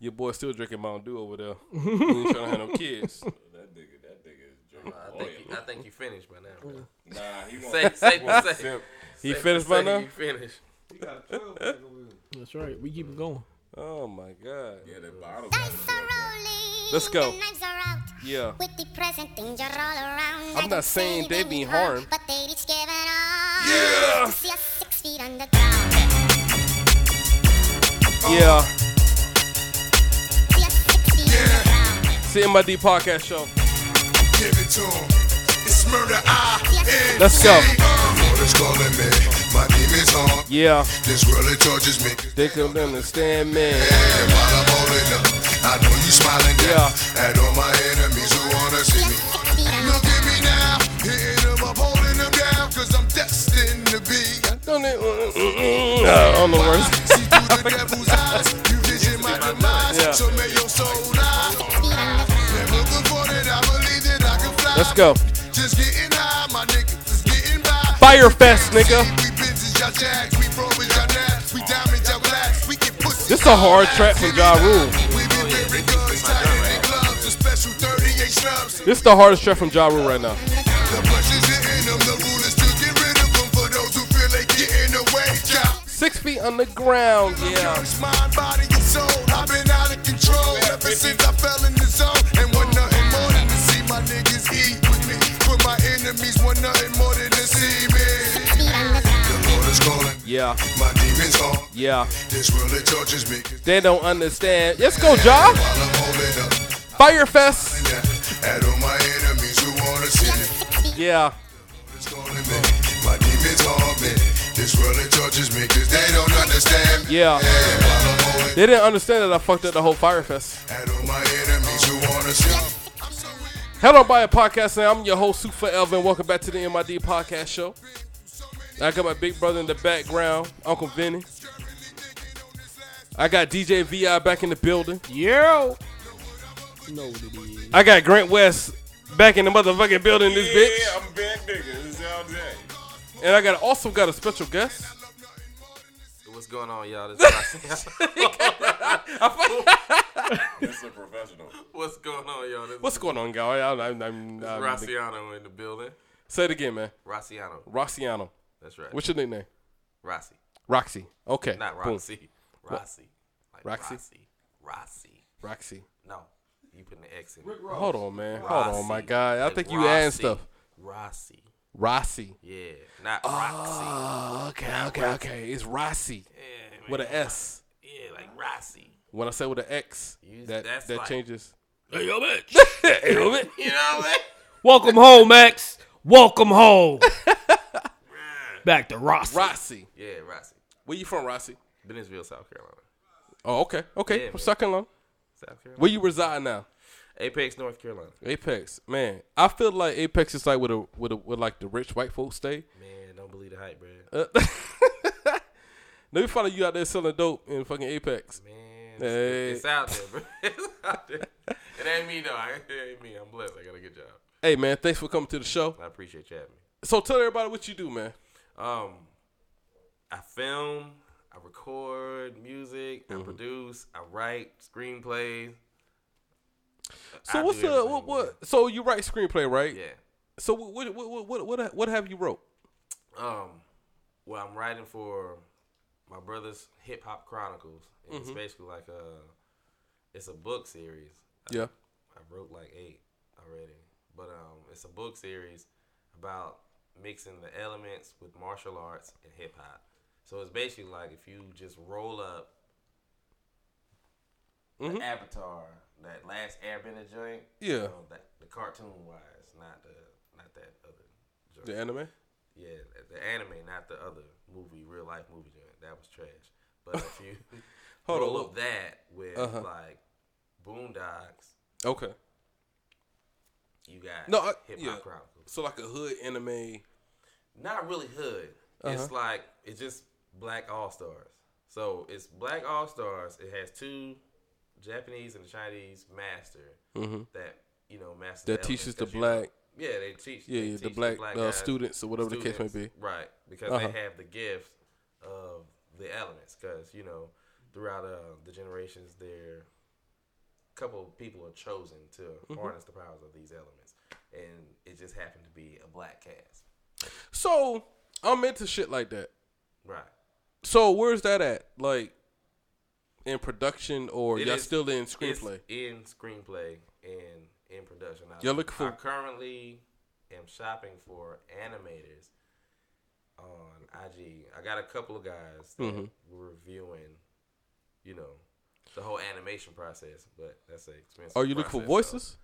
Your boy still drinking Mountain Dew over there. he ain't trying to have no kids. That nigga, that nigga is drinking I think, you, I think you finished by now. Bro. Nah, he won't. say, won't say, simp. He say- finished say by now? You finished. He got a 12 pack over here. That's right. We keep it going. Oh my god. Yeah, that bottle. Dice are rolling. Let's go. The knives are out. Yeah. With the present danger all around. I'm not saying they we mean harm. But they each given up. Yeah. To see us six feet underground. Yeah. Underground. CMID podcast show. Give it to 'em. It's murder. I. Let's go. Oh, Murder's calling me. My demons on. Yeah. This really tortures me. They understand me. And while I'm holding up, I know you smiling down Yeah. at all my enemies who wanna see me. Look at me now, hitting them up, holding them down, cause I'm destined to be. Don't they, mm, no, on the words. See through the devil's eyes, you vision my demise, Yeah. so may your soul lie. Let's go. Just getting high, my nigga, just getting by. Fire Fest, nigga. We bitches, y'all jags, we probing y'all we diamond y'all we get pussy. This a hard track from Ja Rule. We be wearing guns, tighter than gloves, a special 38 snubs. This is the hardest track from Ja Rule right now. The pressure's hitting them, the rule is to get rid of them for those who feel they getting away. Job. Six feet underground, yeah. Mind, body, and soul. I've been out of control ever since I fell in Yeah, My demons on. yeah. This really tortures me. They don't understand. Let's go, Ja. Firefest. I'm holding up. Fire Fest. At all my enemies who wanna see me. Yeah. It's calling me. My demons haunt me. This really tortures me cause they don't understand. Yeah. And while I'm holding They didn't understand that I fucked up the whole Fire Fest. all my enemies who wanna see me. I'm so weak. Hello, by a podcast. I'm your host, Super Elvin. Welcome back to the MID podcast show. I got my big brother in the background, Uncle Vinny. I got DJ Vi back in the building. Yo. You know what it is. I got Grant West back in the motherfucking building. This bitch. Yeah, bitch, I'm big nigga. This is all day. and I got also got a special guest. What's going on, y'all? This is This a professional. What's going on, y'all? This What's going on, guy? I, I, I'm, I'm, I'm- Rossiano in the building. say it again, man. Rossiano. Rossiano. That's right. What's your nickname? Rossi. Roxy. Okay. Not boom. Rossi. Rossi. Like Roxy? Rossi. Rossi. Roxy. No. You putting the X in. Hold on, man. Hold on, my Rossi. guy. I Like think you adding stuff. Rossi. Rossi. Yeah. Not Roxy. Oh, okay, okay, okay. It's Rossi Yeah, with an S. Yeah, like Rossi. When I say with an X, You- that that's that like- changes. Hey, yo, bitch. Hey, yo, man. You know what I mean? Welcome home, Max. Welcome home. Back to Ross. Rossi. Yeah, Rossi. Where you from, Rossi? Bennettsville, South Carolina. Oh, okay, okay. Yeah, from man. South Carolina. South Carolina. Where you reside now? Apex, North Carolina. Apex. Man, I feel like Apex is like with a with a with like the rich white folks stay. Man, don't believe the hype, bro. Uh, Let me follow you out there selling dope in fucking Apex. Man, Hey. it's, it's out there, bro. it's out there. It ain't me though. It ain't me. I'm blessed. I got a good job. Hey man, thanks for coming to the show. I appreciate you having me. So tell everybody what you do, man. Um, I film, I record music, Mm-hmm. I produce, I write screenplays. So I what's the what what? So you write screenplay, right? Yeah. So what what what what what, have you wrote? Um, well, I'm writing for my brother's Hip Hop Chronicles. Mm-hmm. It's basically like a, it's a book series. Yeah. I wrote like eight already, but um, it's a book series about mixing the elements with martial arts and hip hop. So it's basically like if you just roll up Mhm. the Avatar, that last Airbender joint. Yeah. you know, that, the cartoon wise, not the not that other joint. The anime. Yeah, the- anime, not the other movie, real life movie joint. That was trash. But if you Hold roll on. up that with Uh-huh. like Boondocks, Okay. you got No, I- Hip Hop yeah. Chronicles. So like a hood anime. Not really hood. It's Uh-huh. like it's just Black All Stars. So it's Black All Stars. It has two Japanese and Chinese master that you know master Mm-hmm. That the teaches the 'cause, you know, black- yeah, they teach. Yeah, they yeah, the teach black, uh, students or whatever the case may be. Right, because Uh-huh. they have the gift of the elements. Because you know, throughout uh, the generations, they're couple of people are chosen to Mm-hmm. harness the powers of these elements, and it just happened to be a black cast. So I'm into shit like that. Right. So where's that at? Like in production, or It y'all is- still in It's screenplay? in screenplay and in production. I, Y'all looking for- I currently am shopping for animators on IG. I got a couple of guys that Mm-hmm. were reviewing, you know, the whole animation process, but that's an expensive. Are you looking for process, so- voices?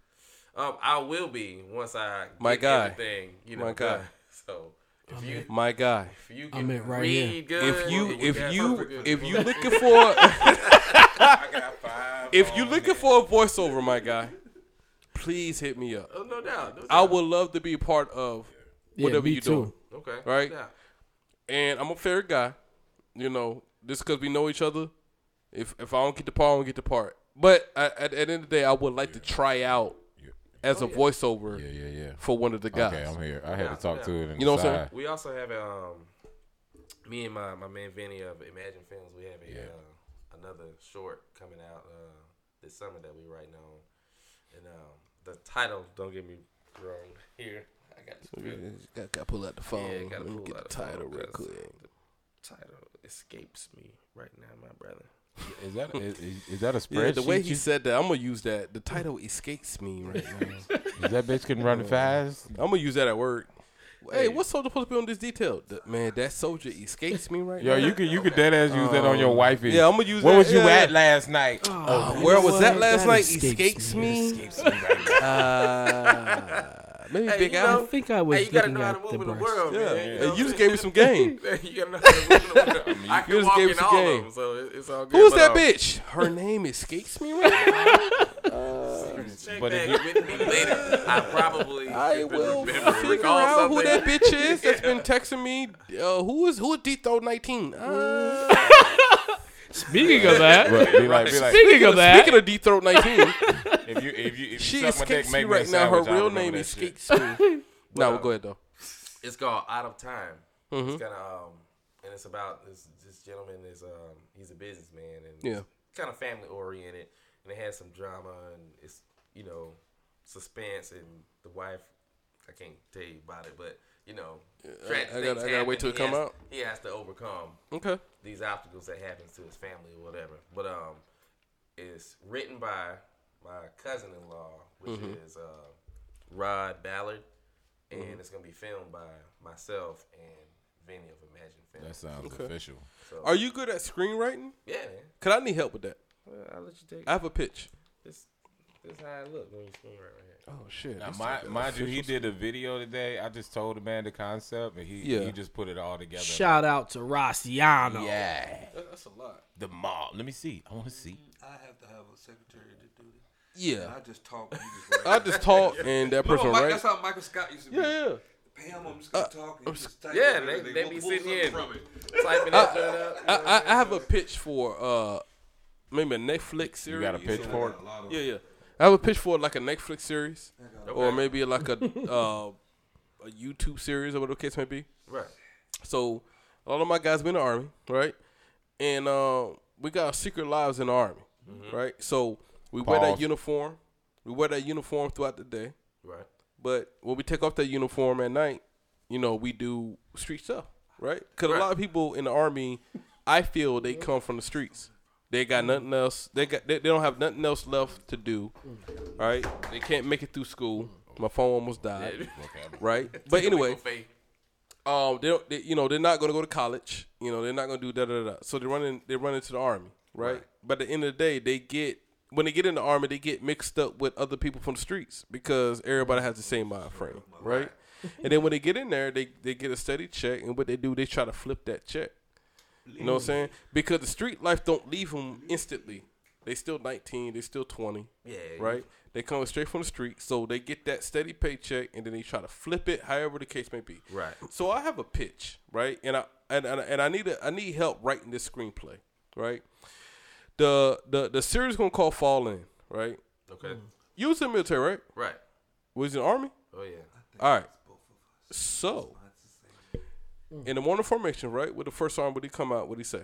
Um, I will be once I get My guy. everything. You know, My guy. done. So if you My guy. if you I'm can right read here. good, If you if you if you looking for I got five. if you on looking for a voiceover, my guy, please hit me up. oh, no doubt, no doubt. I would love to be a part of Yeah, whatever me you too. doing. okay, Right? Yeah. And I'm a fair guy, you know, just because we know each other. If if I don't get the part, I don't get the part. But I, at, at the end of the day, I would like to try out as a voiceover Yeah, yeah, yeah. for one of the guys. Okay, I'm here. I had Yeah, to talk yeah. to it. You know what I'm saying? We also have um, me and my, my man Vinny of Imagine Films. We have a Yeah. uh, another short coming out uh, this summer that we writing on, and um, the title. Don't get me wrong here. I got the. Got to pull out the phone. Yeah, gotta Let me pull get out the the title phone, real 'cause quick. The title escapes me right now, my brother. Is that is, is- is that a Yeah, the way he you- said that, I'm gonna use that. The title escapes me right now. is that bitch can run fast? I'm gonna use that at work. Hey, what soldier supposed to be on this detail? The- man, that soldier escapes me right Yo, now. Yo, you could you could dead ass use that on your wifey. yeah, I'm gonna use Where that, was you yeah. at last night? Uh, where was that last That night? escapes Escapes me. me. Uh, maybe Hey, Big you Al. know, I think I was Hey, you gotta looking know how at to the move in the breast. world, Yeah, man. Hey, know what you just gave me some game. you gotta know how to move in the world. I you can just walk gave in me some all game. of them, so it- it's all good. Who's but, that um, bitch? Her name escapes me right now. Check But back if with me later. I probably I will remember, figure recall out who something. that bitch is that's been texting me. Uh, who is who is D Throw 19? Uh, Speaking of that, But be like, be like, speaking of that, Speaking of D Throat 19, if you if you if you she suck my dick, escapes me make me right now. Her real name is shit. escapes me. no, well, go ahead though. It's called Out of Time. Mm-hmm. It's kind of um, and it's about this this gentleman is um he's a businessman and Yeah. kind of family oriented and it has some drama and it's you know suspense and the wife I can't tell you about it but you know tragic I gotta- things I gotta wait till it He come has- out. He has to overcome Okay. these obstacles that happens to his family or whatever. But um, it's written by my cousin-in-law, which Mm-hmm. is uh, Rod Ballard, and it's gonna be filmed by myself and Vinny of Imagine Film. That sounds official. Are you good at screenwriting? yeah, man. Cause I need help with that. Well, I'll let you take I have a pitch. this. This is how it look when you screen right, right here. Oh shit. Now, mind, mind you, he did a video today. I just told the man the concept, and he Yeah. he just put it all together. shout out to Rossiano. Yeah, That's a lot. the mob. Let me see. I want to see. I have to have a secretary to do this. Yeah. I just talk. You just I just talk and that person No, Mike, right. that's how Michael Scott used to be. Yeah, yeah. Pam, I'm just gonna talk and just type Yeah, it, they- they be sitting something here. from it. Typing that up. I, I, I have a pitch for uh maybe a Netflix series. You got a pitch for it? A lot of- Yeah, yeah. I have a pitch for like a Netflix series, or maybe like a uh, a YouTube series, or whatever the case may be. Right. So a lot of my guys been in the army, right? And uh, we got our secret lives in the army, right? So we wear that uniform. We wear that uniform throughout the day, Right. but when we take off that uniform at night, you know, we do street stuff, right? Because Right. a lot of people in the army, I feel they come from the streets. They got mm. nothing else. They got. They, they don't have nothing else left to do, mm. right? They can't make it through school. Mm. My phone almost died, right? But anyway, um, they, don't, they you know they're not going to go to college. You know they're not going to do da da da. So they run in, they run into the army, right? But at the end of the day, they get when they get in the army, they get mixed up with other people from the streets because everybody has the same mind frame, right? and then when they get in there, they they get a steady check, and what they do, they try to flip that check. You know what I'm saying? Because the street life don't leave them instantly. They still 19, they still 20 Yeah. right? They come straight from the street, so they get that steady paycheck, and then they try to flip it, however the case may be. Right. So I have a pitch, right? And I and and, and I need a, I need help writing this screenplay, right? The the the series gonna call Fall In, right? Okay. Mm. You was in the military, right? Right. Was in the army. Oh yeah. All right. So in the morning formation, right? With the first arm, would he come out? What he say?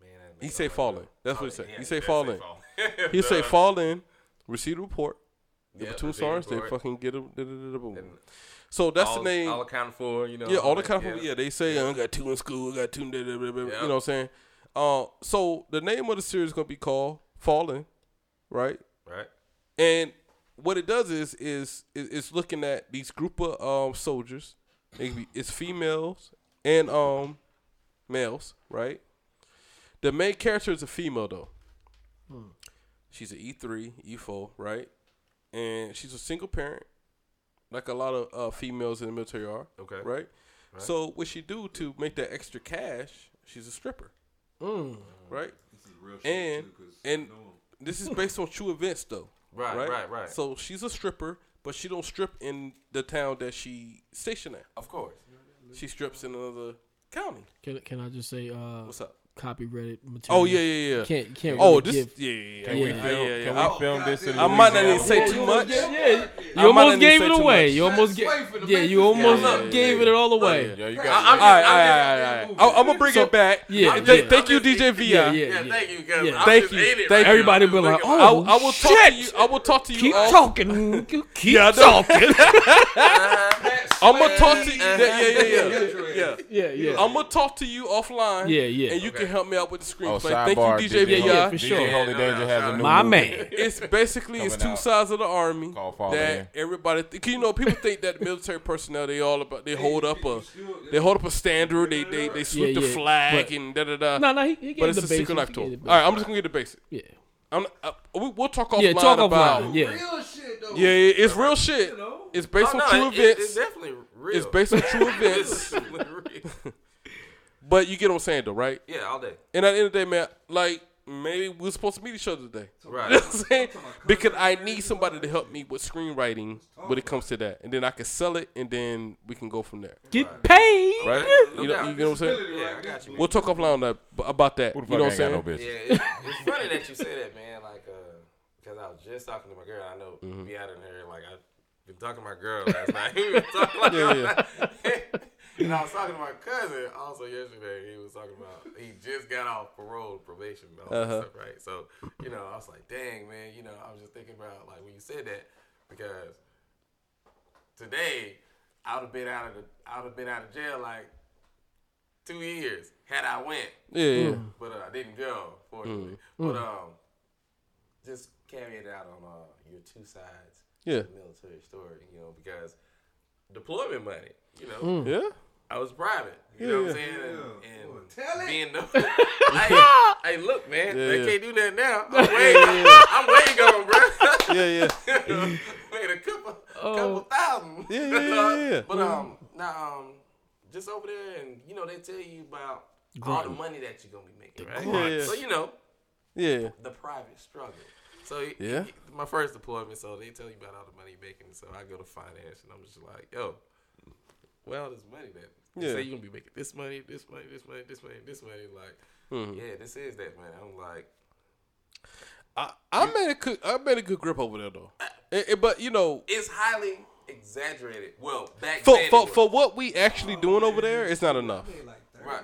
Man, He say falling. fall my- That's what he say. yeah, He say falling. fall. He say falling. receive the report. The Yeah, platoon receive sergeants, they fucking get them. da- da- da- da- boom. And So that's all, the name. All accounted for, you know. yeah, all the that, kind of yeah. They say I got two in school, I got two. Da, da, da, da, You know what I'm saying? Uh, so the name of the series is gonna be called Fallen, right? Right. And what it does is is is it's looking at these group of um soldiers. It can be, it's females and um males, right? The main character is a female though. She's an E three, E four, right? And she's a single parent, like a lot of uh, females in the military are. Okay. Right? So what she do to make that extra cash? She's a stripper. Right? And and this is based on true events though. Right, right, right, right. So she's a stripper, but she don't strip in the town that she stationed at. Of course. She strips in another county. Can can I just say uh What's up? Copyrighted material? Oh yeah, yeah, yeah. Can't can't oh, really this give- yeah, yeah, yeah. Can we film, yeah, yeah. Can I- we film this in I might not even say too much. Yeah, I you almost gave it away. You almost gave for yeah. You almost gave it all away. Yeah, you I'm- got All right, all right, I'm all right, all right. I'm, gonna bring it back. Yeah, Thank you, DJ VI. Yeah, yeah, Yeah, yeah. thank you, because Yeah. I'm Thank you, thank you. Everybody I'm been like, oh, I will talk shit. to you. I will talk to you. Keep talking. Keep Yeah, I know. talking. I'm gonna talk to you. Yeah, yeah, yeah, yeah. yeah. yeah, yeah. I'm gonna talk to you offline. Yeah, yeah. And you can help me out with the Oh, screenplay. Thank sidebar. you, DJ Yeah, yeah, for DJ sure. Holy Danger no, has a new My movie. man. It's basically it's two out. sides of the army that In. everybody. Th- you know, people think that military personnel they all about they hold up a they hold up a standard. They they they salute Yeah, the flag But- and da da da. No, no, he, he But it's the a secret life He tour. gave All the right, I'm just gonna get the basic. Yeah. I'm, uh, we, we'll talk offline Yeah, talk about. offline. Yeah. Real shit though. Yeah, yeah, it's real shit. It's based Oh, on no, true it- it- events. It's definitely real. It's based on true events. It's definitely real. but you get what I'm saying, though, right? Yeah, all day. And at the end of the day, man, like maybe we are supposed to meet each other today. Right. You know what I'm saying? Because I need somebody to help me with screenwriting when it comes to that, and then I can sell it, and then we can go from there. Get paid. Right? You know, you know what I'm saying? Yeah, I got you. We'll talk offline on that, about that. Who the You know fuck what I'm saying? no Yeah, bitch? it, it's funny that you say that, man. Like, uh, because I was just talking to my girl. I know Mm-hmm. be out in here. Like, I've been talking to my girl last night. We was talking like, Yeah, and I was talking to my cousin also yesterday. He was talking about he just got off parole, probation, and all Uh-huh. stuff, right? So, you know, I was like, dang, man. You know, I was just thinking about like when you said that because today I would have been out of the I would have been out of jail like two years had I went Yeah, yeah. but uh, I didn't go, fortunately. Mm. But um, just carry it out on uh, your two sides Yeah. the military story, you know, because deployment money, you know, Yeah? I was private, you Yeah, know what. I'm saying, and, and Tell being the, hey, hey, look, man, Yeah, they yeah. can't do that now. I'm way, I'm way gone, bro. Yeah, yeah. Made a couple, couple thousand. Yeah, yeah, yeah, yeah. But um, now um, just over there, and you know, they tell you about all the money that you're gonna be making, right? grunt. Yeah. So you know, Yeah. the private struggle. So y- Yeah. y- my first deployment, so they tell you about all the money you're making. So I go to finance, and I'm just like, yo, well, this money that they Yeah. say you're gonna be making this money, this money, this money, this money, this money. Like, Mm-hmm. yeah, this is that money. I'm like, I, I made a good I made a good grip over there though. Eh, eh, but you know, it's highly exaggerated. Well, back for then, for, for what we actually doing over there, it's not enough. right.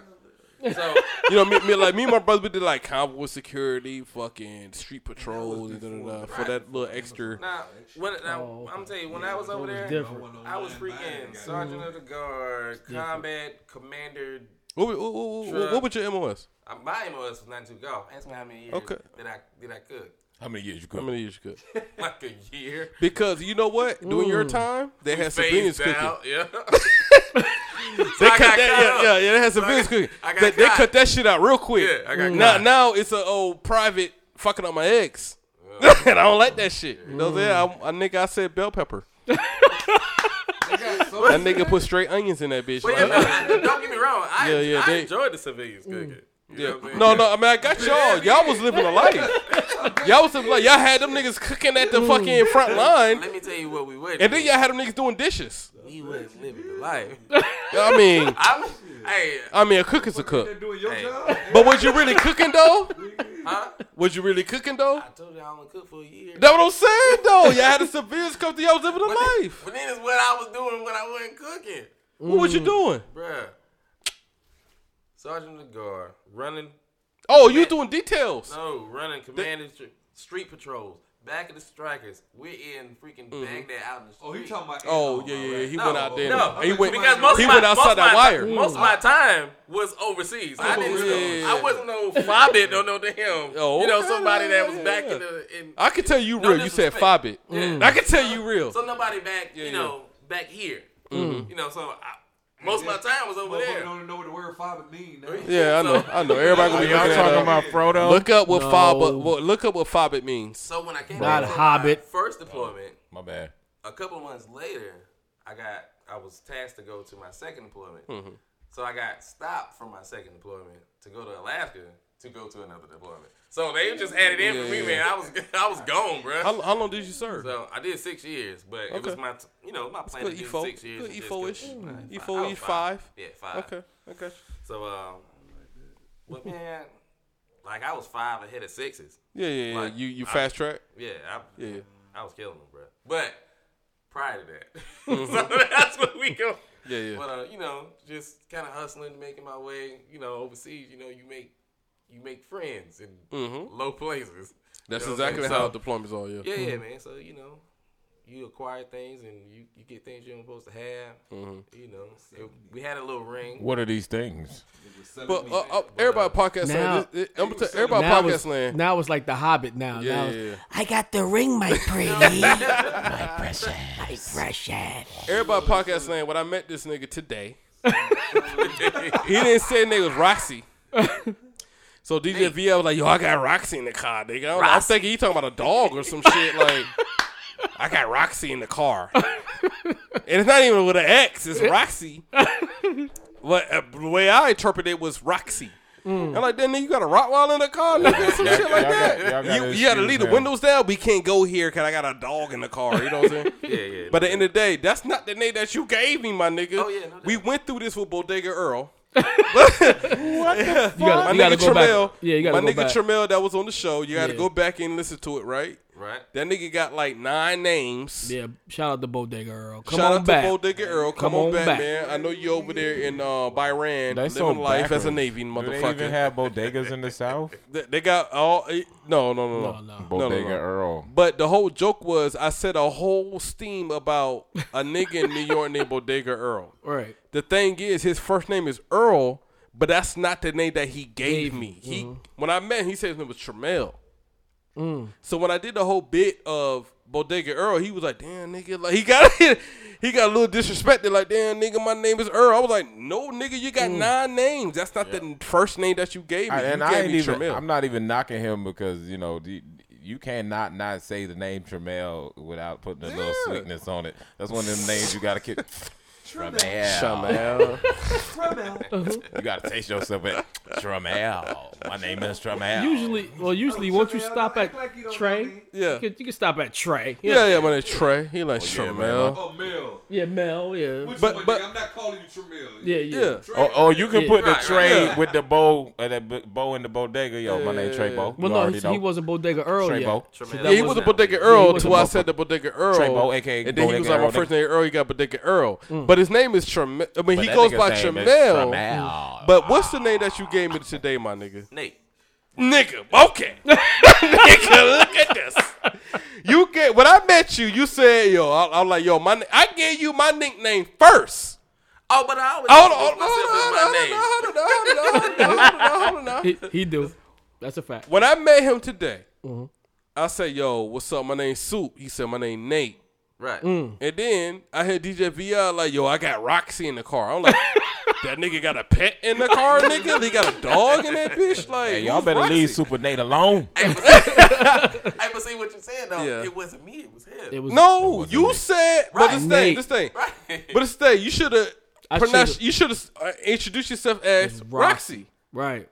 So You know, me, me like me and my brother we did like convoy security, fucking street patrols, and da, da, da, for that little extra. now, when now, Oh, I'm telling you, when I was over there, different. I was freaking sergeant of the guard, combat commander. What, what, what, what, what was your MOS? Uh, my MOS was 92 golf. Ask me how many years Okay. did I did I cook? How many years you How cook? many years you could? Like a year. Because you know what, during your time, they had civilians cooking. out, Yeah. They cut that, yeah, yeah, yeah. They had So I civilians cooking. I got They, they cut. that shit out real quick. Yeah, I got now, now it's a old private fucking on my eggs, and I don't like that shit. You know what I'm saying? Mm. I, I nigga, I said bell pepper. That nigga put straight onions in that bitch. But yeah, right? no, don't get me wrong. I, Yeah, yeah, I they- enjoyed the civilians cooking. You Yeah. know what I'm saying? No, no, I mean I got y'all. Y'all was living a life. Y'all was living like y'all had them niggas cooking at the fucking mm. front line, Let me tell you what we were. and then y'all had them niggas doing dishes. we wasn't living the life. I mean, I'm, hey, I mean a cook is a cook. Doing your Hey. job. But was you really cooking though? huh? Was you really cooking though? I told you I only cooked for a year. That's what I'm saying though. Y'all had the civilians come to y'all was living a But then, life. but then it's what I was doing when I wasn't cooking, What was you mm. doing? bruh. Sergeant of the guard running. Oh, you doing details. No, running command and stri- street patrols, back of the strikers. We're in freaking Baghdad out in the street. Oh, he talking about. Oh yeah, yeah, yeah. He No, went out there. no, he went. because most he of my, went outside most of that my, wire. Most of my time was overseas. I Oh, didn't. yeah. I wasn't no fobbit or no damn. Oh, you know, somebody yeah, that was yeah, back yeah. in the. In, I can tell you No real. You said disrespect. Fobbit. Yeah. I can tell you real. so nobody back. You yeah. know, back here. Mm-hmm. You know, so I, most of my time was over Motherfucker there. don't know what the word father mean. Now. Yeah, I know. I know. Everybody gonna be Y'all looking talking at about Frodo? Look up what No. Fobbit. Well, look up what Fobbit means. So when I came Not back from Hobbit. my first deployment, My bad. a couple of months later, I got I was tasked to go to my second deployment. Mm-hmm. So I got stopped from my second deployment to go to Alaska to go to another deployment. So they just it in for me, Yeah, man. I was I was gone, bro. How, how long did you serve? So I did six years, but it was my you know my plan to do E4. six years. Good and just E4-ish. E4, E5. Yeah, five. Okay. Okay. So um, but man, like I was five ahead of sixes. Yeah, yeah, yeah. Like, you you fast track. Yeah, I, Yeah. I was killing them, bro. But prior to that, so that's what we go. Yeah, yeah. But uh, you know, just kind of hustling, making my way. You know, overseas, you know, you make you make friends in Mhm. low places. That's You know what I'm exactly saying? how So- deployments are. Yeah. Yeah, yeah, man. So you know, you acquire things and you, you get things you're supposed to have. Mm-hmm. You know, it- we had a little ring. What are these things? But uh, uh, everybody podcast Now- land. This, it, I'm tell everybody now podcast it's, land. now it's like the Hobbit. Now, Yeah, now yeah, it's, yeah. I got the ring, my pretty, my precious, my precious. Everybody podcast land. When I met this nigga today, he didn't say his name was Roxy. So DJ VL was like, "Yo, I got Roxy in the car, nigga." I'm, I'm thinking he talking about a dog or some shit. Like, I got Roxy in the car, and it's not even with an X. It's Roxy. But uh, the way I interpret it was Roxy. I'm like, then you got a Rottweiler in the car, nigga, some shit like that. got- y'all gotta you, you gotta excuse leave the windows down. We can't go here because I got a dog in the car. You know what I'm saying? Yeah, yeah. But at the end of the day, that's not the name that you gave me, my nigga. Oh, yeah, no we went through this with Bodega Earl. You gotta, My you gotta nigga go Tremel. Yeah, you gotta my go nigga back. Tremel that was on the show. You gotta Yeah. go back and listen to it, right? right. That nigga got like nine names. yeah, shout out to Bodega Earl. Come Shout on out back. to Bodega Earl. Come, Come on, on back, back. man. I know you over there in uh, Bahrain, They living so life as a backwards. Navy Do motherfucker. they even have bodegas in the South? They- they got all. eh, No, no, no, no. No, no. No, no, Bodega no. Earl. But the whole joke was I said a whole steam about a nigga in New York named Bodega Earl. Right. The thing is, his first name is Earl, but that's not the name that he gave Gave me. He Mm-hmm. when I met him, he said his name was Tremel. Mm. So when I did the whole bit of Bodega Earl, he was like, "Damn nigga," like he got he got a little disrespected, like, "Damn nigga, my name is Earl." I was like, "No nigga, you got nine names. That's not the first name that you gave me. I, you and gave I ain't me even. Tremel." I'm not even knocking him because you know the, you cannot not say the name Tremel without putting a little sweetness on it. That's one of them names you gotta keep. Tremel. Tremel. You gotta taste yourself at Tremel. My name is Tremel. Usually, well, usually once you stop at like you don't know Trey. Yeah. you can, you can stop at Trey. Yeah, yeah, my name's Trey. He like yeah, man. Tremel. Oh, Mel. Yeah, Mel. Yeah. Which But- one, but- I'm not calling you Tremel. Yeah, yeah. Yeah. Trey. Or, or you can Yeah. put the Right, tray right. with the bow, uh, that bow in the bodega. Yo, my name Trey Bow. Well, you no, he, know. he wasn't Bodega Earl Trey yet. Bow. So Yeah, he was a Bodega Earl until I said the Bodega Earl. Trey Bow, aka And then he was like, my first nigga. name Earl, he got Bodega Earl. Mm. But his name is Tremel. I mean, But he goes by name Tremel. Tremel. But what's the name that you gave me today, my nigga? Nate. Nigga, okay. nigga, look at this. You get when I met you, you said, yo, I, I'm like, yo, my, I gave you my nickname first. Oh, but I always Hold on, hold on, hold on, hold on, hold on, hold on, hold on, hold on, hold on. He, he do. That's a fact. When I met him today, Mm-hmm. I said, yo, what's up? My name's Soup. He said, my name Nate. Right. Mm. And then I heard DJ VR like, yo, I got Roxy in the car. I'm like, that nigga got a pet in the car, nigga? He got a dog in that bitch? Like, Hey, y'all better Roxy? leave Super Nate alone. Hey, but hey, but see what you said though. Yeah. It wasn't me. It was him. It was No, you said, but Right. this thing, this thing, right. but this thing, you should have pronounced, should've- you should have uh, introduced yourself as Roxy. Roxy. right.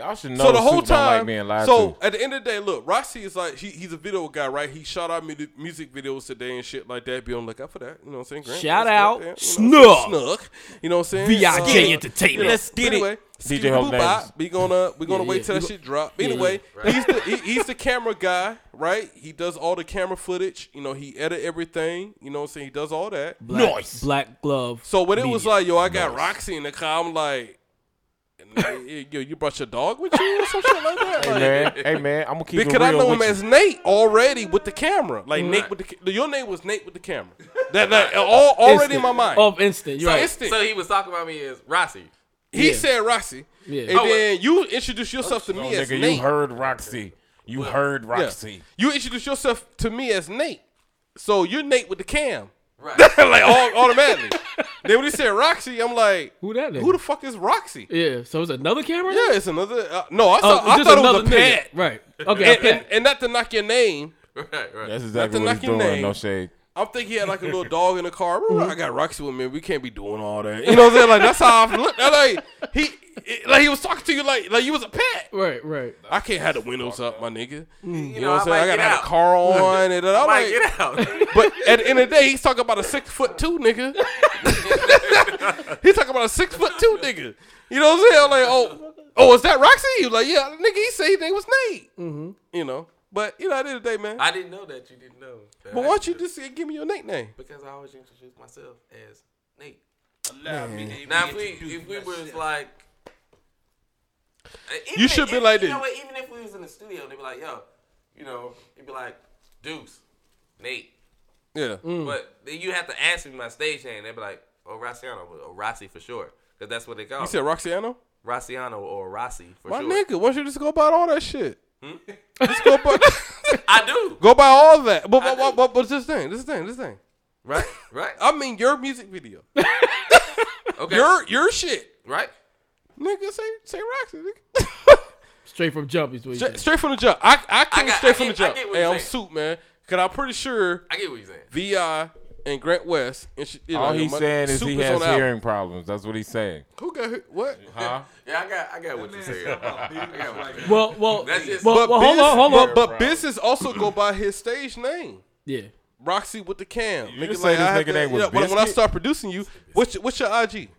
Y'all should know So the whole time, like being lied so to. at the end of the day, look, Roxy is like he, he's a video guy, right? He shot out mu- music videos today and shit like that. Be on the lookout for that. You know what I'm saying? Grant, Shout out, good, yeah, you know what I'm saying? Snook. You know what I'm saying? VIJ Uh, Entertainment. Let's get it. anyway, DJ DJ Hope We gonna we gonna Yeah, wait yeah. till We that shit drop. Yeah, Anyway, yeah. he's the he, he's the camera guy, right? He does all the camera footage. You know, he edit everything. You know what I'm saying? He does all that. Black, Nice. Black glove. So when it was like, yo, I got Roxy in the car, I'm like, nigga, yo, you brought your dog with you or some shit like that. Hey Like, man, hey man, I'm gonna keep because it I know him with as you. Nate already with the camera. Like Nate with the your name was Nate with the camera. That, that all, already in my mind. Off instant. You're So right. instant. So he was talking about me as Rossi. he Yeah. said Rossi, Yeah. and Oh, uh, then you introduce yourself to Oh, me as nigga, Nate. you heard Roxy. You heard Yeah. Roxy. You introduce yourself to me as Nate. So you're Nate with the cam. Right. like all, automatically. then when he said Roxy, I'm like, Who that nigga? who the fuck is Roxy? yeah. So it's another camera. Yeah, it's another. Uh, no, I, Oh, thought I thought it was another a nigga. pet. Right. Okay. And, and, and not to knock your name, right, right. That's exactly Not to what knock he's your doing. name. No shade. I'm thinking he had like a little dog in the car. I got Roxy with me. We can't be doing all that. You know what I'm saying? Like that's how I look. Like he, it- like he was talking to you like like you was a pet. Right. Right. I can't have the windows up, my nigga. You, You know, what I'm saying? I gotta have out. the car on, and I I'm might like, get out. but at the end of the day, he's talking about a six foot two nigga. he's talking about a six foot two nigga. You know what I'm saying? I'm like, oh, oh, is that Roxy? You like, yeah, nigga. He said his name was Nate. Mm-hmm. You know, but you know, at the end of the day, man. I didn't know that you didn't know. but I why don't you just give me your nickname? Because I always introduce myself as Nate. Allow me to Now if we if we was like, even You should if- be like you this. know what, Even if we was in the studio, they'd be like, "Yo, you know," it'd be like, "Deuce, Nate," Yeah. Mm. Mm. but then you have to ask me my stage name. They'd be like, "Oh, Rossiano," or Rossi for sure," because that's what they call You me. said Roxiano? Rossiano or Rossi for sure. My nigga, why don't you just go about all that shit? Hmm? just go buy, I do. go buy all that. But, but, but, but, but this thing, this thing, this thing. Right, right, I mean, your music video, okay, your your shit, right. nigga. Say say Roxy, nigga. Straight from jump is what you straight, straight from the jump. I I came got- straight I from the get- I jump. get what Hey, you're I'm saying. suit man, cause I'm pretty sure I get what you're saying. Vi and Grant West. And she, you All he's my- saying is he has the album. hearing problems. That's what he's saying. Who got what? Huh? Yeah, I got, I got what you're saying. I got what you're saying. Well, well, That's just- well, But well hold on, hold on. But, but business also go by his stage name. yeah. Roxy with the cam. You Nigga, just say this I nigga name was when, when I start producing you, what's your, what's your IG?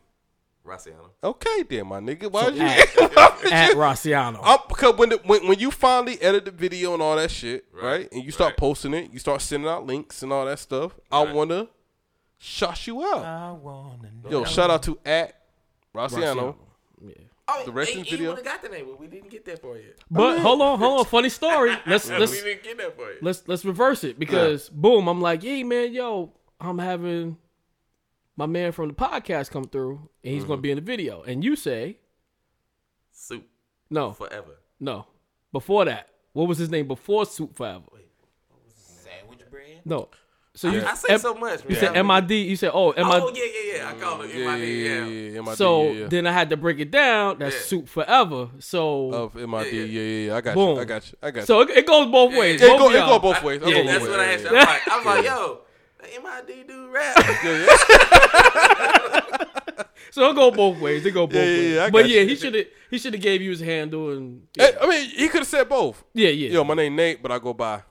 Rossiano. Okay, then, my nigga. Why you? At Rossiano. I'm, because when, the, when when you finally edit the video and all that shit, right, Right, and you start right. posting it, you start sending out links and all that stuff. I wanna shout you out. I wanna know. Yo, shout out to at Rossiano. Yeah. Oh, The rest of the video? would have got the name, but we didn't get that for yet. But hold on, hold on. Funny story. Let's we let's didn't get that for you. let's let's reverse it because boom, I'm like, hey man, yo, I'm having my man from the podcast come through and he's gonna mm-hmm. be in the video. And you say, Soup no, forever. no. Before that, what was his name before Soup Forever? Sandwich bread. No. So you, I say M- so much. you man. said MID. You said, oh, MID. Oh yeah, yeah, yeah. I call it Yeah, MID. yeah, Yeah, yeah, yeah, MID, so yeah, yeah. then I had to break it down. That's Yeah. Soup Forever. So of MID. Yeah, Yeah, yeah. yeah, yeah. I got Boom. you. I got you. I got you. so it, it goes both ways. Yeah, it Both go, it y'all. go both ways. It yeah. go That's both what I asked. you. I was like, I was like, yo, the MID do rap. So it go both ways. It go both Yeah, yeah, ways. yeah, but yeah, you. he should have he should have gave you his handle and yeah, Eh, I mean, he could have said both. yeah. yeah. Yo, my name Nate, but I go by.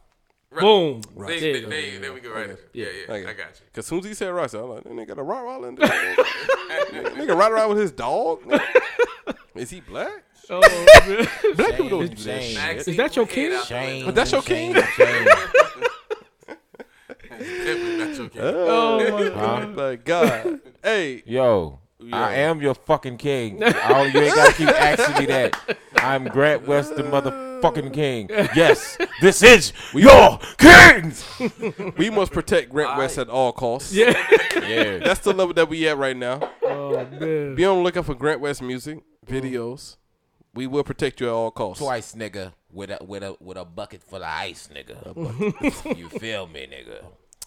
Boom. There, There there, you there, there we go right there. Yeah, yeah. I got you. Cause soon as he said Roxy, I'm like, that nigga got a rot roll in there. nigga ride around with his dog. Is he black? Oh, man. Black people don't do that Shame. shit. Is that your put king? out. But that's your king? Shame. Definitely not your king. Oh, oh my Huh? Like God. Hey, Yo, I am your fucking king. All, you ain't gotta keep asking me that. I'm Grant West, the motherfucking king. Yes, this is your king. we must protect Grant West at all costs. yeah. Yeah, That's the level that we at right now. Oh man. Be on the lookout for Grant West music, mm. videos. We will protect you at all costs. Twice, nigga, with a with a with a bucket full of ice, nigga. you feel me, nigga?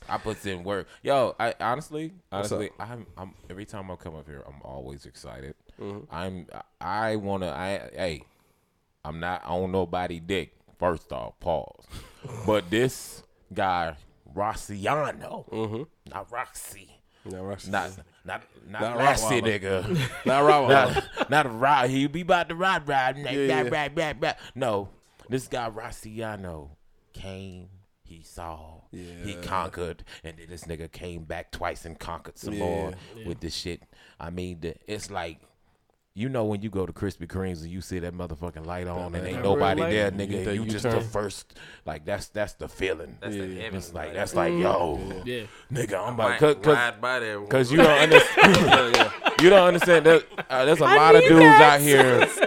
I put in work. Yo, I honestly, honestly, I'm, I'm every time I come up here, I'm always excited. Mm-hmm. I'm, I wanna, I, hey, I'm not on nobody dick. First off, pause. but this guy, Rossiano, mm-hmm. not Roxy, Not Roxy. not not not, Not Lassie, nigga. Not Rottweiler. not not. He be about to ride, ride, like, Yeah, ride, yeah. ride, ride, ride. No, this guy Rossiano came. He saw. He conquered, and then this nigga came back twice and conquered some more with this shit. I mean, the, it's like You know when you go to Krispy Kremes and you see that motherfucking light on and ain't nobody light? there, nigga, that and you just U-turn. the first. Like that's that's the feeling. That's the heavy It's like that's like yo, Yeah. nigga, I'm Ride, about cause, ride by there. cause you don't understand. you don't understand that uh, there's a lot of dudes out here.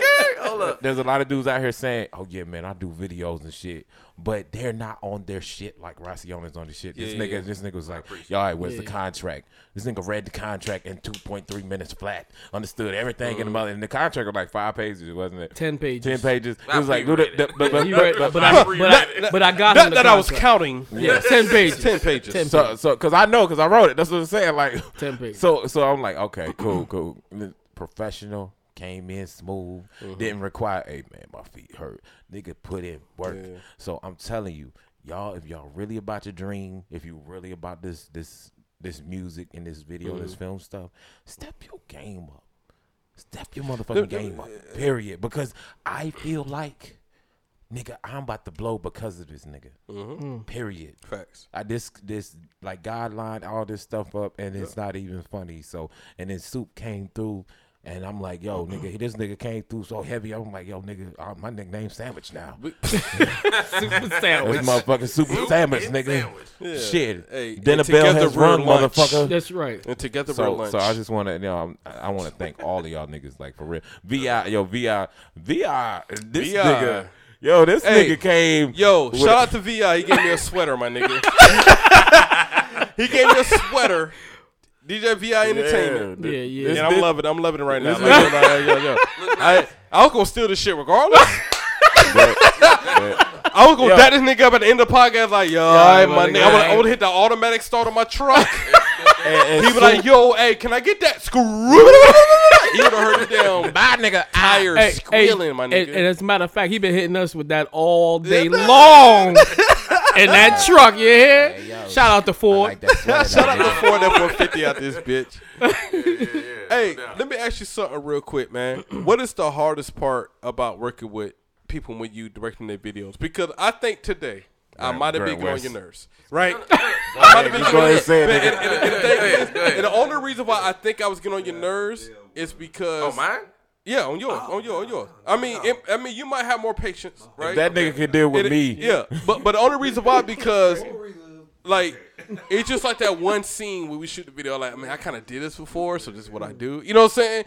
Hold up. There's a lot of dudes out here saying, "Oh yeah, man, I do videos and shit," but they're not on their shit like Racion's on the shit. This Yeah, nigga, yeah. this nigga was like, "Yo, all right, where's the contract?" This nigga read the contract in 2.3 minutes flat, understood everything in the mm-hmm. mother. And the contract was like five pages, wasn't it? Ten pages. Ten pages. I It was like, pre-read dude, the- it. but, but, but, read- but, but, I, but, I, got him Not the that I was counting. Yeah, ten pages. Ten pages. Ten so so because I know because I wrote it. That's what I'm saying. Like Ten pages. So so I'm like, okay, cool, cool. Professional came in smooth. Mm-hmm. Didn't require. Hey man, my feet hurt. Nigga put in work. So I'm telling you, y'all, if y'all really about your dream, if you really about this this this music and this video, this mm-hmm. film stuff, step your game up. Step your motherfucking game uh, up. Uh, period. Because I feel like. Nigga, I'm about to blow because of this nigga. Mm-hmm. Hmm. Period. Facts. I this this like God lined all this stuff up and it's not even funny. So and then Soup came through and I'm like, yo, nigga, this nigga came through so heavy. I'm like, yo, nigga, uh, my nickname Sandwich now. Super This sandwich. motherfucking Super Sandwich, nigga. Sandwich. Shit. Hey, Dinner and bell together has run, lunch. motherfucker. That's right. And together we're So, lunch. so I just want to, you know, I'm, I want to thank all of y'all niggas, like for real. Vi, yo, Vi, Vi, this VI. nigga, yo, this Hey, nigga came. Yo, shout a- out to Vi. He gave me a sweater, my nigga. he gave me a sweater. DJ Vi Entertainment. Yeah, yeah. This And I'm nigga- loving it. I'm loving it right now. Like, yo, yo, yo, yo. I, I was gonna steal this shit regardless. I was gonna Yo. dap this nigga up at the end of the podcast, like, yo, all right, my my nigga. I would. I would hit the automatic start on my truck. and- and he be Soup- like, yo, hey, can I get that screw? you would have heard it down. bye, nigga. Tires Hey, squealing, hey, my and, nigga. and as a matter of fact, he been hitting us with that all day long in that truck. You hear? Hey, yo. Shout out to Ford. Like that Shout out to Ford F-150 out this bitch. Yeah, yeah. Hey, no let me ask you something real quick, man. what is the hardest part about working with people when you directing their videos? Because I think today I might have been Grant getting on your nerves, right? I might have been Go getting on your the and the only reason why I think I was getting on your nerves is because Oh, mine? Yeah, on yours, oh, on yours, on yours. I mean, it, I mean, you might have more patience, right? That nigga can deal with It- me. Yeah, but but the only reason why because like it's just like that one scene where we shoot the video. Like, I mean, I kind of did this before, so this is what I do. You know what I'm saying?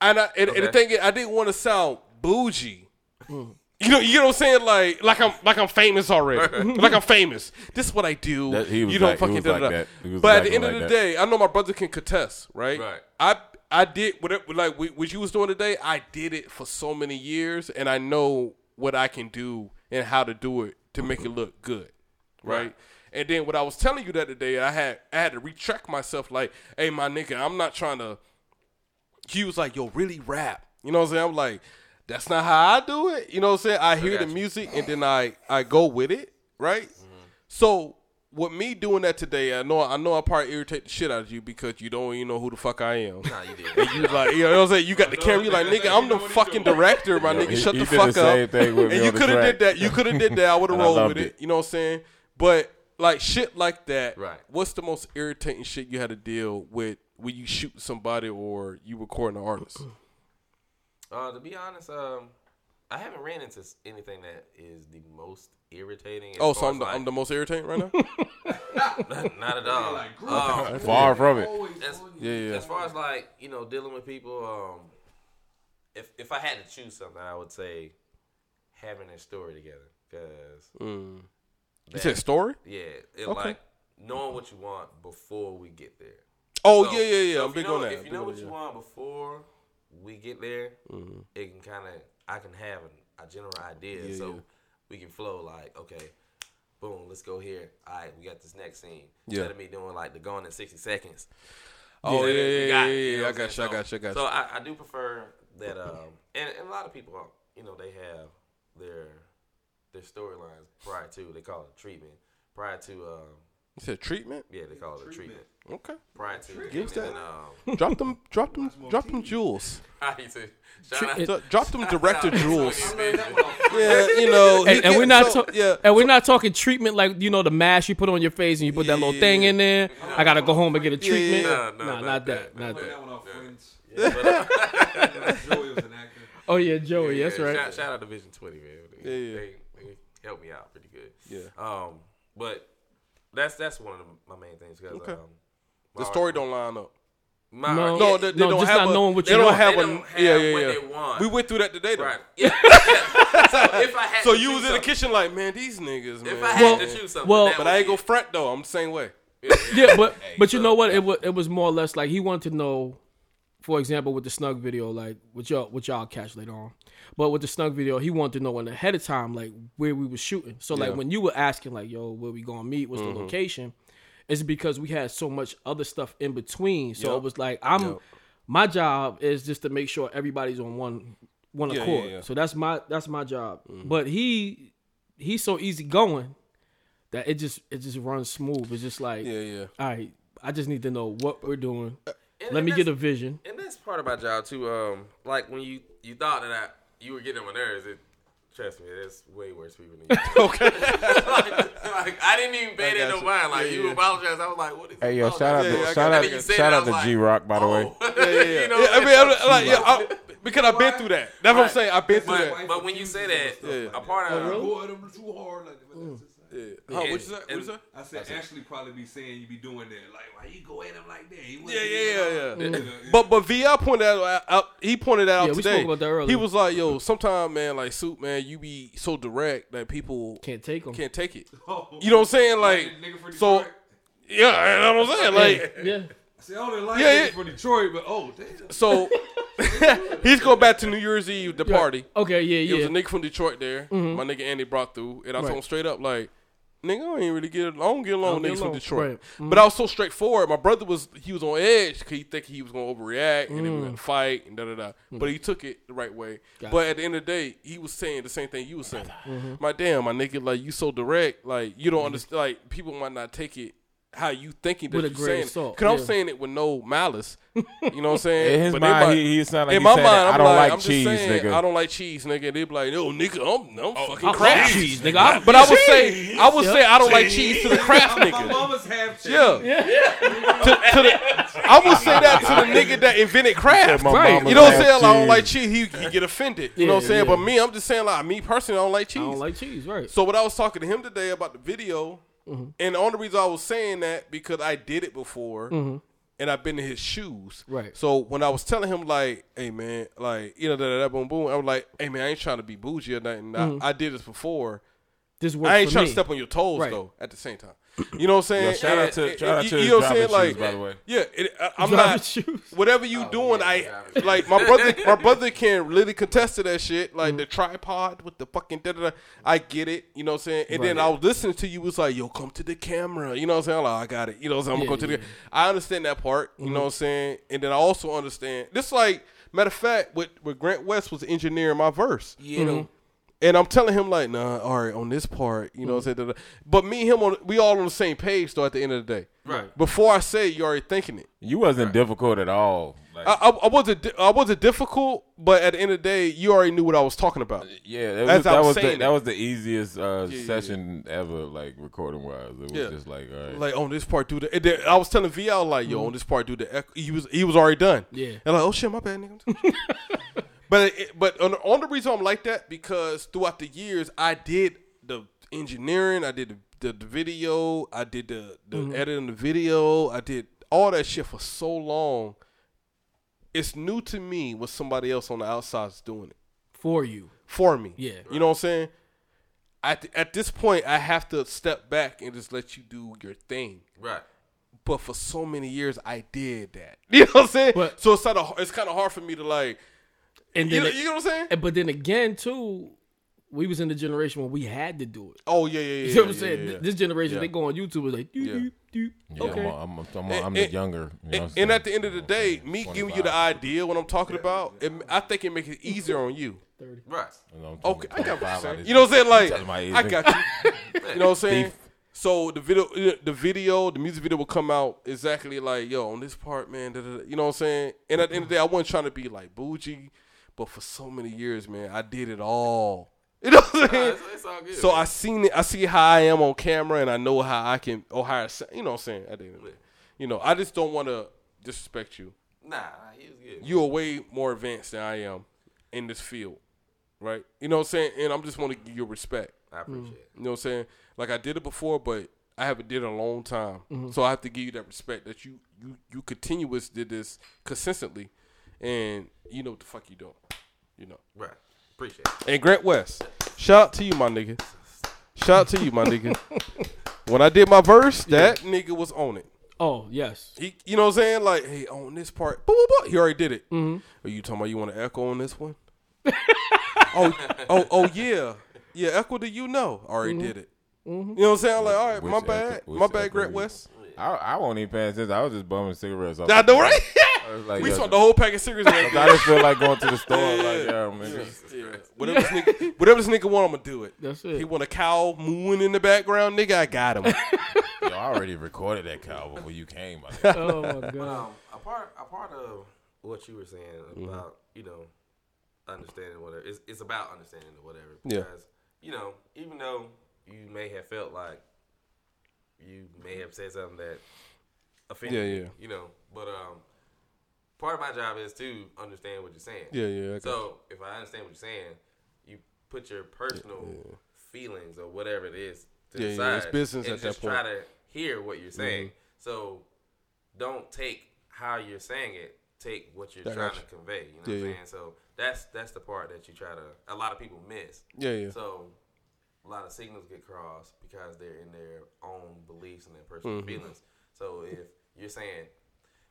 And I, and, and the thing is, I didn't want to sound bougie. You know, you know what I'm saying? Like, like I'm, like I'm famous already. like I'm famous. This is what I do. That- you don't like- fucking was da, like da, da. that. He was But at the exactly end of the that. day, I know my brother can contest, right? Right. I I did whatever like what you was doing today. I did it for so many years, and I know what I can do and how to do it to make it look good, right? Right. And then what I was telling you that today, I had I had to retract myself. Like, hey, my nigga, I'm not trying to. He was like, yo, really rap. You know what I'm saying? I'm like, that's not how I do it. You know what I'm saying? I hear the you. music and then I I go with it, right? Mm-hmm. So with me doing that today, I know I know I probably irritate the shit out of you because you don't even know who the fuck I am. Nah, you did. And you like, you know what I'm saying? You got the camera. You like, nigga, I'm the fucking director, my nigga. Shut the fuck up. thing with me and you could have did that. You could have did that. I would have rolled with it. it. You know what I'm saying? But like shit like that. Right. What's the most irritating shit you had to deal with when you shoot somebody or you recording an artist? Uh, to be honest, um, I haven't ran into anything that is the most irritating. Oh, so I'm the, like- I'm the most irritating right now. not at all. Um, Far from it. as, Yeah, yeah. as far as like you know dealing with people, um, if if I had to choose something, I would say having a story together because Mm. You said story? yeah, it Okay. like knowing what you want before we get there. Oh So- yeah, yeah, yeah. so I'm big know, on that. If you know what that, you yeah. want before we get there, Mm-hmm. it can kind of I can have a, a general idea, Yeah, so yeah. We can flow like okay, boom, let's go here. All right, we got this next scene. Yeah. Instead of me doing like the going in sixty seconds. Oh yeah, yeah, yeah, got yeah, you know I got you. I got you. I got So you. I, I do prefer that, um, and, and a lot of people, um, you know, they have their their storylines prior to. They call it treatment. Prior to, um, You said treatment? yeah, they call it a treatment. Okay. Prior to, Give us and that. um, drop them, drop them, drop them jewels. I need to shout out. Drop them director jewels. Yeah. Yeah, you know. he And, and we're not so- talking. Yeah. And we're not talking treatment like you know the mask you put on your face and you put that little thing yeah. in there. I gotta go home and get a treatment. No, no, nah, not not that. that. Not that. that one off Friends. Uh, Joey was an actor. Oh yeah, Joey. that's right. Shout, shout out to Vision 20, man. They, Yeah, yeah. They, they helped me out pretty good. Yeah. Um, but that's that's one of the, my main things. Cause, Okay. um, The my- story don't line up. My, No. No, they, they No, don't just have not a, knowing what they you don't want. have They a don't have yeah yeah what yeah. they want. We went through that today though. right. Yeah. so if I had So to you choose was in the something- kitchen like, man, these niggas, man. If I had Well- to choose something, well- that but I ain't be go it. front though. I'm the same way. Yeah, but but you so- know what? It was it was more or less like he wanted to know, for example, with the snug video, like which y'all which y'all catch later on. But with the snug video, he wanted to know in ahead of time, like where we was shooting. So like Yeah. when you were asking, like, yo, where we gonna meet? What's the mm-hmm. location? It's because we had so much other stuff in between. So Yep. it was like I'm Yep. my job is just to make sure everybody's on one one Yeah, accord. yeah. So that's my that's my job. Mm-hmm. But he he's so easy going that it just it just runs smooth. It's just like Yeah, yeah. all right, I just need to know what we're doing. Uh, And- Let and me get a vision. And that's part of my job too. Um, like when you you thought that I, you were getting on my nerves. It, trust me, there's way worse people than you. Okay. like, like, I didn't even pay that got no mind. Like Yeah, you yeah. apologize. I was like, what is? Hey yo, shout out apologizing Yeah, to I shout out And then you to shout it, I out to like, G Rock by the way. oh. Yeah, yeah, yeah. You know, Yeah, I mean, that's- I, like, yeah, I, because I've been through that. That's what I'm saying. I've been through But, that. but when you say that, Yeah. a part of Boy, them too hard. Like, but that's just- Yeah. Huh, what you say? What you say? I said Ashley probably be saying you be doing that. Like, why you go at him like that? He Yeah, yeah, yeah, yeah. Yeah, yeah. But but Vi pointed out, out. He pointed out Yeah, we today. spoke about that earlier. He was like, "Yo, sometimes man, like soup, man, you be so direct that people Can't take them. can't take it. Oh. You know what I'm saying? Like, Like the nigga from so yeah, you know what I'm saying? Like, Yeah. I said, I only like Yeah, yeah, yeah. from Detroit, but oh, damn. so he's going back to New Year's Eve, the party. Okay. Yeah. yeah. It was a nigga from Detroit there. Mm-hmm. My nigga Andy brought through, and I told him straight up, like, nigga, I ain't really get, I don't get along with niggas from. Detroit. Right. Mm-hmm. But I was so straightforward. My brother was, he was on edge because he think he was gonna overreact and then we Mm. gonna fight and da da da. But he took it the right way. Gotcha. But at the end of the day, he was saying the same thing you was saying. Mm-hmm. My damn, my nigga, like you so direct, like you don't understand. Like people might not take it. How you thinking that With a you grain saying? of salt, Because I'm saying it with no malice. You know what I'm saying? In his But mind, might- he, he sound like in my mind, I I'm don't like, like I'm just cheese, saying, nigga. I don't like cheese, nigga. They be like, no, nigga, I'm, I'm oh, fucking I Kraft cheese, nigga. I- But I would say, I would say, I don't like cheese to the Kraft nigga. My nigga. mama's half cheese. Yeah, to, to the, I would say that to the nigga that invented Kraft. Right. You know what I'm saying? Like, I don't like cheese. He, he get offended. You know what I'm saying? yeah. But me, I'm just saying, like, me personally, I don't like cheese. I don't like cheese. Right. So what I was talking to him today about the video, Mm-hmm. and the only reason I was saying that because I did it before, mm-hmm. and I've been in his shoes. Right. So when I was telling him like, "Hey man, like you know that that boom boom," I was like, "Hey man, I ain't trying to be bougie or nothing. I, mm-hmm. I did this before. This works I ain't for trying me. to step on your toes Right. though. At the same time, you know what I'm saying? Yo, shout out And- to- and- shout out you- to you know what I'm saying? Like, shoes, by the way. yeah, it, I, I'm Driving not. shoes. Whatever you oh, doing, yeah, I driving like my brother. My brother can really contest to that shit. Like mm. the tripod with the fucking da da da. I get it. You know what I'm saying? And then I was listening to you. Was like, yo, come to the camera. You know what I'm saying? I'm like, I got it. You know what I'm saying? I'm Yeah, gonna go to yeah, the. I understand that part. You know mm-hmm. what I'm saying? And then I also understand this. Like matter of fact, with with Grant West was engineering my verse. you know, mm-hmm. And I'm telling him like, nah, all right, on this part, you know what I'm mm-hmm. saying? Da, da. But me and him, on, we all on the same page though. At the end of the day, Right. Before I say, you already thinking it. You wasn't difficult at all. Like, I, I, I wasn't, I wasn't difficult, but at the end of the day, you already knew what I was talking about. Uh, yeah, that as was, I that was was the, saying that was the easiest uh, yeah, session ever, like recording wise. It was Yeah. just like, all right. Like on this part, do the. and then I was telling Vi, I was like, yo, mm-hmm. on this part, do the. He was, he was already done. Yeah. And like, oh shit, my bad, nigga. but it, but on the, on the reason I'm like that because throughout the years I did the engineering, I did the, the, the video, I did the the Mm-hmm. editing the video, I did all that shit for so long. It's new to me when somebody else on the outside is doing it for you. for me. Yeah. you know what I'm saying. At th- at this point, I have to step back and just let you do your thing right. but for so many years I did that. You know what I'm saying? But- so it's kind of it's kind of hard for me to like. And You then, know, you know what I'm saying? and- but then again too, we was in the generation when we had to do it. Oh yeah, yeah, yeah. You know what I'm yeah, saying? yeah, yeah. This generation, Yeah. they go on YouTube, it's like, doo, Yeah. doo, doo. yeah, okay. I'm, I'm, I'm, I'm the and- younger. You know what I'm And, saying? and at the end of the day, me giving you the idea what I'm talking about, it, I think it makes it easier on you. Right. You Okay, I got what you're saying. You know what I'm saying? Like, Touch my age, I got you. You know what I'm saying? So the video, the video, the music video will come out exactly like, yo, on this part, man. Da, da, da. You know what I'm saying? And at the end of the day, I wasn't trying to be like bougie, but for so many years, man, I did it all. You know what I'm Nah, saying? it's, it's all good. So I seen it. I see how I am on camera, and I know how I can, or how I, sa- you know, what I'm saying. At the end of the you know, I just don't want to disrespect you. Nah, nah, he good. you are way more advanced than I am in this field, right? You know what I'm saying? And I'm just want to give you respect. I appreciate it. You know what I'm saying? Like I did it before, but I haven't did it a long time. Mm-hmm. So I have to give you that respect that you you you continuous did this consistently, and you know what the fuck you doing. You know. Right. Appreciate it. And Grant West, shout out to you, my nigga. Shout out to you, my nigga. When I did my verse, that nigga was on it. Oh yes. He, you know what I'm saying? Like, hey, on this part, boop, boop, boop, he already did it. Mm-hmm. Are you talking about you want to echo on this one? oh, oh, oh, yeah, yeah. Echo, do you know? Already did it. You know what I'm saying? I'm like, all right, Which my Echo- bad, which my bad, Grant West. I, I won't even pay attention. I was just bumming cigarettes. Off I know, right? I was like, we yo, smoked the whole pack of cigarettes. I just feel like going to the store. Like, yeah, man. Yeah. Whatever this nigga, whatever this nigga want, I'm gonna do it. That's it. He want a cow mooing in the background, nigga. I got him. Yo, I already recorded that cow before you came. my. Oh my god. Um, a part, a part of what you were saying Mm-hmm. about, you know, understanding whatever. It's, it's about understanding or whatever. Yeah. You know, even though you may have felt like you may have said something that offended Yeah, you, yeah. you know, but um, part of my job is to understand what you're saying. Yeah, yeah. So if I understand what you're saying, you put your personal feelings or whatever it is to Yeah, the yeah, side. it's business and at that point. Mm-hmm. Try to hear what you're saying. So don't take how you're saying it. Take what you're I trying to convey. You know Yeah, what I'm yeah. saying? So that's that's the part that you try to. A lot of people miss. Yeah, yeah. So a lot of signals get crossed because they're in their own beliefs and their personal Mm-hmm. feelings. So if you're saying,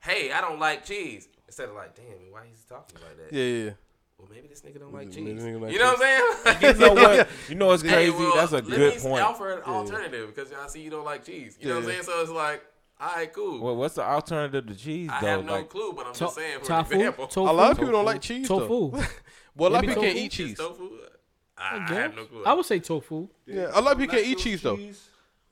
"Hey, I don't like cheese," instead of like, "Damn, why he's talking like that?" Yeah, yeah. Well, maybe this nigga don't like cheese. like you know what I'm saying? You know what? You know what's Hey, crazy? well, That's a let good me point. offer an alternative because I see you don't like cheese. You know what I'm saying? So it's like, all right, cool. Well, what's the alternative to cheese I though? have no like, clue, but I'm To- just saying for tofu, example. tofu, A lot of people don't like cheese tofu. Well, a lot of people can't eat cheese. tofu. I, I guess. have no clue. I would say tofu. Yeah, a lot of people can't eat Lactose cheese though.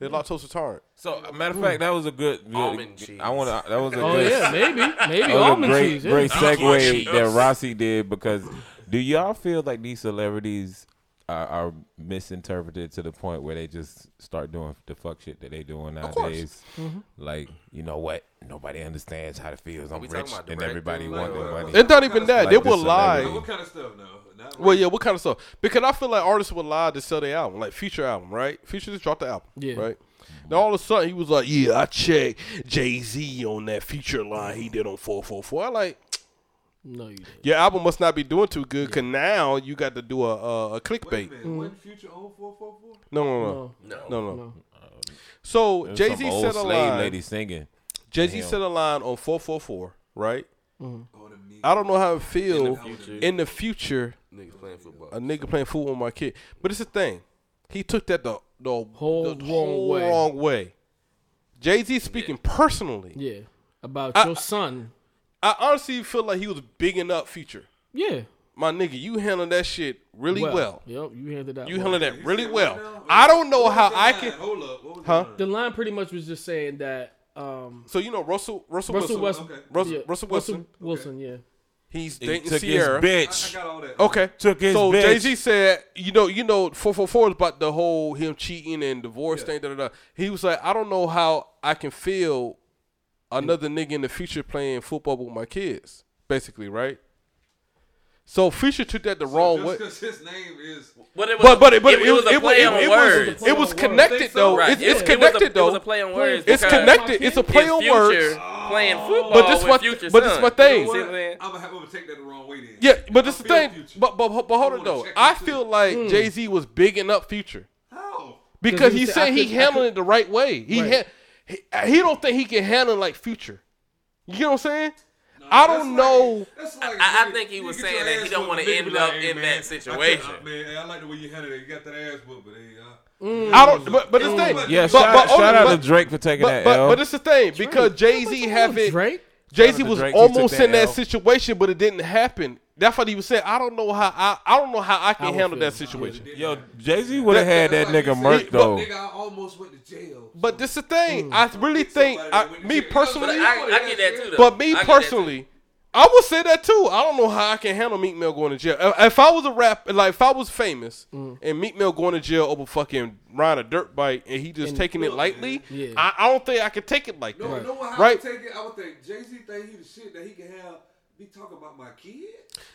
Cheese. They're lactose intolerant. so, matter of fact, that was a good. good Almond cheese. I want to. That was a Oh good. yeah, maybe, maybe that was a almond great, cheese. yeah. great segue cheese. that Rossi did because do y'all feel like these celebrities are, are misinterpreted to the point where they just start doing the fuck shit that they doing course. nowadays? Mm-hmm. Like, you know what? Nobody understands how it feels. I'm rich and everybody like, want their what- money. It's not even that. Like they will lie. celebrity. What kind of stuff now? Not Well, yeah, what kind of stuff? Because I feel like artists would lie to sell their album, like Future album, right? Future just dropped the album, Yeah. right? Mm-hmm. Now all of a sudden he was like, "Yeah, I checked Jay Z on that Future line he did on 444." I like No, you didn't. your album must not be doing too good, cause now you got to do a a, a Wait a clickbait. minute. Wasn't Future on 444? No, no, no, No, no. no, no. no. So Jay some Z old said a slave line. lady singing. Jay Z said a line on 444, right? Mm-hmm. Oh, the. I don't know how it feel future. in the future Niggas playing football. a nigga playing football with my kid. But it's a thing. He took that the the Whole the wrong whole way. wrong way. Jay Z speaking personally. Yeah, about I- your son. I honestly feel like he was bigging up Future. Yeah, My nigga, you handled that shit really well. Yep, you handled that. You well. handled that He really well. what now? I don't know What how the I line? can. Hold up. What was Huh? the line? Pretty much was just saying that um, So you know Russell Russell, Russell Wilson. West, Okay. Russell, yeah, Russell Wilson. Wilson, yeah. He's He dating took Ciara. his I, I bitch. got all that. Okay. Took his so bitch. Jay Z said, you know, you know, four four four is about the whole him cheating and divorce thing. Da, da, da. He was like, I don't know how I can feel another nigga in the future playing football with my kids, basically, right? So Future took that the wrong just way. because his name is. But it was, But but it, but it, it, was a it, play it, on it words. was it was connected so? though. Right. It's, yeah. it's It was a- connected It was a play on words. It's connected. It's a play on words. Playing oh. football But this with what- future but this son. my thing. You see what I'm saying? I'm gonna have to take that the wrong way then. Yeah, but this is the thing. Future. But but but hold I it though. I feel too. like hmm. Jay Z was bigging up Future. How? Because he he said, said he could- handled it the right way. He Right. Ha- he, he don't think he can handle like Future. You know what I'm saying? I don't know. that's like I- I think he was saying that he don't wanna end like, up hey, in man, that I situation. can't- man, I like the way you handled it. You got that ass whooped, but hey, uh, I don't. But but this thing. Mm. Yeah, but, shout, but, shout on, out but, to Drake for taking But that but, L. but it's the thing because Jay Z haven't. Drake. Jay Z was Drake, almost that in that L. situation, but it didn't happen. That's what he was saying. I don't know how. I, I don't know how I can would handle that situation. Yo, Jay Z would have had that That's nigga like murked though. Nigga, I almost went to jail. But this is the thing. I really think. I, me But personally. I, I get that too. Though. But me I get that too. personally, I would say that too. I don't know how I can handle Meek Mill going to jail. If- If I was a rap, like if I was famous Mm. and Meek Mill going to jail over fucking riding a dirt bike and he just taking it lightly, Yeah. I, I don't think I could take it like No, that. you know what? How Right. I would take it? I would think Jay Z think he the shit that he can have. Be talking about my kid.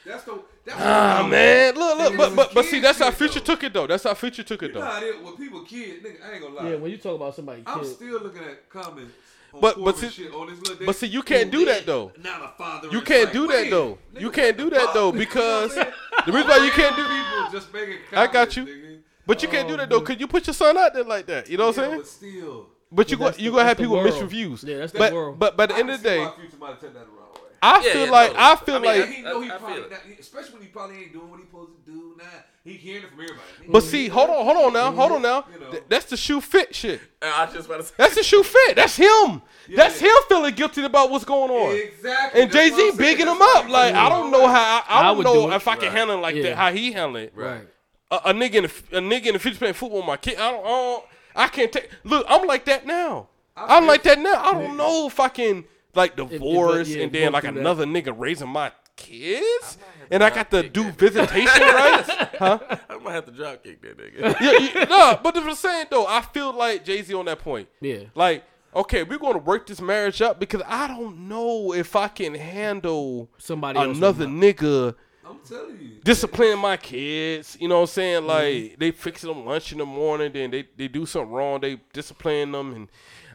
That's the. That's Ah what- man, look, look, Nigga, but but but see, that's how shit, Future though. took it though. That's how Future took it You know though. how it is when people kid, nigga. I ain't gonna lie. Yeah, when you talk about somebody I'm kid, still looking at comments. But- but, but but see- shit on this little but see, you can't do that, though. Not a father. You can't sight. do that though. Nigga, You can't do that though because what I'm saying? the reason why you can't do. people just making I got you. nigga. But you can't do that though, cause you put your son out there like that. You know what I'm Yeah, saying? but still. But you Yeah, go, you gonna have people world. mixed reviews. Yeah, that's the but, world. But by the I end of the see day, why Future might have taken that the wrong way. I Yeah, feel yeah, like totally. I feel I mean, like. He know he I- I probably, feel it. not, especially when he probably ain't doing what he supposed to do now. He hearing it from everybody. But see, hold on, hold on now, hold on now. You know. Th- That's the shoe fit shit. Uh, I was just about to say. That's the shoe fit. That's him. That's yeah. him feeling guilty about what's going on. Exactly. And Jay what Z I'm saying. bigging That's him up. Like I don't know how. I, I I don't would know do if I can Right. handle it like Yeah. that. How he handle it. right? A, a nigga in the, a nigga in the future playing football with my kid. I don't. I, don't, I can't take. Look, I'm like that now. I'm like that now. I don't know if I can like divorce yeah, and then like through that. another nigga raising my kids, and I got to do visitation rights. Huh? I might have to drop kick that nigga. yeah, yeah, no, but I'm saying though, I feel like Jay Z on that point. Yeah. Like, okay, we're gonna work this marriage up because I don't know if I can handle Somebody else another on nigga I'm telling you. disciplining my kids. You know what I'm saying? Like Mm-hmm. they fixing them lunch in the morning, then they, they do something wrong, they discipline them and.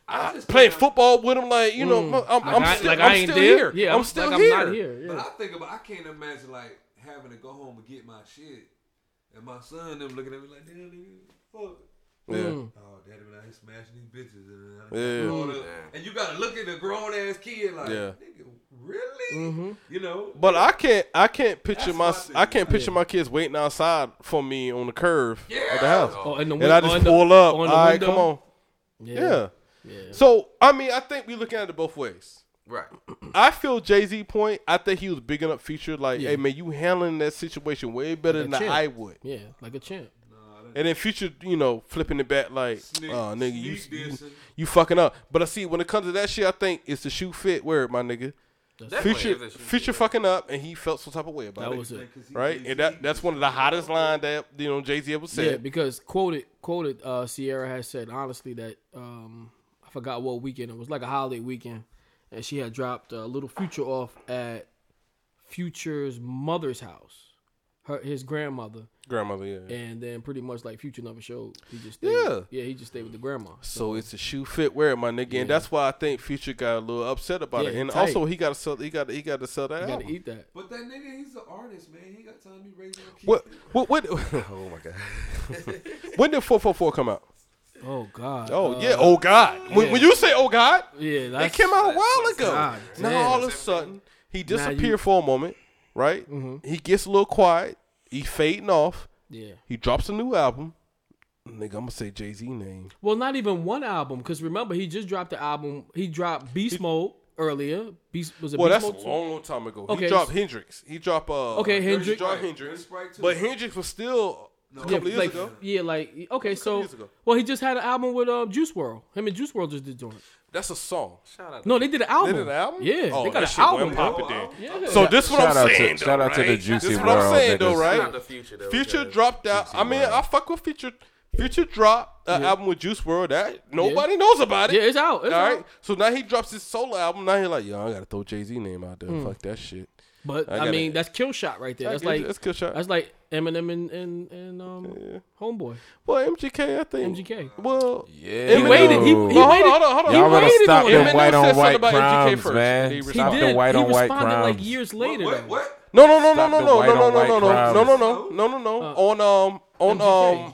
I just playing think- football with them, like you know, I'm, I'm, Mm. I- still, like I'm still here. Yeah, I'm still like here. I'm not here. But I think about, I can't imagine like having to go home and get my shit, and my son them looking at me like, damn nigga, fuck. Yeah. Mm. Oh, daddy, man, I ain't smashing these bitches, and, Yeah. and you gotta look at the grown ass kid like, Yeah. nigga, really? Mm-hmm. You know? But I can't I can't picture my my. I can't picture my kids waiting outside for me on the curve of the house. Oh, and, the and I just on the- pull up. All on the right, window. come on. Yeah. Yeah. So I mean, I think we looking at it both ways. right. I feel Jay Z point. I think he was bigging up Future. Like, Yeah. hey man, you handling that situation way better Like than champ. I would. Yeah, like a champ. And then Future, you know, flipping it back like, Sneak- oh nigga, you, you you fucking up. But I see when it comes to that shit, I think it's the shoe fit word, my nigga. Definitely Future, is a shoe Future fucking up, and he felt some type of way about That it. was it. right? And that that's one of the hottest line that you know Jay Z ever said. Yeah, because quoted quoted uh, Ciara has said honestly that um, I forgot what weekend it was like a holiday weekend, and she had dropped a little Future off at Future's mother's house, her his grandmother, Grandmother, yeah. and then pretty much like Future never showed. He just stayed, Yeah. yeah, he just stayed with the grandma. So it's a shoe fit wear, my nigga, and that's why I think Future got a little upset about Yeah, it, and tight. also he got to sell. He got he got to sell that You album. gotta eat that. But that nigga, he's an artist, man. He got time to be raising a kid. What what what? Oh my god. when did four four four come out? Oh God. Oh Uh, yeah, oh God. When, yeah. when you say oh God, yeah. it came out a while ago. God now damn. all of a sudden he you- disappeared for a moment, right? Mhm. He gets a little quiet. He fading off. Yeah. He drops a new album. Nigga, I'm gonna say Jay Z name. Well, not even one album, because remember he just dropped the album. He dropped Beast Mode earlier. Beast was it Well, Beast that's a Mode? two? long, long time ago. Okay, He dropped Hendrix. He dropped uh Okay, Hendrix. He Hendrix. dropped Dirty Hendrix. Sprite. But Hendrix was still a couple Yeah, years like, ago. Yeah, like okay, so well, he just had an album with um, Juice WRLD. Him and Juice WRLD just did joint. That's a song. Shout out. No, they did an album. They did an album? Yeah, Oh, they got an shit album. went bro. popping then. Yeah. So this what Shout I'm out to- saying. shout though, out to the right? Juicy This what I'm saying though, right? Shout Future though. Future because- dropped out. I mean, World. I fuck with Future. Future dropped an album with Juice WRLD that nobody knows about it. Yeah, it's out. It's All out. So now he drops his solo album. Now he like, yo, I gotta throw Jay Z name out there. Hmm. Fuck that shit. But I I, gotta- mean, that's kill shot right there. That's like That's kill shot. That's like Eminem and and, and um Yeah. Homeboy Well, MGK, I think. MGK. Well, Yeah. He waited. He, he No, hold on, waited. hold on, hold on. He Y'all better waited stop on them it. Eminem white said on something white about MGK crimes, first. man. He He Stop did. the white he on white responded like crimes. years What, later. what, though. what? No, no, no, no, Stop no, the no, white no, on no, no, white no, no, crimes. no, no, no, no, no, no. On um, on MGK. um,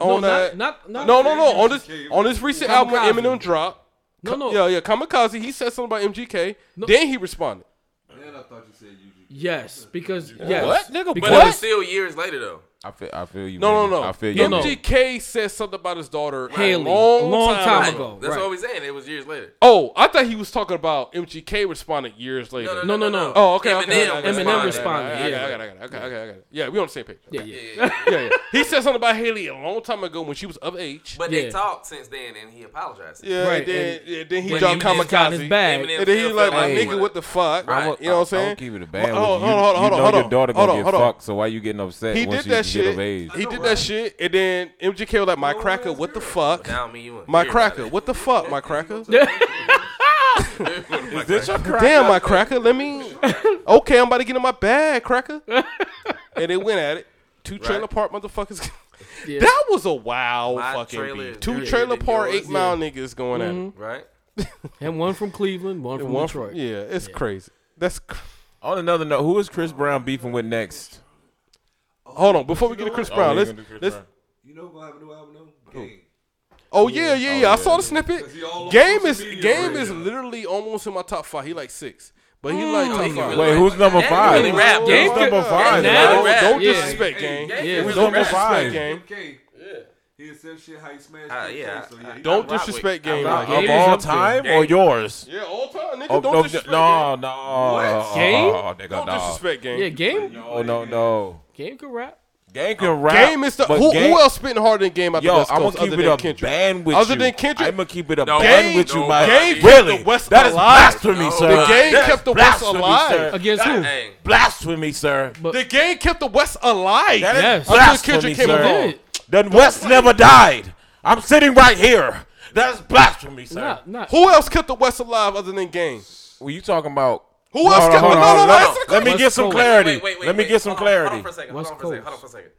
No, on that. not, not, No, not, no, no. On this on this recent album, Kamikaze. Eminem dropped. No, no. Yeah, yeah. Kamikaze. He said something about MGK. No then he responded. Man, I thought you said you. Yes, because yes, What, nigga? Because, But it was still years later though. I feel, I feel you. No, man. no, no. I feel you. MGK no. said something about his daughter Hailie, long, long time, time ago. That's right. what we saying. It was years later. Oh, I thought he was talking about MGK responded years later. No, no, no. no oh, okay. Eminem, okay. Eminem responded. I, I, yeah, I got it. I got it. Okay, okay, I got it. Yeah, we on the same page. Yeah, yeah, yeah, yeah, yeah. He said something about Hailie a long time ago when she was of age. But they talked since then, and he apologized. Yeah, right. Then, and, then he dropped Kamikaze. Bag. And then he like, my nigga, what the fuck? You know what I'm saying? I'll keep it a bad. Oh, hold on, hold on, hold on. Your daughter gonna get fucked. So why you getting upset? He did that shit. He did that shit, and then MGK was like, "My cracker, what the fuck? Now My cracker, what the fuck, my cracker? Is this your cracker? Damn, my cracker, let me. Okay, I'm about to get in my bag, cracker." And they went at it. Two trailer park motherfuckers. That was a wild fucking beat. Two trailer park eight mile niggas going at it. Mm-hmm. Right? and one from Cleveland, one from one Detroit. Yeah, it's crazy. That's on another note. Who is Chris Brown beefing with next? hold on. Before we get to oh, Chris Brown, let's let's. You know who gonna have a new album though? Oh, oh yeah, yeah, yeah. I saw the snippet. Game is game is literally almost in my top five. He like six. But he like top five. Wait, who's number five? Really rap. Game who's number five. Don't, don't disrespect game. Yeah, who's number five? Game. He said shit how he smashed. Uh, yeah, so, yeah don't disrespect game like of all time or yours. Yeah, all time. Nigga, oh, don't no, disrespect no, game. no, no. What? Uh, game? Oh, nigga, don't no. disrespect game. Yeah, game. No, no, no. Game can rap. Game can rap. Game is the, who, game, who else spitting harder than Game out yo, West I'm Coast I'm gonna keep it up band with other you. Than Kendrick. I'm gonna keep it up no, band with you, my Game really. The West that is blasphemy, no. sir. The Game kept the West alive against who? Blasphemy, sir. But, the Game kept the West alive. That yes. blasphemy, Until Kendrick sir. came along. The West never died. I'm sitting right here. That's blasphemy, sir. Not, not. Who else kept the West alive other than Game? Were you talking about who else can? Hold on, hold on. Let me get some clarity. wait Let me get some clarity. Hold on for a second. Hold on for a second. Hold on for a second.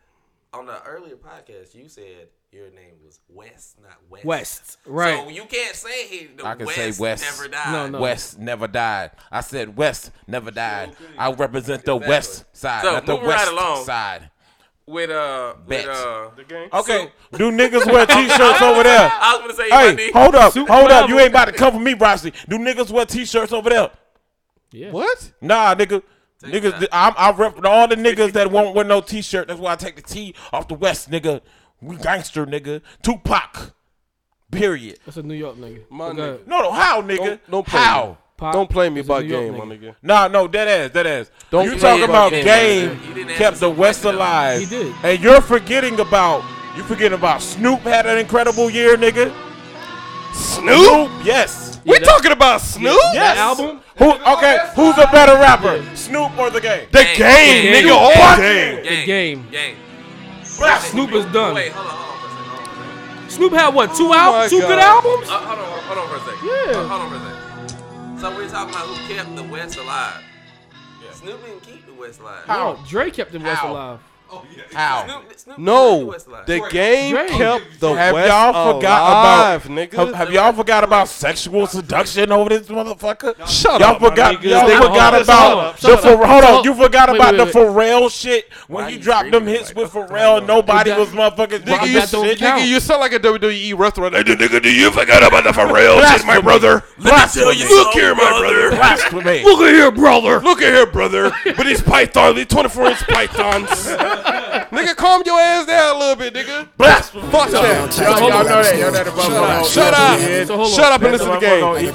On the earlier podcast, you said your name was West, not West. West, right? So you can't say he, the I can West, say West never died. No, no. West never died. I said West never died. I represent the exactly. West side, so, not the West right side with uh Bet. with uh the game. Okay, so, do niggas wear t-shirts over there? I was gonna say, hey, hold up, hold up, you ain't about to come for me, Rossi. Do niggas wear t-shirts over there? Yeah. What? Nah, nigga. Take niggas, I'm, I rep all the niggas that won't wear no t-shirt. That's why I take the T off the West, nigga. We gangster, nigga. Tupac. Period. That's a New York nigga. My nigga. No, no, how, nigga? Don't, don't play how? Me. Pop, don't play me about game, nigga. my nigga. Nah, no, dead ass, dead ass. Don't you talking about game, game kept the West alive. He did. And you're forgetting about you forgetting about Snoop had an incredible year, nigga. Snoop? Yes. We're talking about Snoop? Yes. Album? Who? Okay, who's a better rapper, Snoop or the game? The game, game, nigga, all game. game. The game. Game. Snoop is done. Wait, hold on Snoop had what? Two oh albums? Two God. good albums? Uh, hold on, hold on for a second. Yeah. Uh, hold on for a second. So we're talking about who kept the West alive. Yeah. Snoop didn't keep the West alive. How? No, Dre kept the West How? alive. Oh, yeah. How? Snoop, Snoop no, the game Drake. kept the have West y'all forgot alive, about nigga. Have, have y'all forgot about sexual seduction over this motherfucker? Y'all, Shut y'all up, forgot. Y'all nigga. forgot hold about up, the for, hold on. You forgot wait, about wait, wait, the Pharrell shit when you, you dropped them hits like, with Pharrell. Nobody was motherfucking nigga. You, shit. nigga, you sound like a WWE restaurant. Hey, nigga, do you forgot about the Pharrell shit, my brother? Look here, my brother. Look at here, brother. Look at here, brother. But these pythons, these twenty-four inch pythons. nigga, calm your ass down a little bit, nigga. Blast! Fuck that. Y'all, know that. Y'all know that about Shut, Shut up. Shut up. Shut up and listen to the game.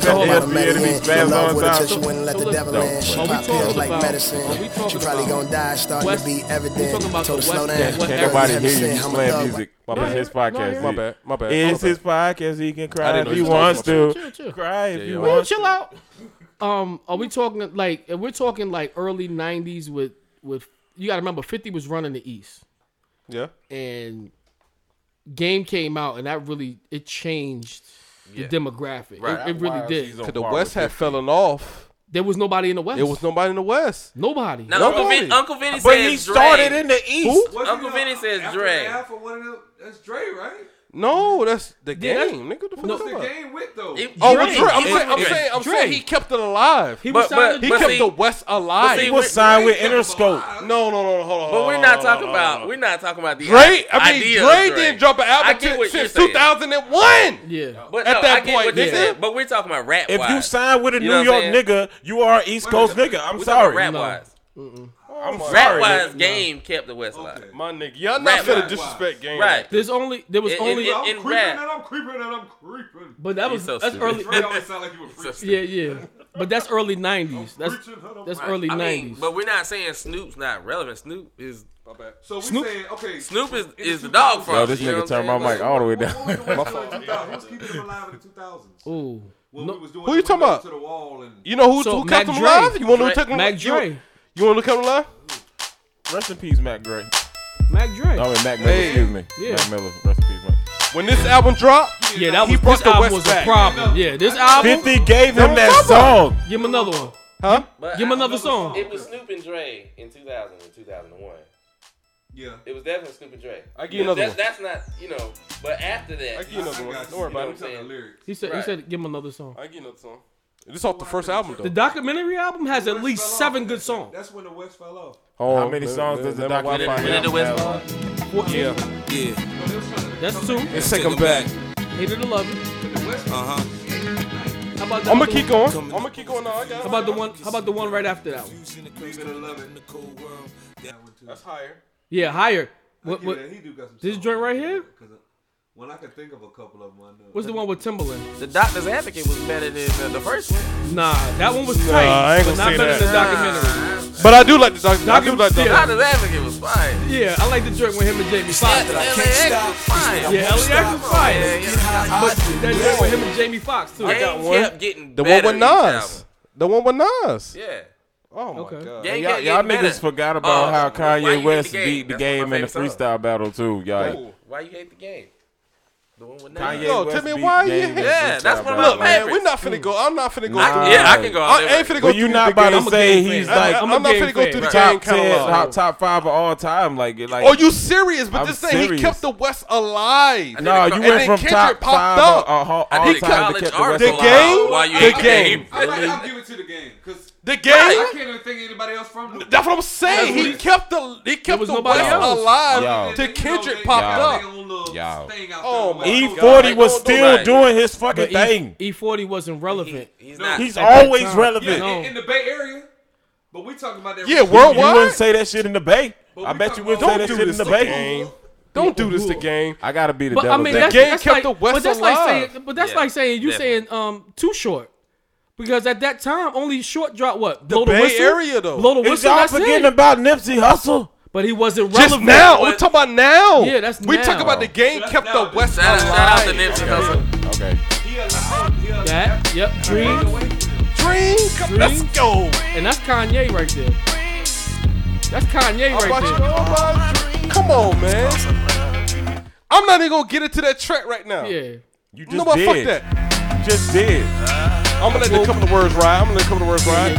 She pop like medicine. She probably gonna die. Starting to be evident. Told. Can't nobody hear you playing music. My bad. His podcast. My bad. My bad. It's his podcast. He can cry if he wants to. Cry if he wants. Chill out. Um, are we talking like we're talking like early '90s with with you got to remember 50 was running the East. Yeah. And game came out and that really it changed the yeah. demographic. Right. It, it really did. Cuz the West had fallen off. There was nobody in the West. There was nobody in the West. Nobody. Now, nobody. Uncle, Vin, Uncle Vinny says Dre. But he started Dre. in the East. Uncle Vinny says Dre. Half of one of them, that's Dre, right? No, that's the Yeah, game. Nigga, the fuck no, the game with though? It- Oh, well, I'm, It- saying, I'm, saying, I'm saying he kept it alive. He was But- signed but- he but kept see- the West alive. He was signed with Interscope. no, no, no, no, hold on. But we're not talking about we're not talking about the I mean, Drake didn't drop an album since- 2001. Yeah. But at that point, But we're talking about rap. If you sign with a New York nigga, you are East Coast nigga. I'm sorry. Rap wise. I'm sorry, Rap-wise, game kept the West alive. My nigga, y'all not gonna disrespect game. Right. There's only there was It- it- only I'm in creeping rap. and I'm creeping and I'm creeping. but that was so that's stupid. early. Dre always sound like you were preaching. yeah, yeah. But that's early '90s. That's that's early I mean, '90s. but we're not saying Snoop's not relevant. Snoop is My bad. So we Snoop- saying, okay, Snoop is, is the dog father. Yo, this you know nigga turned my saying? mic all the way down. Who's Who was keeping them alive in the 2000s? Ooh, When Who you talking about? To the wall and You know who, So, who kept Mac him alive? You want to Dre- who took him Mac Dre. you- you want to look up the line? Rest in peace, Mac Dre. Mac Dre. Oh, Mac Miller. Hey. Excuse me. Yeah. Mac Miller. Rest in peace, Mac. When this album dropped, yeah, that he was, brought this the album West was back. a problem. Yeah, this album. Fifty gave him that song. Give him another one. Huh? But Give him another song. It was Snoop and Dre in 2000 and 2001. Yeah. It was definitely Snoop and Dre. I give you another that's, one. That's not, you know, but after that. I give you another one. Don't worry about it. He said, right. he said, give him another song. I give you another song. This is off the first album though. The documentary album has at least seven good songs. That's when the West fell off. Oh, How many songs does the documentary album have? Yeah. Yeah. That's two. Let's take them back. 8 and 11. Uh-huh. How about I'm gonna keep going. I'm gonna keep going. No, I got how about the one? How about the one right after that one? That's higher. Yeah, higher. What, what, this joint right here? When I could think of a couple of them, What's the one with Timbaland? The Doctor's Advocate was better than uh, the first one. Nah, that one was tight. Nah, I ain't gonna not say better that. than the documentary. But I do like the doc. I do like the The Doctor's Advocate was fine. Yeah, I like the joint with him and Jamie Foxx. Yeah, LAX was fine. Yeah, LAX was fine. Yeah, yeah. But that joint with him and Jamie Foxx too. I got one. kept getting The one with Nas. The one with Nas. Yeah. Oh my Okay. god. Game y'all niggas better. forgot about Oh, how Kanye West game? beat the That's game in the favorite song. freestyle battle too. Y'all. Why you hate the game? The one with Yo, West tell me why you here? Yeah, that's one of Battle. my Look, man, we're not finna go. I'm not finna go. Yeah, I can go I ain't finna go. But you not the about to say he's like I'm, I'm not finna go through the game top ten, top, top five of all time. Like, like Are you serious? But this thing, he kept the West alive. And no, you and went then from top popped five up. of all, all I need time to college kept the alive. The game? Why you The the game. I, like, I'll give it to the game because the game. I can't even think anybody else from. New That's what I'm saying. He kept the he kept the West else. alive. Yo. To Kendrick they, popped up. Oh, E40 was still doing his fucking thing. E40 wasn't relevant. He, he's no, not. He's always relevant yeah, in, in, the Bay Area. But we talking about that. Yeah, worldwide. You wouldn't say that shit in the Bay. I bet you wouldn't say that shit in the Bay. Don't do this to game. I gotta be the devil. The game kept the West but that's alive. Like saying, but that's like saying you saying um too short. Because at that time, only short drop what the blow Bay? Area though. Blow the whistle. Is y'all forgetting it. about Nipsey Hussle? But he wasn't relevant. Just now, We talk about now. Yeah, that's we now. talk about the game kept now. the West shout, alive. Shout out to Nipsey Hussle. Okay. That, yep, dream, dream, come, let's go. And that's Kanye right there. That's Kanye right there. Come on, man. I'm not even gonna get into that track right now. Yeah. You just no, did. Fuck that. You just did. I'm gonna let a couple of words ride. I'm gonna let a couple of words ride.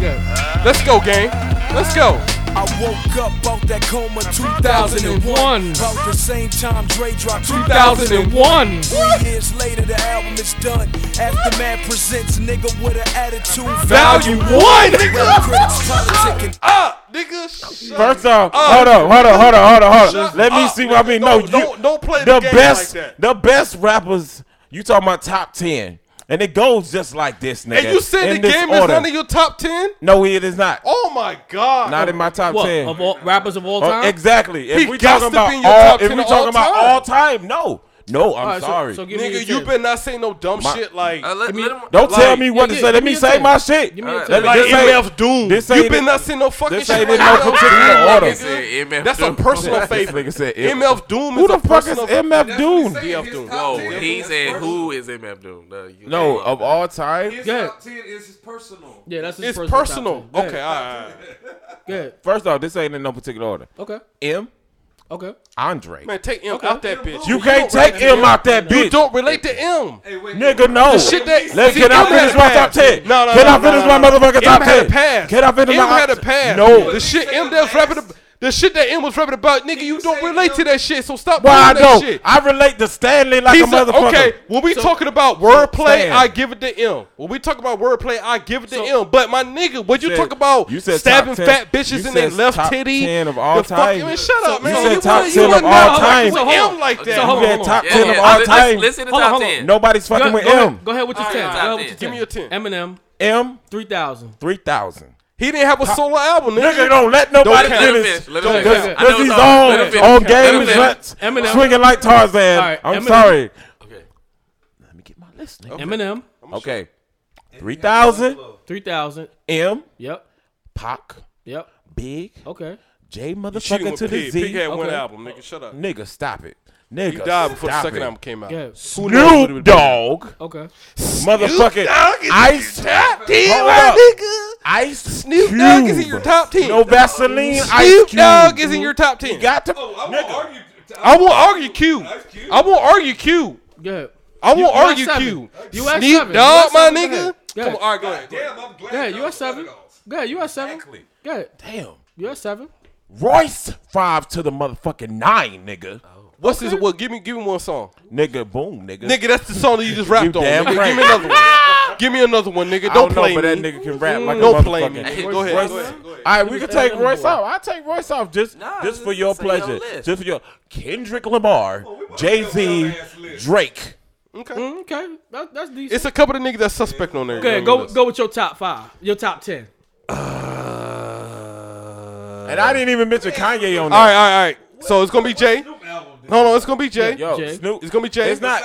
Let's go, gang. Let's go. I woke up out that coma 2001. 2001. About the same time Dre dropped 2001. 2001. Three years later, the album is done. Aftermath presents nigga with an attitude. Value, one. Nigga, ah, ah, First off, hold on, hold on, hold on, hold on, hold on. Let me see what I mean. No, you, don't, don't play the, the best, like that. The best rappers, you talking about top 10. And it goes just like this, nigga. And you said in the game order. is under your top ten? No, it is not. Oh my god! Not in my top what, ten of all, rappers of all oh, time. Exactly. If he we talking about all, if we talking about all time, no. No, I'm right, sorry. so give Nigga, you ten. been not saying no dumb My- shit like Uh, let, let him- Don't like, tell me what to say. Let me me say ten. my shit. Give me your like MF Doom. this You ain't- been not saying no fucking this shit. ain't no like that. particular order. That's a personal This favor. nigga said MF. MF Doom Who the fuck is MF Doom? DF Doom. No, he said who is MF Doom? No, of all time. His Yeah. top ten is personal. Yeah, that's his It's personal. Okay, ahead. all right. all right. First off, this ain't in no particular order. Okay. M Okay. Andre. Man, take M okay. out that bitch. You, you can't take M, M out that bitch. You don't relate to M. Hey, wait, Nigga, no. The shit that, Let's, see, can I finish my top 10? No, no, Can no, I finish no, no, my motherfucking top 10? Can I finish M my had a pass. No. The shit M that's rapping the shit that M was rapping about, nigga, you, you don't relate to that shit, so stop well, I don't. Shit. I relate to Stanley like He's a, motherfucker. Okay, when we so, talking about wordplay, so I give it to M. When we talk about wordplay, I give it to so, M. But my nigga, when you, you talk about you said stabbing fat bitches in their left top titty, ten of all time. Fuck, man, shut up, man. You said top ten of all time. M like that. You said top ten of all time. Listen to top ten. Nobody's fucking with M. Go ahead with your ten. Give me your ten. Eminem. M. 3,000. 3,000. He didn't have a solo album. Nigga, nigga don't let nobody don't let. Let him finish. Because he's on, on game is nuts, swinging like Tarzan. Right, I'm Eminem. sorry. Okay. Let me get my list. Nigga. Okay. Eminem. Okay. 3,000. 3,000. M. Yep. Pac. Yep. Big. Okay. J motherfucker to the P. Z. Had okay. one album, nigga. Shut up. Nigga, stop it. Nigga, he died before the second it. album came out. Yeah. Snoop Dogg. Okay. Motherfucking Ice. Hold up. Ice Snoop Cube. Dogg is in your top ten. No Vaseline. Snoop Ice Cube. Is in your top ten. You got to. Oh, I won't nigga. argue. I won't argue Cube. I won't argue Cube. Yeah. I won't you, argue Q. You at Snoop Dogg, my nigga. Yeah. Come on, all right, go ahead. Damn, I'm glad. You are seven. Yeah, you are seven. Exactly. Damn. You are seven. Royce five to the motherfucking nine, nigga. Oh. What's okay. his? Well, give me, give me one song, nigga. Boom, nigga. Nigga, that's the song that you just rapped you on. Nigga. Right. Give me another one. Give me another one, nigga. Don't, I don't play know, me. But that nigga can rap mm. like don't play me. Hey, go, ahead, go, ahead. All right, we can take Royce off. I take Royce off just nah, just for your pleasure. Just for your Kendrick Lamar, oh, Jay Z, Drake. Okay, mm, okay, that, that's decent. It's a couple of niggas that's suspect yeah. on there. Okay, you know, go go with your top five, your top ten. Uh, and I didn't even mention Kanye on there. All right, all right, all right. So it's gonna be Jay. No, no, it's gonna be Jay. Yeah, yo, Jay. Snoop. It's gonna be Jay. It's not.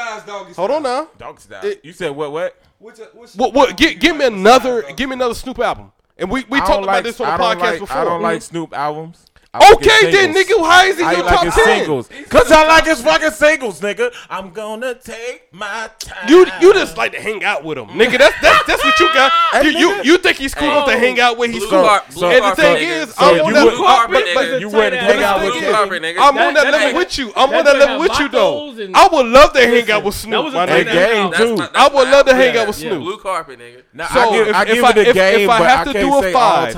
Hold on now. Dog style. It, you said what? What? What's a, what's what? What? Give, give me another. Give me another Snoop album. And we we talked like, about this on the podcast like, before. I don't like Snoop albums okay then, nigga, why is he your top ten? singles? Cause I like his fucking singles, nigga. I'm gonna take my time. You you just like to hang out with him, nigga. That's that's, that's what you got. You, you you think he's cool to hang out with? He's cool. So, and the thing is, I'm on that carpet, you wouldn't hang out with him? I'm on that level with you. I'm on that level with you though. I would love to hang out with Snoop. My game too. I would love to hang out with Snoop. Blue carpet, nigga. So if I have to do a five,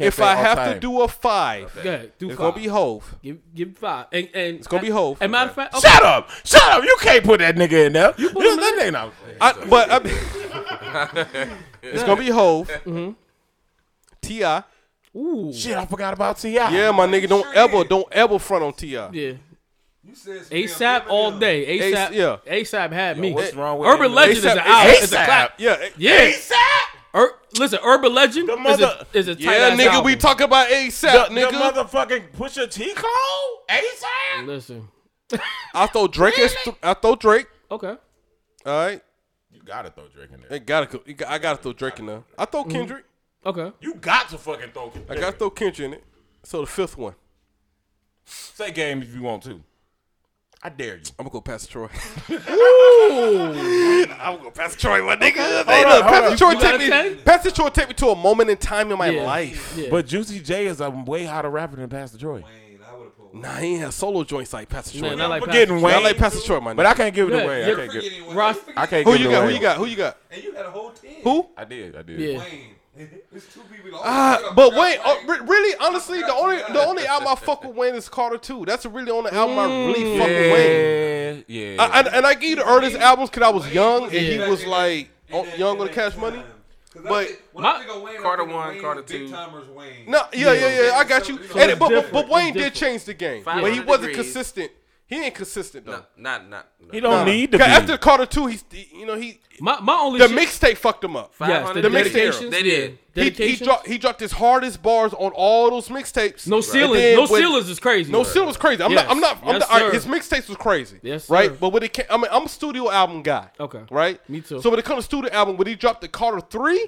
if I have to do a five, it's going to be Hove. Give, give five. And, and it's going to be Hove. And matter of fact, okay. shut up, shut up. You can't put that nigga in there. You put you know, that nigga. No. I, but I, it's going to be Hove. Mm-hmm. Ti. Ooh. Shit, I forgot about Ti. Yeah, my nigga, don't ever, don't ever front on Ti. Yeah. You said ASAP all day. ASAP, yeah. ASAP had Yo, me. What's wrong with Urban Legend ASAP, is an out. ASAP. Yeah. Yeah. ASAP listen, Urban Legend the mother, is a, is a tight yeah, nigga. Album. We talk about ASAP, the, nigga. The motherfucking Pusha T Cole, ASAP. Listen, I throw Drake. Really? Th- I throw Drake. Okay. All right. You gotta throw Drake in there. It gotta. I gotta throw Drake in there. I throw mm-hmm. Kendrick. Mm-hmm. Okay. You got to fucking throw. Kendrick. I gotta throw Kendrick in it. So the fifth one. Say game if you want to. I dare you. I'm gonna go Pastor Troy. I'm gonna go Pastor Troy, my nigga. Hey, look, Pastor Troy, take me, Pastor Troy take me to a moment in time in my yeah. life. Yeah. But Juicy J is a way hotter rapper than Pastor Troy. Wayne. Nah, he ain't had solo joints like Pastor Short. Nah, not like Pastor Getting Not like Pastor Short, man. But I can't give it away. I can't give. Ross, I can't Who give you it got? Who you got? Who you got? And you had a whole team. Who? I did. I did. Wayne. It's two people. Uh, but Wayne, uh, really, honestly, the only the only album I fuck with Wayne is Carter Two. That's really only album I mm, really fuck with Wayne. Yeah. I, and, and I give the earliest albums because I was young and he was like on, oh, young with Cash Money. But my, Wayne, Carter one, Wayne, Carter two, no, yeah, yeah, yeah. I got you. So and, but, but, but Wayne did change the game, but he wasn't consistent. He ain't consistent though. No, not not. No. He don't need to be. 'Cause after Carter two, he's you know he my my only the mixtape fucked him up. yes, the mixtape. They did. He, he dropped he dropped his hardest bars on all those mixtapes. no And ceilings. No when- ceilings is crazy. No seal was crazy. I'm Yes. not. I'm not. I'm Yes, sir. his mixtapes was crazy. Yes, sir. Right. But when it came, I mean, I'm a studio album guy. Okay. Right. Me too. So when it comes to studio album, when he dropped the Carter Three,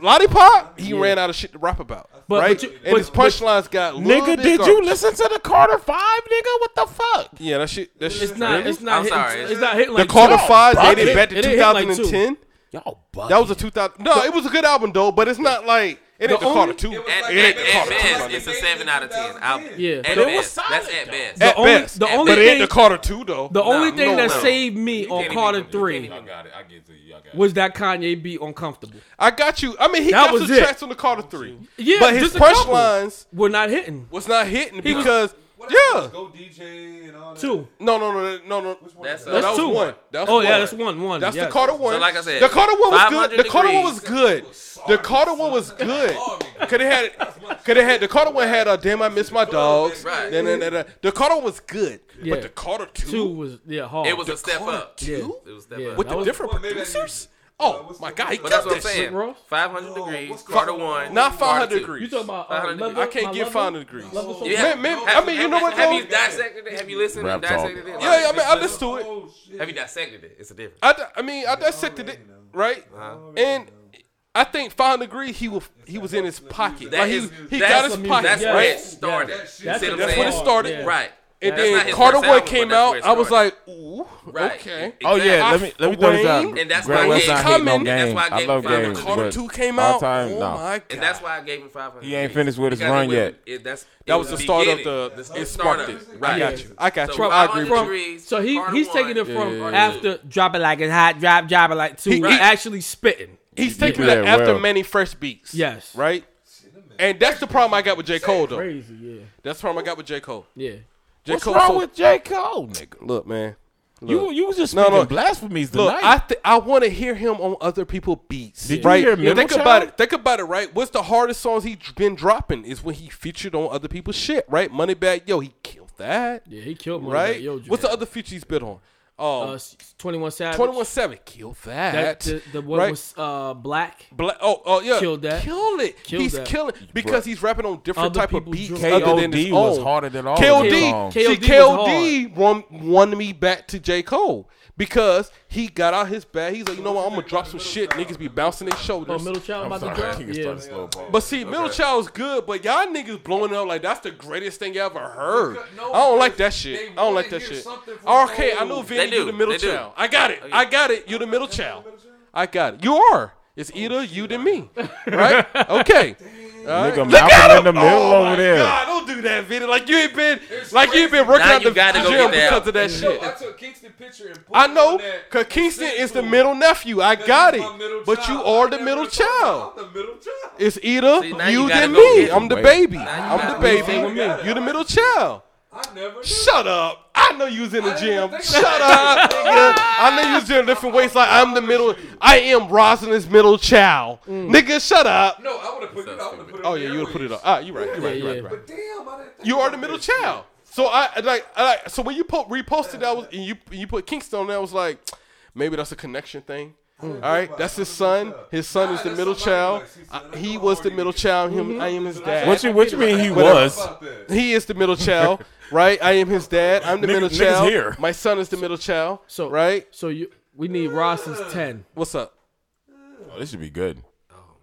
Lollipop, he ran out of shit to rap about, But- right? but you- and but- his punchlines got nigga, bit did you listen to the Carter Five, nigga? What the fuck? Yeah, that shit. That shit. It's not. It's not. I'm hitting, sorry, it's- not hitting like the Carter. Five Bucket. dated back to 2010. Y'all bugging. That was a 2000. No, it was a good album though, but it's not like it ain't the, only- Carter Two. It, At, ain't the Carter Two. my it's a seven out of ten. album. Yeah. at But it was best, that's at best. At only- best, the only but it ain't thing- the Carter Two though. The only thing no, that no. saved me You on can't even- Carter Three, I got it. I get it was that Kanye beat uncomfortable. I got you. I mean, he that got was some it. tracks on the Carter Three. Yeah, but his punchlines were not hitting. Was not hitting because. Was, what yeah. Go DJ and all that. Two. No, no, no, no, no. That's, no, that was two. one. That was oh one. yeah, that's one. One. That's the Carter one. So like I said, the Carter one was good. The Carter one was good. The Carter one was good. Could have had. Could have had. The Carter one had a damn. I miss my dogs. Right. Da, da, da, da. The Carter was good. Yeah. But the Carter two, two was yeah hard. It was the a step Carter up. Two. Yeah. It was step yeah. up with that the was, different well, producers. Maybe Oh what's my the- god, he But killed that's what I'm that shit. saying. Ross? 500 No, degrees, what's Carter one, Not Carter 500 two. degrees. You talking about uh, 500 lover, I can't My get 500 degrees. Lover song? You Man, man, have, I mean, you have, know what, Have though? you dissected it? Have you listened Rap and dissected talk. it? Yeah, yeah, I mean, I listened to it. Oh. Have you dissected it? It's a difference. I, I mean, I dissected it, right? And I think 500 degrees, he was he was in his pocket. That Like, is- he he got his some pocket, That's Yeah. where right? it started. Yeah. You That's what that's That's saying? it started. Yeah. Right. And That's not then his Carter first One album, came that's out. where it I was started. like, ooh, Right. okay. Oh yeah, let me let me throw this out. And that's Grant why I West gave- not hating no coming. That's why I I gave love him five games, hundred. Carter but Two came all out. time, oh no. my god. And that's why I gave him 500. He ain't finished with his run it yet. It, that's, that it was the the start of beginning. the. That's It sparked start it. of it. I got you. I got So you. From- I agree with from- you. degrees, So he Carter he's one, taking it from Yeah. after drop it like it's hot, drop drop it like two. He- He, he- actually spitting. He's taking Yeah, after well. Mannie Fresh beats. Yes. Right. And that's the problem I got with J Cole though. Crazy, yeah, That's the problem I got with J Cole. yeah. J What's Cole. wrong so- with J Cole, nigga? Look, man. You Look. you was just No, speaking no. blasphemies Look. I th- I want to hear him on other people's beats. Did you right? hear Middle think Child? about it. Think about it. Right? What's the hardest songs he's been dropping? Is when he featured on other people's shit. Right? Moneybagg Yo, he killed that. Yeah, he killed me. right? Yo, What's the other feature he's been on? Uh, Um, Twenty One Savage. Twenty One Seven killed that. That the, the one right? was uh black. Black, oh, oh yeah, Killed that. Killed it. Killed he's that. killing because he's rapping on different Other type of people's beats drum- other than his KOD was own. harder than all KOD, of them songs. see, KOD was KOD won, won me back to J Cole because he got out his bag. He's like, you know what? I'm gonna drop some shit. Niggas be bouncing their shoulders. Oh, shoulders. Middle Child I'm about sorry, to I drop. think it's Yeah. slow ball. but see, Middle Child's good, but y'all niggas blowing it up like that's the greatest thing you ever heard. Because- no, I don't like that shit. I don't like that shit. Okay, I know Vinny, you the middle child. I got it. Oh, I got it. You the middle child. I got it. You are. It's either you than me, right? Okay. All right. Nigga, Look Malcolm at in the him. middle oh over my there. God, don't do that, Vinny. Like you ain't been, like you ain't been working Now out you the gym get that because of that No, shit. I took Kingston picture and put I it know, on cause Kingston is the middle nephew. I got it, but you are the middle child. I'm the middle child. It's either See, you you than me. I'm the baby. You I'm the baby. stay with me. You the middle child. I never. Shut up. I know you was in the gym. Shut up, nigga. I know you was doing different ways. Like I'm the middle. I am Rosalind's middle child. Nigga, shut up. No, I would have put it. I put it. Oh yeah, you would put it airwaves. up. Ah, you right. You right. You Yeah, right. You yeah. right. But damn, I didn't. Think You are the middle child. So I like, I like. So when you po- reposted that was and you you put Kingston on there, was like, maybe that's a connection thing. All right, that's his son. His son is the middle child. I- he was the middle child. Him, I am his dad. What you what you mean he was? He is the middle child, right? I am his dad. I'm the Niggas- middle niggas child. here. My son is the middle child. So right? So you, we need Ross's ten. What's up? Oh, this should be good.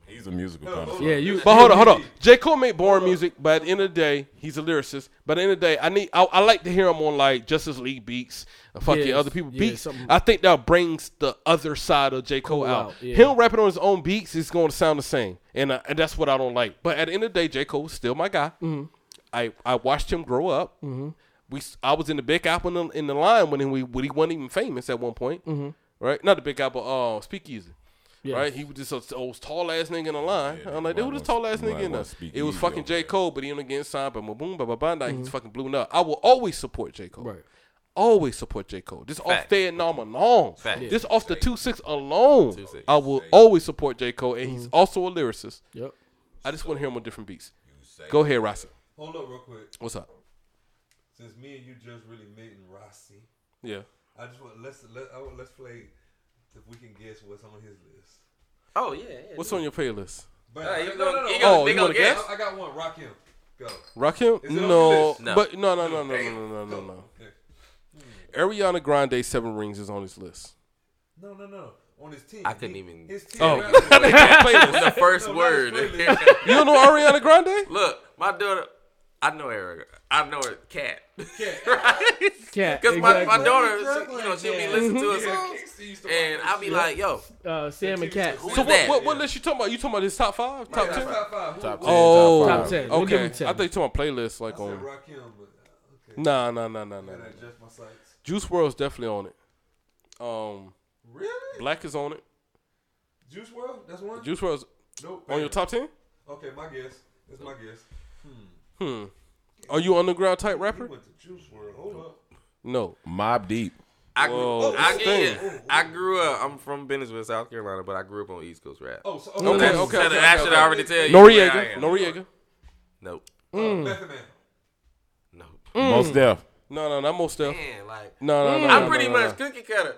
He's a musical connoisseur. Yeah, you. But hold on, hold on. J. Cole made boring music, but at the end of the day, he's a lyricist. But at the end of the day, I need I, I like to hear him on like Justice League beats, uh, fucking Yes, other people yeah, beats. something- I think that brings the other side of J. Cole Cole out. out, yeah. Him rapping on his own beats is going to sound the same, and uh, and that's what I don't like. But at the end of the day, J. Cole is still my guy. Mm-hmm. I I watched him grow up. We s- I was in the Big Apple in the, in the line when he when he wasn't even famous at one point, right? Not the Big Apple, uh, Speakeasy. Mm-hmm. Yes. Right, he was just a old tall ass nigga in the line. I'm like, might who this tall ass nigga in there? want to speak It was fucking J. Cole, but he only getting signed by boom, blah blah blah. Now he's fucking blew up. I will always support J Cole. Mm-hmm. Right. Always support J Cole. This off Fact. Fed Norm alone. Fact. This off the two six alone. 2-6. I will always support J Cole, and Mm-hmm. he's also a lyricist. Yep. I just want to hear him on different beats. Go ahead, Rossi. Hold up, real quick. What's up? Since me and you just really meeting Rossi, Yeah. I just want let's let I want, let's play if we can guess what's on his list. Oh yeah. yeah What's on your playlist? But Uh, you no, no, no, you Oh, you wanna guess? I, I got one. Rock him. Go. Rock him? Is it on your No. No. but no, no, no, no, no, no, no, no, no. Ariana Grande Seven Rings is on his list. No, no, no. On his team. I couldn't He- even- His team. Oh, rappers. the first No, word. you don't know Ariana Grande? Look, my daughter. I know her. I know her cat. Cat. Because my, my daughter, she, you know, she'll be listening to her Yeah, songs, Kingston used to and I'll be like, yo, Uh, Sam and Cat. So what, what, what list you talking about? You talking about his top five, top that. ten? Top five. Top who- ten, Oh, top Top ten. We'll okay. I thought you talking about playlist like on. rock him, but uh, okay. Nah, nah, nah, nah, nah. Nah. my. Juice WRLD's definitely on it. Um, Really? Black is on it. Juice World? That's one. Juice WRLD's Nope. on your top ten. Okay, my guess. That's my guess. Hmm. Are you underground type rapper? No. Mobb Deep. I grew, Whoa, I, yeah, I grew up. I'm from Bennettsville, South Carolina, but I grew up on East Coast rap. Oh, so, okay, so okay, okay, okay, I should okay. already tell you. Noreaga, Noreaga. Nope. Mm. Uh, nope. Mm. Mos Def. No, no, not Mos Def. Man, like, no, no, mm. no. I'm no, pretty no, much no. cookie cutter.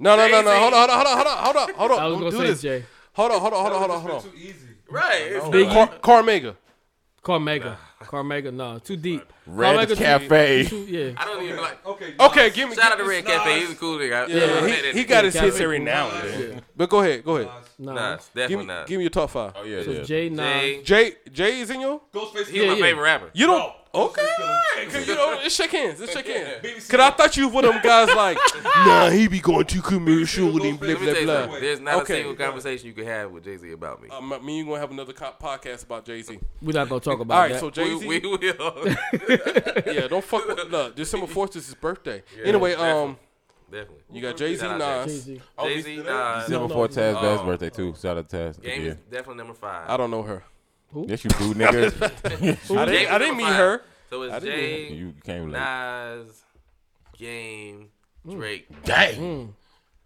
No, no, no, no. Hold on, hold on, hold on, hold on, hold on. I was Don't gonna do say this. Jay. Hold on, hold on, hold on, hold on, hold on. Too easy. Right. Big Cormega. Cormega. Nah. Cormega, no. Nah. Too deep. Red Cormega Cafe. Too, too, yeah. I don't even like. Okay, okay give me. Shout give out to Red Nas. Cafe. He's a cool nigga. Yeah, yeah. He, he, he, got his history hits every now and then. Yeah. But go ahead. Go ahead. Nas. Definitely give me, Give me your top five. Oh, yeah. So yeah. Jay, Jay, Jay is in your? Ghostface. He's yeah, my yeah. favorite rapper. You don't. Okay, cause you know, let's shake hands. Let's shake hands. Cause I thought you were one of them guys like, nah, he be going too commercial with him blah blah. blah. There's not okay. a single conversation you can have with Jay Z about me. Uh, me and you gonna have another co- podcast about Jay Z. We're not gonna talk about. All right, that. so Jay Z, we, we, will. yeah, don't fuck. With, look, December fourth is his birthday. Yeah, anyway, um. Definitely. You got Jay Z, Nas. Jay Z, Nas. December 4th, Taz birthday, too. Shout out to Taz. Game is definitely number five. I don't know her. Who? Yes, you boo nigga. I didn't, I didn't meet her. So it's Jay, you came late. Nas, Game, mm. Drake. Dang. Mm.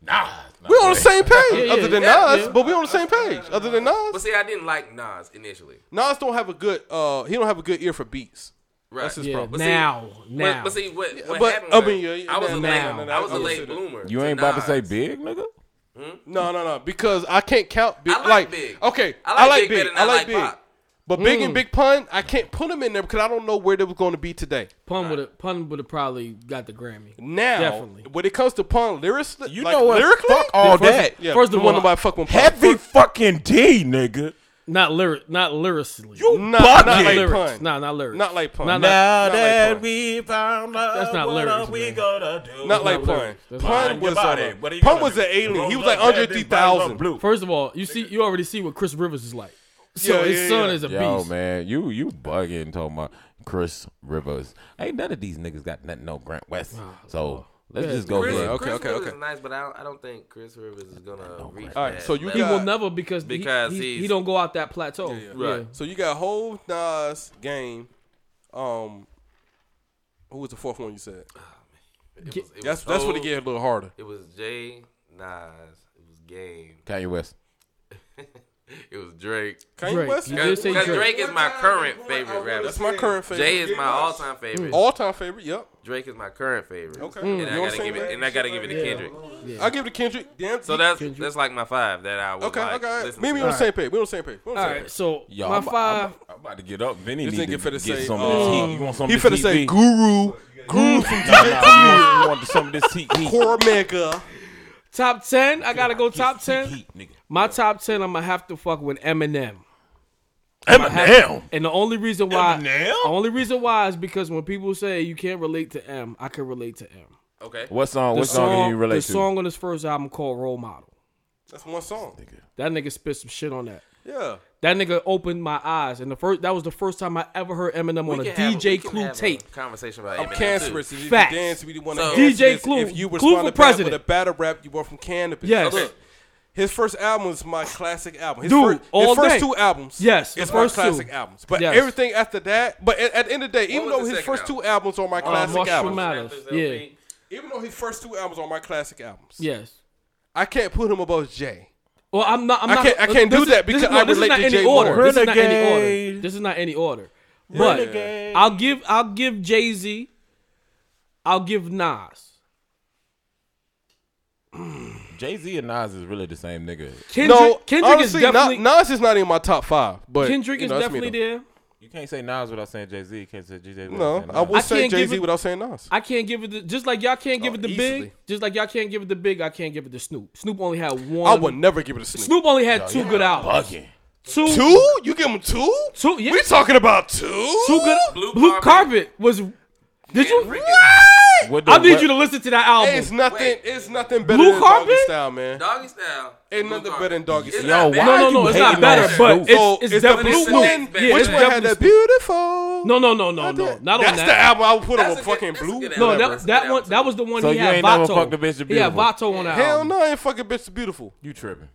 Nas. We're on the same page, yeah, other than yeah, Nas, yeah. but we're on the same page, other than Nas. But see, I didn't like Nas initially. Nas don't have a good, uh, he don't have a good ear for beats. Right. That's his yeah. problem. Now, see, now. But see, what, what but, happened I mean, yeah, I was now, a late, now. I was a late bloomer. You ain't about to say big, nigga. Hmm? No, no, no. Because I can't count big. I like, like big. Okay, I like, I like big. big I like, like big. Pop. But big and mm. big pun, I can't put him in there because I don't know where they were going to be today. Pun would have pun would have probably got the Grammy. Now, Definitely. when it comes to pun lyrics, you like, know what? Lyrically, fuck all first, that. Yeah, first of all, nobody fuck with. Heavy fuck. fucking D, nigga. Not lyric, not lyrically. You not, bugging. not like lyrics. pun. Nah, not lyrics. Not like pun. Not, now not, that not like we found love, that's not what lyrics, are we man. gonna do? Not like pun. Pun, was uh, a, pun was an alien. He was like under three thousand. First of all, you see, you already see what Chris Rivers is like. So yeah, his yeah, son yeah. is a Yo, beast. man, you you bugging talking about Chris Rivers. Ain't none of these niggas got nothing No Grant West. So let's just go Chris. Okay, Chris okay, Rivers okay. Is nice, but I don't, I don't think Chris Rivers is gonna reach. All right, that, so you he got, will never because because he, he, he, don't go out that plateau. Right. So you got whole Nas game. Um, who was the fourth one you said? Oh, it was, it that's that's what it get a little harder. It was Jay Nas. It was Game. Kanye West. It was Drake. Kanye Drake. West. Because Drake. Drake. is my current favorite rapper. That's my current favorite. Jay is my all-time favorite. All-time favorite. Yep. Drake is my current favorite. Okay. Mm. And, I gotta give it, and I gotta give it to Kendrick. Yeah. I give it to Kendrick. Damn. So that's Kendrick. that's like my five that I would okay, like. Okay. Okay. Me and you on the same page. We on the same page. All right. So Yo, my five. I'm, I'm about to get up. Vinny need to get say, some. Um, you want some? He finna say Guru. Guru mm. from DJ You want some of this heat? Cormega. Top ten. I gotta go top ten. Nigga. My top ten, I'm gonna have to fuck with Eminem. Eminem. And the only reason why, Eminem? the only reason why is because when people say you can't relate to M, I can relate to M. Okay. What song? The what song, song, can you relate the to? The song on his first album called Role Model. That's one song. That nigga spit some shit on that. Yeah. That nigga opened my eyes, and the first that was the first time I ever heard Eminem we on a DJ Clue tape. conversation about I'm cancerous. Too. If you dance, we want to so, DJ Clue. If you were Clue for president, with a battle rap you brought from cannabis. Yes. Okay. His first album is my classic album. His, Dude, first, his first two albums. Yes, it's my classic two. albums. But yes. everything after that, but at, at, the end of the day, even though his first album? two albums are my uh, classic albums. Matters. Yeah. Even though his first two albums are my classic albums. Yes. I can't put him above Jay. Well, I'm not. I'm not i can not I can't do is, that because is, I relate to any Jay order. Moore. This is not any order. This is not any order. But Renegade. I'll give I'll give Jay Z. I'll give Nas. Jay Z and Nas is really the same nigga. Kendrick, no, Kendrick honestly, is definitely Nas is not in my top five. But Kendrick you know, is definitely there. You can't say Nas without saying Jay Z. Can't say Jay Z. No, I would say Jay Z without saying Nas. I can't give it the, just like y'all can't oh, give oh, it the easily. big. Just like y'all can't give it the big. I can't give it the Snoop. Snoop only had one. I would never give it to Snoop. Snoop only had Yo, two good albums. Bugging. Two. Two? You give him two? Two. Yeah. We talking about two. Two good. Blue, Blue carpet. carpet was did you? What? What the- I need what- you to listen to that album. It's nothing. Wait. It's nothing better Blue than Carpet? Doggy Style, man. Doggy style. Ain't nothing better than Doggy Style. Yo, why no, no, no, it's not better, but it's, So it's, it's definitely blue Snoop. one. Yeah, Which it's one had definitely that beautiful? No, no, no, no, no, not on That's the album I would put on a fucking blue. No, that, one that was the one So he you had ain't never Vato. fucked a bitch to he. Vato on that Hell no, I ain't fucking bitch beautiful. You tripping?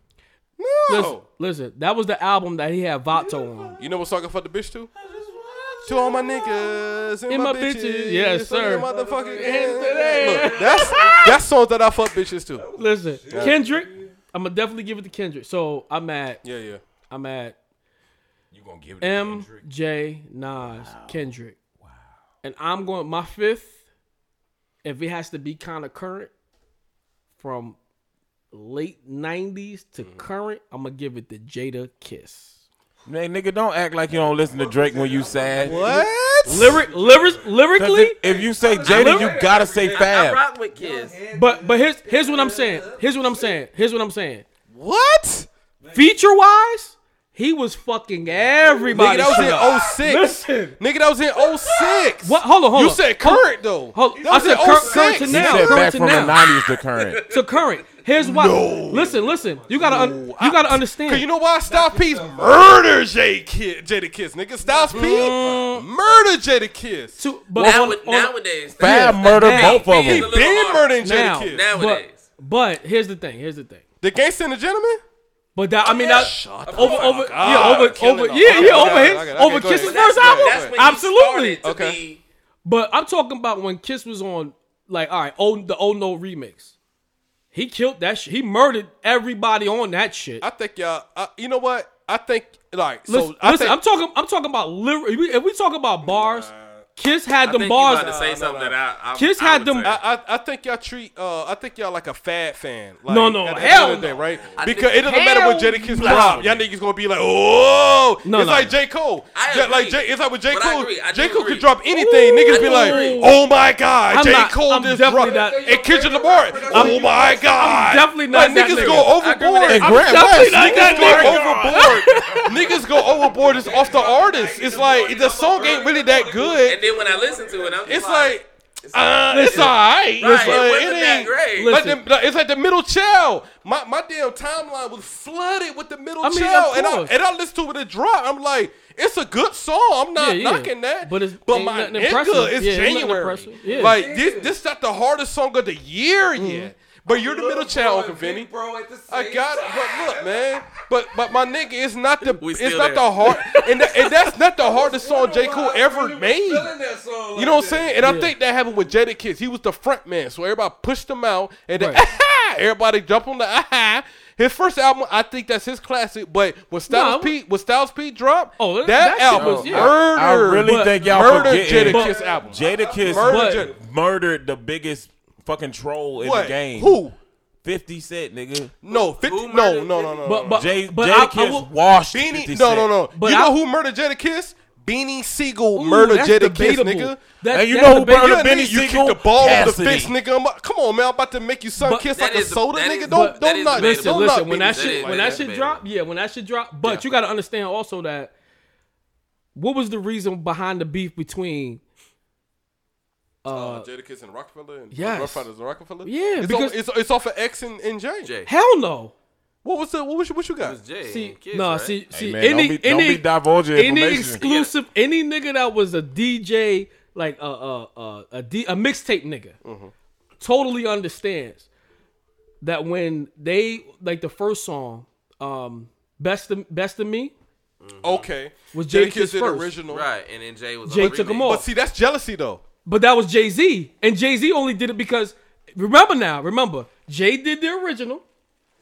No. Listen, listen, that was the album that he had Vato on. You know what song I fucked the bitch to? To all my niggas and, and my, my bitches. bitches. Yes, sir. Motherfucking today. Look, that's that's songs that I fuck bitches too. Listen, yeah. Kendrick. I'm gonna definitely give it to Kendrick. So I'm at. Yeah, yeah. I'm at. You gonna give it M J Nas wow. Kendrick. Wow. And I'm going my fifth. If it has to be kind of current, from late '90s to mm-hmm. current, I'm gonna give it to Jada Kiss. Man, nigga, don't act like you don't listen to Drake when you sad. What? Lyric, lyric, 'Cause lyrically, if, if you say Jada, you gotta say I Fab. rock with Kiss. but but here's here's what I'm saying. Here's what I'm saying. Here's what I'm saying. What? Feature wise, he was fucking everybody. Nigga, that was in 06. Listen. Nigga, that was in 06. What? Hold on, hold on. You said current though. Hold, That I said in oh current, current 06. to He said current back to from the '90s to current. to current. Here's why. Listen, listen. You gotta, un- you gotta understand. Cause you know why Styles P's murder Jada Kiss, Jada Kiss, nigga. Styles P mm. murder Jada Kiss. To- but Now, on- with- on- nowadays, Fab Yeah, murdered now- both of them. little Been murdering Jada now, Kiss. Nowadays. but, but here's the thing. Here's the thing. The Gangsta and the Gentleman. But that I mean that over fuck over up. yeah over Killing over yeah Okay, yeah okay, over his okay, over Kiss's first album. that's when he Absolutely. Okay. be- But I'm talking about when Kiss was on like all right, oh the Oh No remix. He killed that shit. He murdered everybody on that shit. I think y'all. I, you know what? I think like so. listen, I listen think, I'm talking I'm talking about lyric. If we, if we talk about bars, Kiss had them bars. to say something that I, I Kiss I had them- I, I, I think y'all treat uh I think y'all like a fad fan. Like, No, no, at the hell end of the day, no. right? I Because think- it doesn't matter what Hell Jada Kiss drop. Y'all niggas gonna be like, oh, No, it's no. like J Cole. I J- like. J, it's like with J But Cole. agree. I J do Cole could drop anything. niggas be like, oh my god, I'm J not- Cole I'm just definitely dropped. not- And Kendrick Lamar, oh my god, definitely not Like, that niggas go I agree with overboard. that. And Grant definitely West, not Niggas go overboard. niggas go overboard just off the artist. It's like the song ain't really that good. And then when I listen to it, I'm just It's like, uh, it's Listen. alright. right, It's it like, wasn't it that great. Like Listen. the, it's like the middle child. My my damn timeline was flooded with the middle I mean, child, and I and I listened to it at drop. I'm like, it's a good song. I'm not Yeah, yeah. knocking that, But it's- but my nothing nigga, impressive. it's Yeah, ain't January. Yeah. Like this, this not the hardest song of the year Mm-hmm. yet. But you're the middle child, Uncle Vinny. bro at the same I got it, but look, man. But but my nigga, it's not the We it's still not there. the hard, and, that, and that's not the hardest song J Cole ever made. You know what I'm saying? And I think that happened with Jada Kiss. He was the front man, so everybody pushed him out, and then Right. everybody jumped on the aha. His first album, I think that's his classic. But when Styles No. P, when Styles P dropped, Oh, that, that shit album was- yeah. murdered. I really But- think y'all murdered forgetting. Jada Kiss album. Jada Kiss Murdered murdered, Jada. murdered the biggest fucking troll in What? the game. Who? 50 Cent, nigga. No, 50, Who no, no, no, no, But but Jay, but Jada I, I Kiss will, washed Beanie, 50 no, no, no. But you I- know who murdered Jada Kiss? Beanie Sigel Ooh, murdered that's Jada Kiss, nigga. That- And you know who debatable. burned Yeah, Benny nigga, you Sigel? kick the ball over the Cassidy. fist, nigga. I'm, come on, man. I'm about to make you son But- kiss That like a soda, that nigga. is- Don't, don't is knock. Listen, don't listen. knock When that That shit, when that that is shit drop, yeah, when that shit drop. But you got to understand also that what was the reason behind the beef between? Uh, Jada Kiss and Rockefeller and Yes. Ruff Ryders and Rockefeller. Yeah, it's, because- off, it's, it's off of X and, and J. Jay. Hell no. What was the what was you, what you got? It was Jay. See, and Kiss, no, right? see, see, man, any don't be- don't any be any information. exclusive, any nigga that was a DJ, like a a a, a, D, a mixtape nigga, Mm-hmm. totally understands that when they like the first song, um, best of best of me, Okay, Was Jada Jada Kiss Kiss did first. original. Right, and then Jay was Jay on took him remix. off. But see, that's jealousy though. But that was Jay Z, and Jay Z only did it because remember now, remember Jay did the original.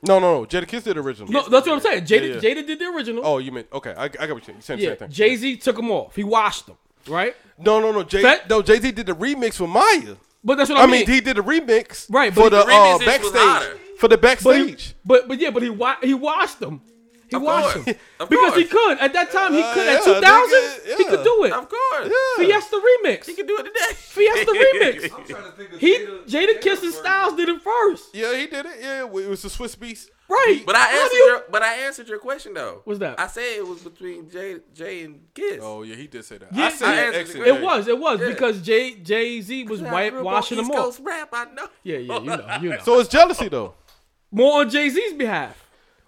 No, no, no. Jada Kiss did original. No, that's what I'm saying. Jada, Yeah, yeah. Jada did the original. Oh, you meant okay? I, I got what you're saying. You said the yeah, same thing. Jay Z took him off. He washed them, right? No, no, no. Jay, Fat- no, Jay Z did the remix with Mya. But that's what I, mean. I mean, mean. he did the remix, Right, For the, the uh, backstage, for the But, he, backstage. but but yeah, but he wa- he washed them. He Of washed course. them Of because he could at that time. He Uh, could yeah, at 2000. nigga, He could do it. Of course. Yeah. Fiesta remix. He can do it today. Fiesta remix. I'm trying to think of He Jada- Jada Kiss and Styles did it first. Yeah, he did it. Yeah, it was the Swizz Beatz. Right. But I How answered you- your but I answered your question though. What's that? I said it was between Jay Jay and Kiss. Oh yeah, he did say that. Yeah, I said I X answered and the Jay. It was. It was Yeah. because Jay Jay Z was I wipe, grew up washing them East off. Coast rap, I know. Yeah, yeah, you know, you know. So it's jealousy though. More on Jay Z's behalf.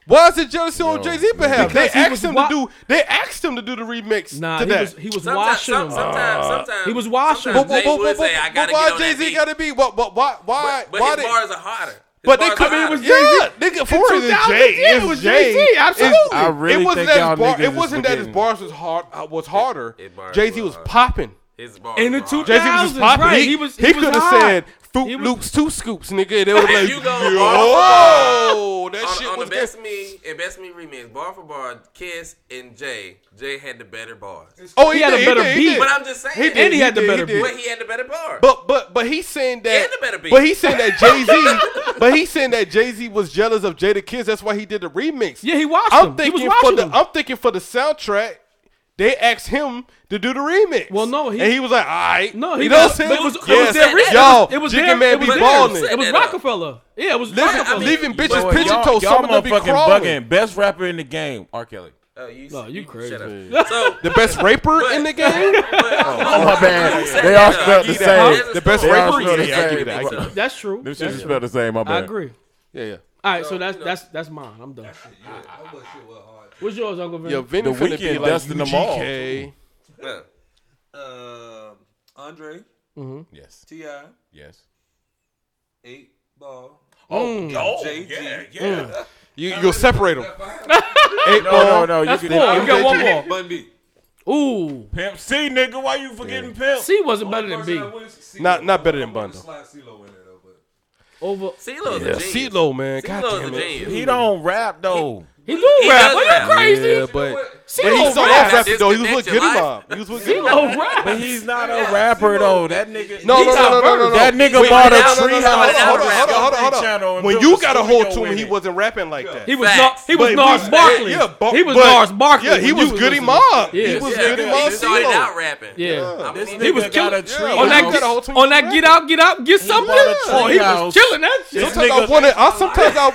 Why is it jealousy on Jay Z behalf? They asked him wa- to do. They asked him to do the remix Nah, to he that. was, he was Sometimes, washing some, them. sometimes, uh, sometimes He was washing But- but- but- but- but why Jay Z got to be? What? What? Why? Why? But, but why his bars are harder. His But they bars in couldn't harder. even- Yeah, nigga, for it, Jay, it was Jay Z. absolutely. I really it wasn't think that it his wasn't that his bars was hard uh, was harder. it Jay Z was popping. His bars In the were 2000s, Jay Z was popping. right, he was- he he could have said, Fruit was, Loops two scoops, nigga. They was like, you go yo, oh, oh, oh. that on, shit on was the best me and best me remix, bar for bar, Kiss and Jay. Jay had the better bars. Oh, he, he had did, a better did, beat. But I'm just saying, he did, and he, he had the better beat. But he had the better bar. But but but he's saying that. And the better beat. But he's saying that Jay Z. but he's saying that Jay Z was jealous of Jada Kiss. That's why he did the remix. Yeah, he watched. I'm him. thinking for the. I'm thinking for the soundtrack they asked him to do the remix. Well, no, he, and he was like, all right. No, he you know what I'm saying? It was, it was. Yo, it was Chicken Man be balling. It was Rockefeller. Yeah, it was Living, Rockefeller. Leaving bitches pigeon toes. Y'all motherfucking bugging. Best rapper in the game, R. Kelly. Oh, you, no, you, you crazy. So, the best raper but, in the game? But, oh, oh, my bad. They all spelled the same. The best raper. Yeah, that. right. That's true. Them shit spelled the same. My bad. I agree. Yeah, yeah. All right, so, so that's you know, that's that's mine. I'm done. I, I, I, What's yours, Uncle Vinny? Yo, Vinny the weekend, be like dusting them all. Uh, Andre. Mm-hmm. Yes. Ti. Yes. Eight ball. Oh, mm. Oh, JG. yeah, yeah. Mm. You you go separate them. Eight no, ball. No, no, you can. You got one more. Bun B. Ooh, Pimp C, nigga, why you forgetting yeah. Pimp? C wasn't better than B. Not not better than Bun though. Over CeeLo, yeah. CeeLo, man, CeeLo's God damn it, he don't rap though. He do he rap. Are you crazy? Yeah, but Cee but he's so rap. rapping though. He was with Goodie Mob. He was with Goodie Mob. But he's not a yeah, rapper though. That nigga. No, no, no, no, no, no. That nigga Wait, bought a treehouse. Hold on, hold on, hold on, hold on. When you got a hold to him, he wasn't rapping like that. He was he was Gnarls Barkley. Yeah, He was Gnarls Barkley. Yeah, he was Goodie Mob. He was Goodie Mob. He started out rapping. Yeah, he was killing on that get out, get out, get something. Oh, he was killing that shit. Sometimes I wanted. Sometimes I.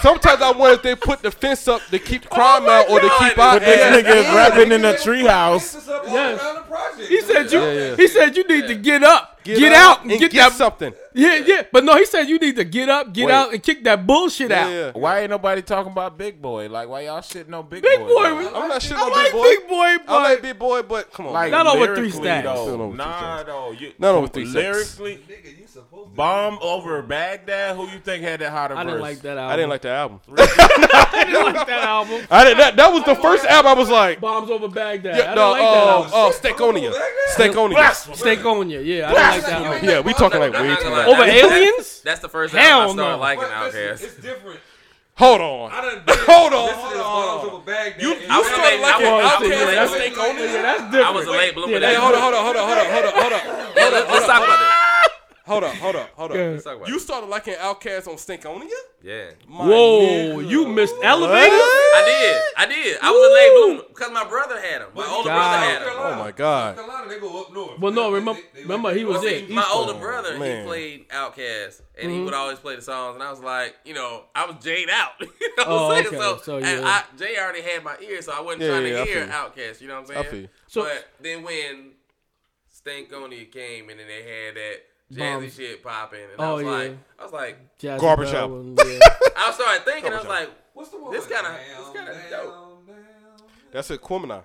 Sometimes I wanted they put the fence up up to keep crime oh out or to keep out. But this nigga is rapping in a treehouse. Yes. He said you. He said you need to get up get, get out and get, get that something. Yeah, yeah. But no, he said you need to get up, get Wait. out, and kick that bullshit yeah, out. Yeah. Why ain't nobody talking about Big Boy? Like, why y'all shitting on Big, big Boy? boy I'm not shitting I on like Big Boy. Big boy but I like Big Boy, but come on, like, not over three stacks. Though, nah, though, you, not over three stacks. Lyrically, bomb over Baghdad. Who you think had that hotter? verse? I didn't like that album. I didn't like that album. I didn't like that album. I did that. That was the first album. I was like bombs over Baghdad. Yeah, I didn't like that uh, album. Uh, oh, Stankonia, Stankonia, Stankonia. Yeah, like that. Like, yeah, we talking like way too much. Over aliens? That's the first time I started liking Outkast. It's different. Hold on. I did, hold on. Hold on. You you started like an. That's, that's different. I was a late bloomer. Hey, hold on, hold on, hold on, hold on, hold on, hold on. Let's talk about this hold up, hold up, hold up. You started liking Outkast on Stankonia? Yeah. My Whoa, nigga. you missed elevator. I did. I did. I was a late bloomer because my brother had him. My older brother had him. Oh my god. Carolina, they go up north. Well, no, remember, remember he was it. My older oh, brother, Man. he played Outkast, and he mm-hmm. would always play the songs, and I was like, you know, I was jaded out. you know what Oh, I'm saying? okay. So, So, and. I, Jay already had my ear, so I wasn't Yeah, trying yeah, to hear feel you. Outkast. You know what I'm I saying? feel you. So- but then when Stankonia came, and then they had that jazzy shit popping, and I oh, was yeah. like, I was like, Jazzy album. Bell, yeah. I started thinking, I was like, what's the one? This kind of, this kind of dope. That's Aquemini.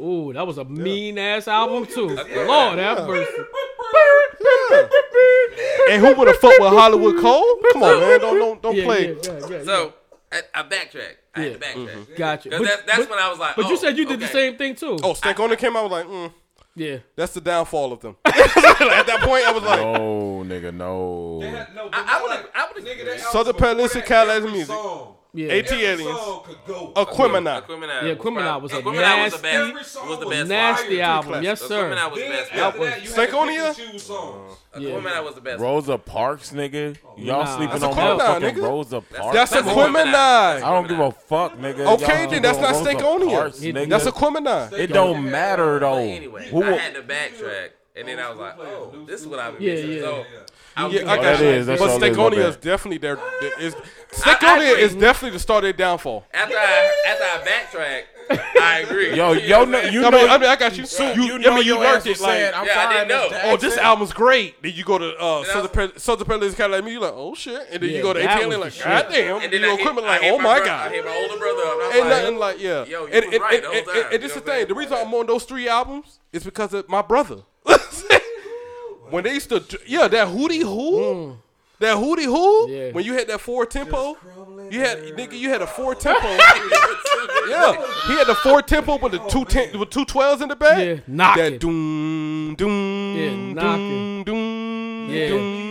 Ooh, that was a mean ass album too. Yeah. Lord that have and who would have fucked with Hollywood Cole? Come on, man, don't don't, don't play. So I, I backtrack. I yeah. had to backtrack. Mm-hmm. Gotcha. But, that, that's but, when I was like, but oh, you said you did okay. the same thing too. Oh, Stank I, on the camera. I was like, mm. Yeah, that's the downfall of them. At that point, I was like, "No, nigga, no." Had, no I, I would, I would, nigga, Southern so the Pelicans music. Song. Yeah. AT Aquemini. Aquemini. Yeah, Aquemini was a Aquemini nasty, was the best. Was the best. nasty album. Yes, sir. Aquemini was the best. That was Stankonia. Aquemini was the best. Rosa Parks, nigga. Y'all nah, sleeping on motherfucking nigga. Rosa Parks. That's Aquemini. I don't give a fuck, nigga. Okay, then that's not Stankonia. That's Aquemini. It don't matter though. Anyway, I had to backtrack, and then I was like, oh, this is what I've been. missing. Yeah, I got that is, that's but all is definitely their is Stankonia agree. is definitely the start of their downfall. After I after I backtrack, I agree. Yo, yo, what no, I you know, I mean, I, mean, I got you. So you, I mean, you learned it. Like, I'm yeah, I didn't know. oh, this album's great. Then you go to uh, Southern, Pre- Southern Prelude, kind of like me. You're like, oh shit. And then Yeah, you go to ATL, and like, the god damn. And then you go I equipment, like, oh my god. I god. hit my older brother and nothing like yeah. Yo, you and, right and, this You the thing. The reason I'm on those three albums is because of my brother when they used to, yeah, that hootie hoo. Mm. That hootie hoo. Yeah. When you had that Ford Tempo, you had nigga, you had a four tempo. yeah, he had the Ford Tempo with the two ten with two twelves in the back. Yeah, knocking. That doom doom Yeah, doom knocking. doom Yeah. doom.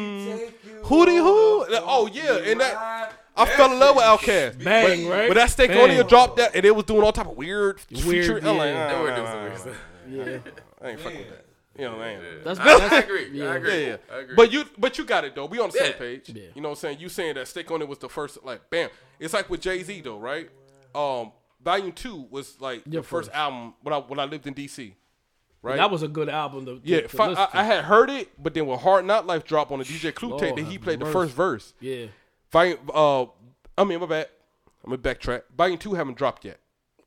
Hootie hoo. Oh yeah, and that I fell in love with Outkast. Bang, but, right? But that steak only dropped that, and it was doing all type of weird, Weird, feature. I'm like, yeah. nah, They were nah, doing nah, some nah, weird nah. stuff. Yeah. I ain't fucking with that. You know, man. That's, I, that's I agree. yeah. I agree. Yeah, yeah. I agree. But you, but you got it though. We on the same page. Yeah. You know what I'm saying? You saying that stick on it was the first, like, bam. It's like with Jay Z though, right? Um, Volume Two was like Yeah, the first first. album when I when I lived in DC, right? That was a good album. To, to- yeah. to fi- listen I, I had heard it, but then when Hard Knock Life dropped on the DJ Clue tape, that he have played the first verse. yeah. Volume, uh, I mean, my bad. I'm gonna backtrack. Volume Two haven't dropped yet.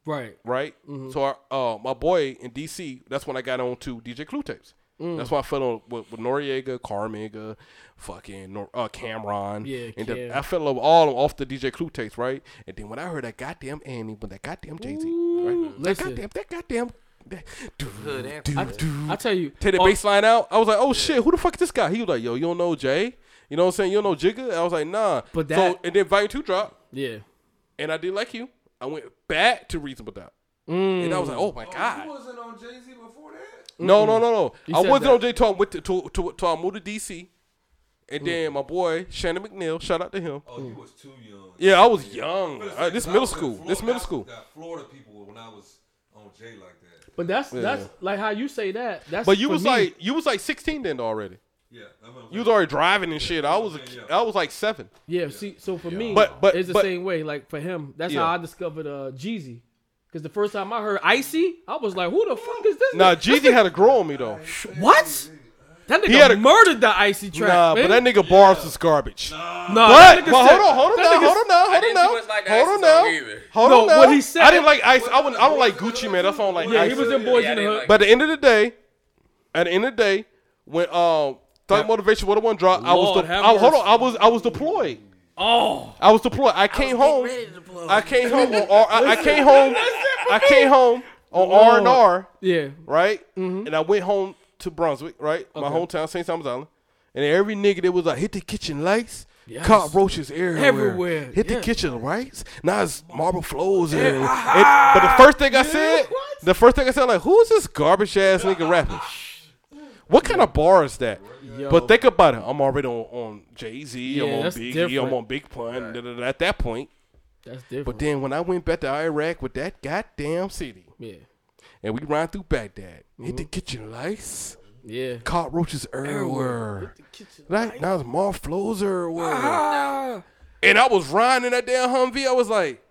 Right. right? Mm-hmm. So our, uh, my boy in DC, that's when I got on to DJ Clue tapes. Mm. That's why I fell on with, with Noreaga, Cormega, fucking Nor- uh, Cam'ron. Yeah, and the, I fell on all of off the DJ Clue tapes, right? And then when I heard that goddamn Annie, but that goddamn Jay Z, right? That goddamn, that goddamn. That, Hood do, anthem. do, do. I tell you, Take the on- bass line out. I was like, oh shit, who the fuck is this guy? He was like, yo, you don't know Jay? You know what I'm saying? You don't know Jigga? I was like, nah. But so, that- and then Volume 2 dropped, Yeah. and I did like you. I went back to Reasonable Doubt. And I was like, oh my God. You wasn't on Jay Z before that. No, no, no, no. You I wasn't that. on J Talk with to to to, to I moved to DC, and Mm. then my boy Shannon McNeil. Shout out to him. Oh, you was too young. Yeah, I was young. But it's Uh, like, this 'cause I middle school. Florida- This middle school. Got Florida people when I was on Jay like that. But that's Yeah. that's like how you say that. That's But you was me. like you was like 16 then already. Yeah, You was already driving and shit. I was a, Yeah. I was like seven. yeah. See, so for me, But- but- it's the but- same way. Like for him, that's Yeah. how I discovered uh Jeezy. Because the first time I heard Icy, I was like, "Who the fuck is this?" Nah. Jeezy had to grow on me though. what? That nigga He had a- murdered the Icy track. Nah, man. but that nigga bars was garbage. Nah, But that nigga but hold on, hold on now, hold on now, I hold on didn't now, like hold on now, hold No, on now. what he said- I didn't like Ice. I wouldn't. I don't like Gucci Mane. That's why I don't like Yeah, Ice. he was in Boys Yeah, in the Hood. like- But at the end of the day, at the end of the day, when um Thug Motivation One oh One dropped, I was Lord, de- have I, hold on. I was I was deployed. Oh, I was deployed. I came home. I came home on R. I, I came home. I came home on R and R, yeah. right? And I went home to Brunswick, right, my hometown, St. Thomas Island. And every nigga that was like, hit the kitchen lights. Yes. Cockroaches everywhere. Everywhere, Hit yeah. the kitchen lights. Now it's marble floors. everywhere. And- but the first thing I said, the first thing I said, like, who is this garbage ass nigga rapping? What kind of bar is that? Yo. But think about it. I'm already on, on Jay Z. Yeah, I'm on that's Biggie. I'm on Big Pun. da, da, da, At that point, That's different. but then when I went back to Iraq with that goddamn city, yeah, and we ran through Baghdad, hit Mm-hmm. the kitchen lights, yeah. cockroaches everywhere. Right now, the more flows everywhere. Ah, And I was riding in that damn Humvee. I was like,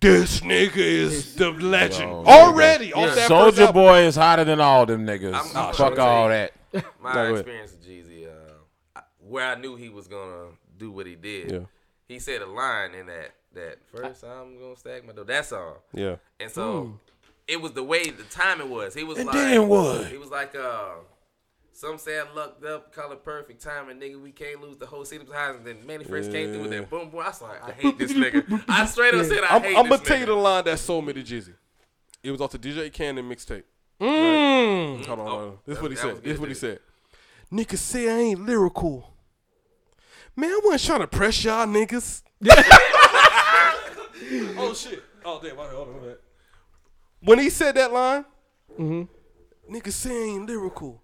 this nigga is the legend Yo, already. Off that first Soldier. Boy is hotter than all them niggas. I'm- I'm Fuck gonna all that. My go ahead. experience with Jeezy, uh, I- where I knew he was gonna do what he did. Yeah. He said a line in that that first I'm gonna stack my dough. That's all. Yeah. And so it was the way the timing was. He was And like then what? He was like uh some say I lucked up, call it perfect timing, nigga. We can't lose the whole city highs. And then Mannie Fresh came through with that boom boom. I was like, I hate this nigga. I straight up said I I'm, hate I'm this gonna tell you the line that sold me to Jeezy. It was off the DJ Cannon mixtape. mm. Hold on, hold on. This is what he said. This is what he said. Niggas say I ain't lyrical. Man, I wasn't trying to press y'all niggas. oh shit. Oh damn. Hold on, hold on. When he said that line, mm-hmm. niggas say I ain't lyrical.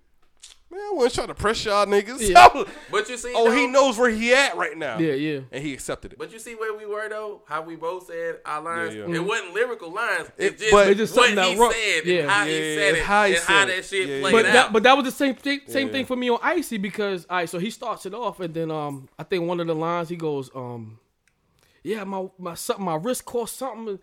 Man, I wasn't trying to press y'all niggas. Yeah. But you see, oh, he knows where he at right now. Yeah, yeah. And he accepted it. But you see where we were though, how we both said our lines. Yeah, yeah. It wasn't lyrical lines. It- It's just, but- It's just what something he that run- said yeah. and how Yeah, he said it how he and how said that it. shit Yeah, played But out. that, but that was the same thing, same Yeah. thing for me on Icy because I so he starts it off and then um I think one of the lines he goes um yeah my my something my wrist cost something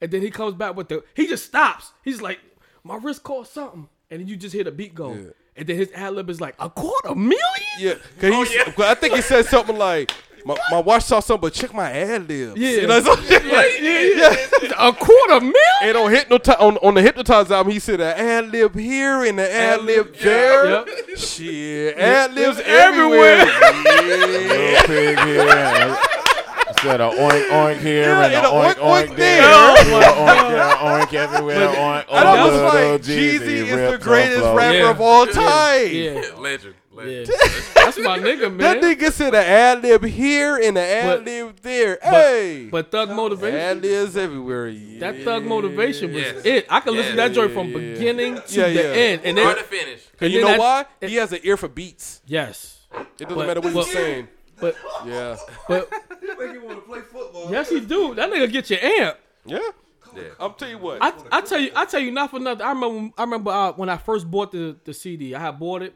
and then he comes back with the he just stops he's like my wrist cost something and then you just hear the beat go Yeah. And then his ad lib is like a quarter million Yeah, cause he, oh, cause I think he said something like, "My, my watch saw something, but check my ad libs." Yeah. you know, some shit like, yeah. a quarter million And on hypnotize on, on the hypnotize album, he said an ad lib here and an ad lib there. Yep. Shit, ad libs everywhere. everywhere. Little pig here. Instead of oink oink here Yeah, and a and oink oink, oink oink there. there. Little oink here, oink everywhere. Oink. And I was little like, Jeezy, Jeezy is the greatest rapper Yeah. of all time. yeah legend, legend. Yeah, that's my nigga, man. That nigga said an ad lib here and an ad lib there. hey, But Thug Motivation, ad libs everywhere. that Thug Motivation was Yes. it. I could listen to that joint from Yeah, yeah. beginning to Yeah, the yeah. end, and then Start to finish. And you know why? it- He has an ear for beats. yes, It doesn't But- matter what but- he's saying. But Yeah, but Make you want to play football. yes, he do. That nigga get your amp. yeah. Yeah. I'm tell you what. I, I tell you, I tell you, not for nothing. I remember, I remember uh, when I first bought the, the CD. I had bought it.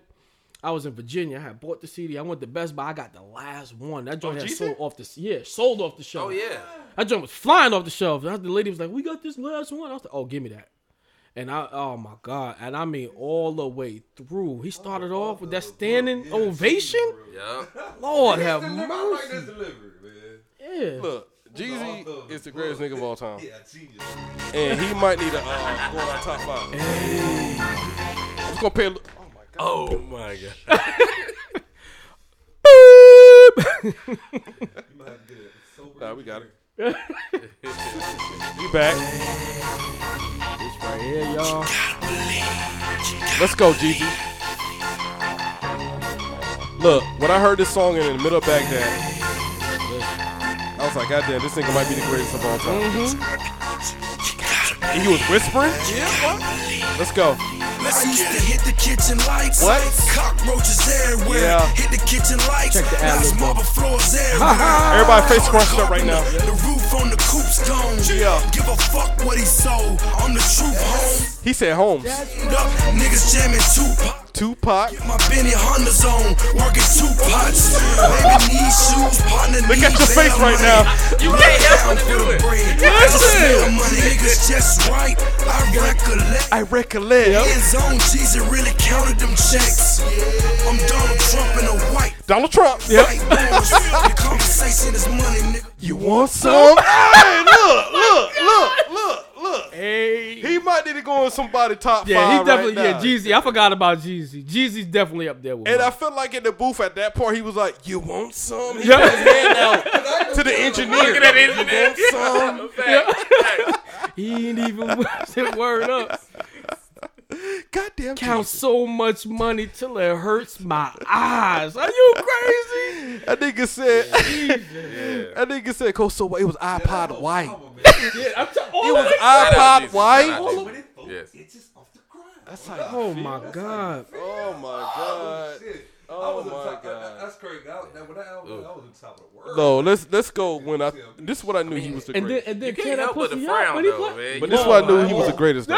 I was in Virginia. I had bought the CD. I went to Best Buy. I got the last one. That joint had sold off the yeah, sold off the shelf. Oh yeah. That joint was flying off the shelf. The lady was like, "We got this last one." I was like, "Oh, give me that." And I, oh my god, and I mean all the way through. He started off with that standing ovation. Yeah. Lord have Like mercy. that's delivered, man. Yeah. Look, Jeezy is the greatest nigga of all time, Yeah, genius. and he might need to uh, go on our top five. I'm gonna pay. A li- oh my god. Oh my god. You might have to get it sober. Nah, we got it. we back. Right here, y'all. Let's go, Jeezy. Look, when I heard this song in the middle of Baghdad, I was like, God damn, this nigga might be the greatest of all time. And he was whispering? Yeah, what? Let's go. I used to hit the kitchen lights. What? Cockroaches everywhere. Yeah. Hit the kitchen lights. Check the ad-lib, it's marble floors everywhere. Everybody face scrunched up right now. The roof on the coop's gone. Yeah. Give a fuck what he sold. I'm the truth, home. He said Holmes. Niggas jamming Tupac. Tupac. My Benny Honda's on, working two pots. Baby need shoes, partner Look at your face right now. You can't help but do it. Listen, niggas just right. I recollect. I recollect. End zone Jesus really counted them checks. I'm Donald Trump in a white. Donald Trump. White boys. The conversation is money, nigga. You want some? hey, look, look, look, look, look. Hey. He might need to go in somebody top Yeah, five he definitely right yeah. Jeezy. I forgot about Jeezy. Jeezy's definitely up there with And me. I feel like in the booth at that point, he was like, "You want some?" He Yeah. put his hand out to the engineer. Look at that engineer. You want some? Fact, fact. he ain't even said word up. Goddamn. Count Jesus. so much money till it hurts my eyes. Are you crazy? That nigga said. That nigga said, "Go so it was iPod white. Yeah, t- It was of it. Shout out iPod white." Shout out When it falls, Yes. it's just off the ground. That's how. Oh, oh my god. Oh my god. Oh my top. God. That's crazy. I, that, when that album, I was on top of the world. No, let's let's go when I. This is what I knew he was the And then greatest. and then You can can't help but to pussy out frown he though, play? man. But this is what I knew he was the greatest.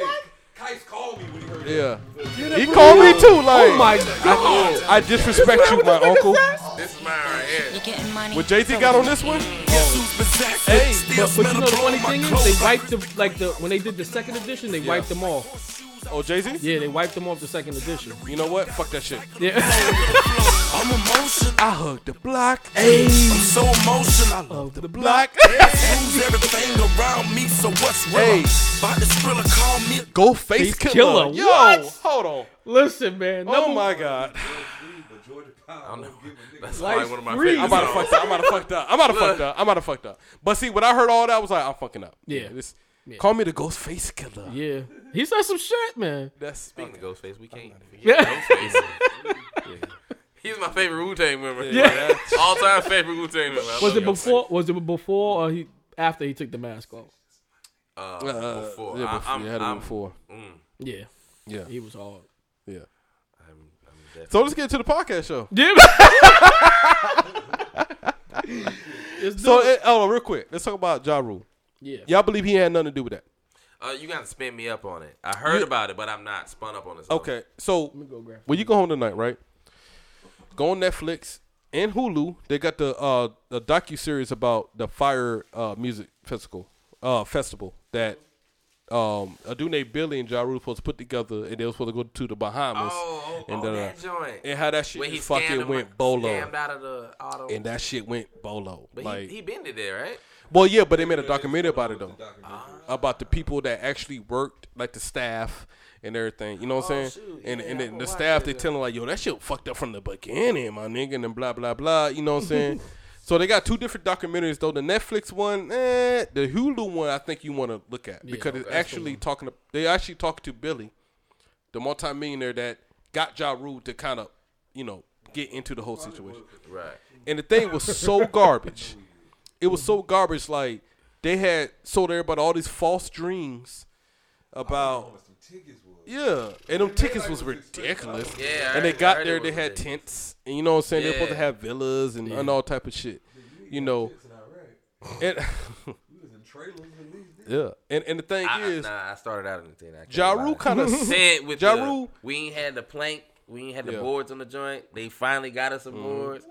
Though. Hey, Kice called me when he heard that. Yeah. He called me too. Oh like, Oh my god. I disrespect you, my uncle. This is mine right here. You're getting money. When Jay Z got on this one, Hey, but, but you know the funny thing is they wiped the like the when they did the second edition they wiped them off. oh Jay Z. Yeah, they wiped them off the second edition. You know what? Fuck that shit. Yeah. I'm emotional. I hugged the block. Hey. I'm so emotional. I love the block. Lose everything around me, so what's Hey. real? About this thriller, call me. Go face Face killer. killer. Yo, What? hold on. Listen, man. Oh my god. But Georgia Power, I don't know. don't give a nigga. That's Life like one of my free. favorite I'm about to songs. fuck up. I'm about to fuck up. I'm about to fuck up. I'm about to fuck up. But see, when I heard all that, I was like, I'm fucking up. Yeah. This, Call me the ghost face killer. Yeah. He said some shit, man. That's Speaking of Ghostface, we can't forget Yeah. Ghostface. He's my favorite Wu Tang member. Yeah. All time favorite Wu Tang member. I Was it before? Was it before or he after he took the mask off? Uh, Uh, before. Yeah, before. I'm, You had it I'm, before. Mm, Yeah. Yeah. He was hard. Yeah. I'm, I'm. So let's get to the podcast show. Yeah. So, eh, hold on, real quick. Let's talk about Ja Rule. yeah. Y'all believe he had nothing to do with that? Uh, you got to spin me up on it. I heard You- about it, but I'm not spun up on it. Okay, so go grab when you go home tonight, right? Go on Netflix and Hulu. They got the uh the docu series about the Fyre uh music festival uh festival that um a dude named Billy and Ja Rule supposed to put together, and they were supposed to go to the Bahamas, Oh, oh, and oh, uh, that joint. and how that shit Where he fucking scammed him, went bolo, out of the auto. and that shit went bolo. but like, he, he been there, right? well, yeah, but they made a documentary about it though. Ah. about the people that actually worked, like the staff and everything. You know what I'm Oh, saying? shoot. and Yeah, and I then the staff they yeah. telling like, yo, that shit fucked up from the beginning, my nigga, and then blah blah blah. You know what I'm saying? so they got two different documentaries though. The Netflix one, eh, the Hulu one, I think you want to look at because it's okay. actually talking. To, they actually talk to Billy, the multimillionaire that got Ja Rule to kind of, you know, get into the whole situation. Right. And the thing was so garbage. It was so garbage. Like they had sold everybody all these false dreams about. Yeah, and them tickets was ridiculous. Yeah, I and they got there, they had ridiculous. tents, and you know what I'm saying. They're supposed to have villas and, and all type of shit. You know, and yeah, and and the thing I, is, nah, I started out in the tent. I can't Ja lie. Rule kind of Said with Ja Rule, we ain't had the plank, we ain't had the Yeah. boards on the joint. They finally got us some Mm-hmm. boards.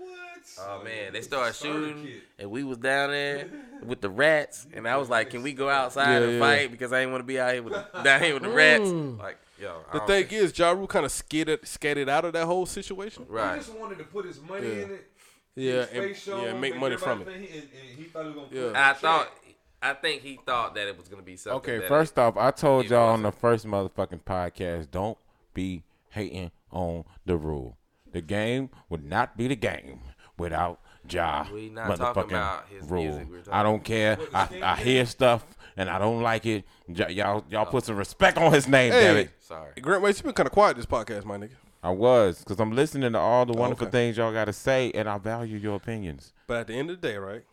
Oh man, they started shooting, and we was down there with the rats, and I was like, "Can we go outside Yeah, and yeah. fight?" Because I ain't want to be out here with the, down here with the rats. Like, yo, The thing is, Ja Rule kind of skated skated out of that whole situation. He right? just wanted to put his money Yeah. in it. Yeah, and, face shown, yeah, make money from it. everybody think he- and, and he thought he was Yeah. put And thought. I think he thought that it was gonna be something. Okay, that first off, I told y'all on the first motherfucking podcast, don't be hating on the rule. The game would not be the game without Ja We not talking about his rule. music, we're talking- I don't care. I, I hear stuff and I don't like it. Ja- y'all y'all put some respect on his name, damn Hey, it. Sorry. Grant Waits, you been kind of quiet this podcast, my nigga. I was because I'm listening to all the wonderful okay. things y'all got to say, and I value your opinions. But at the end of the day, right?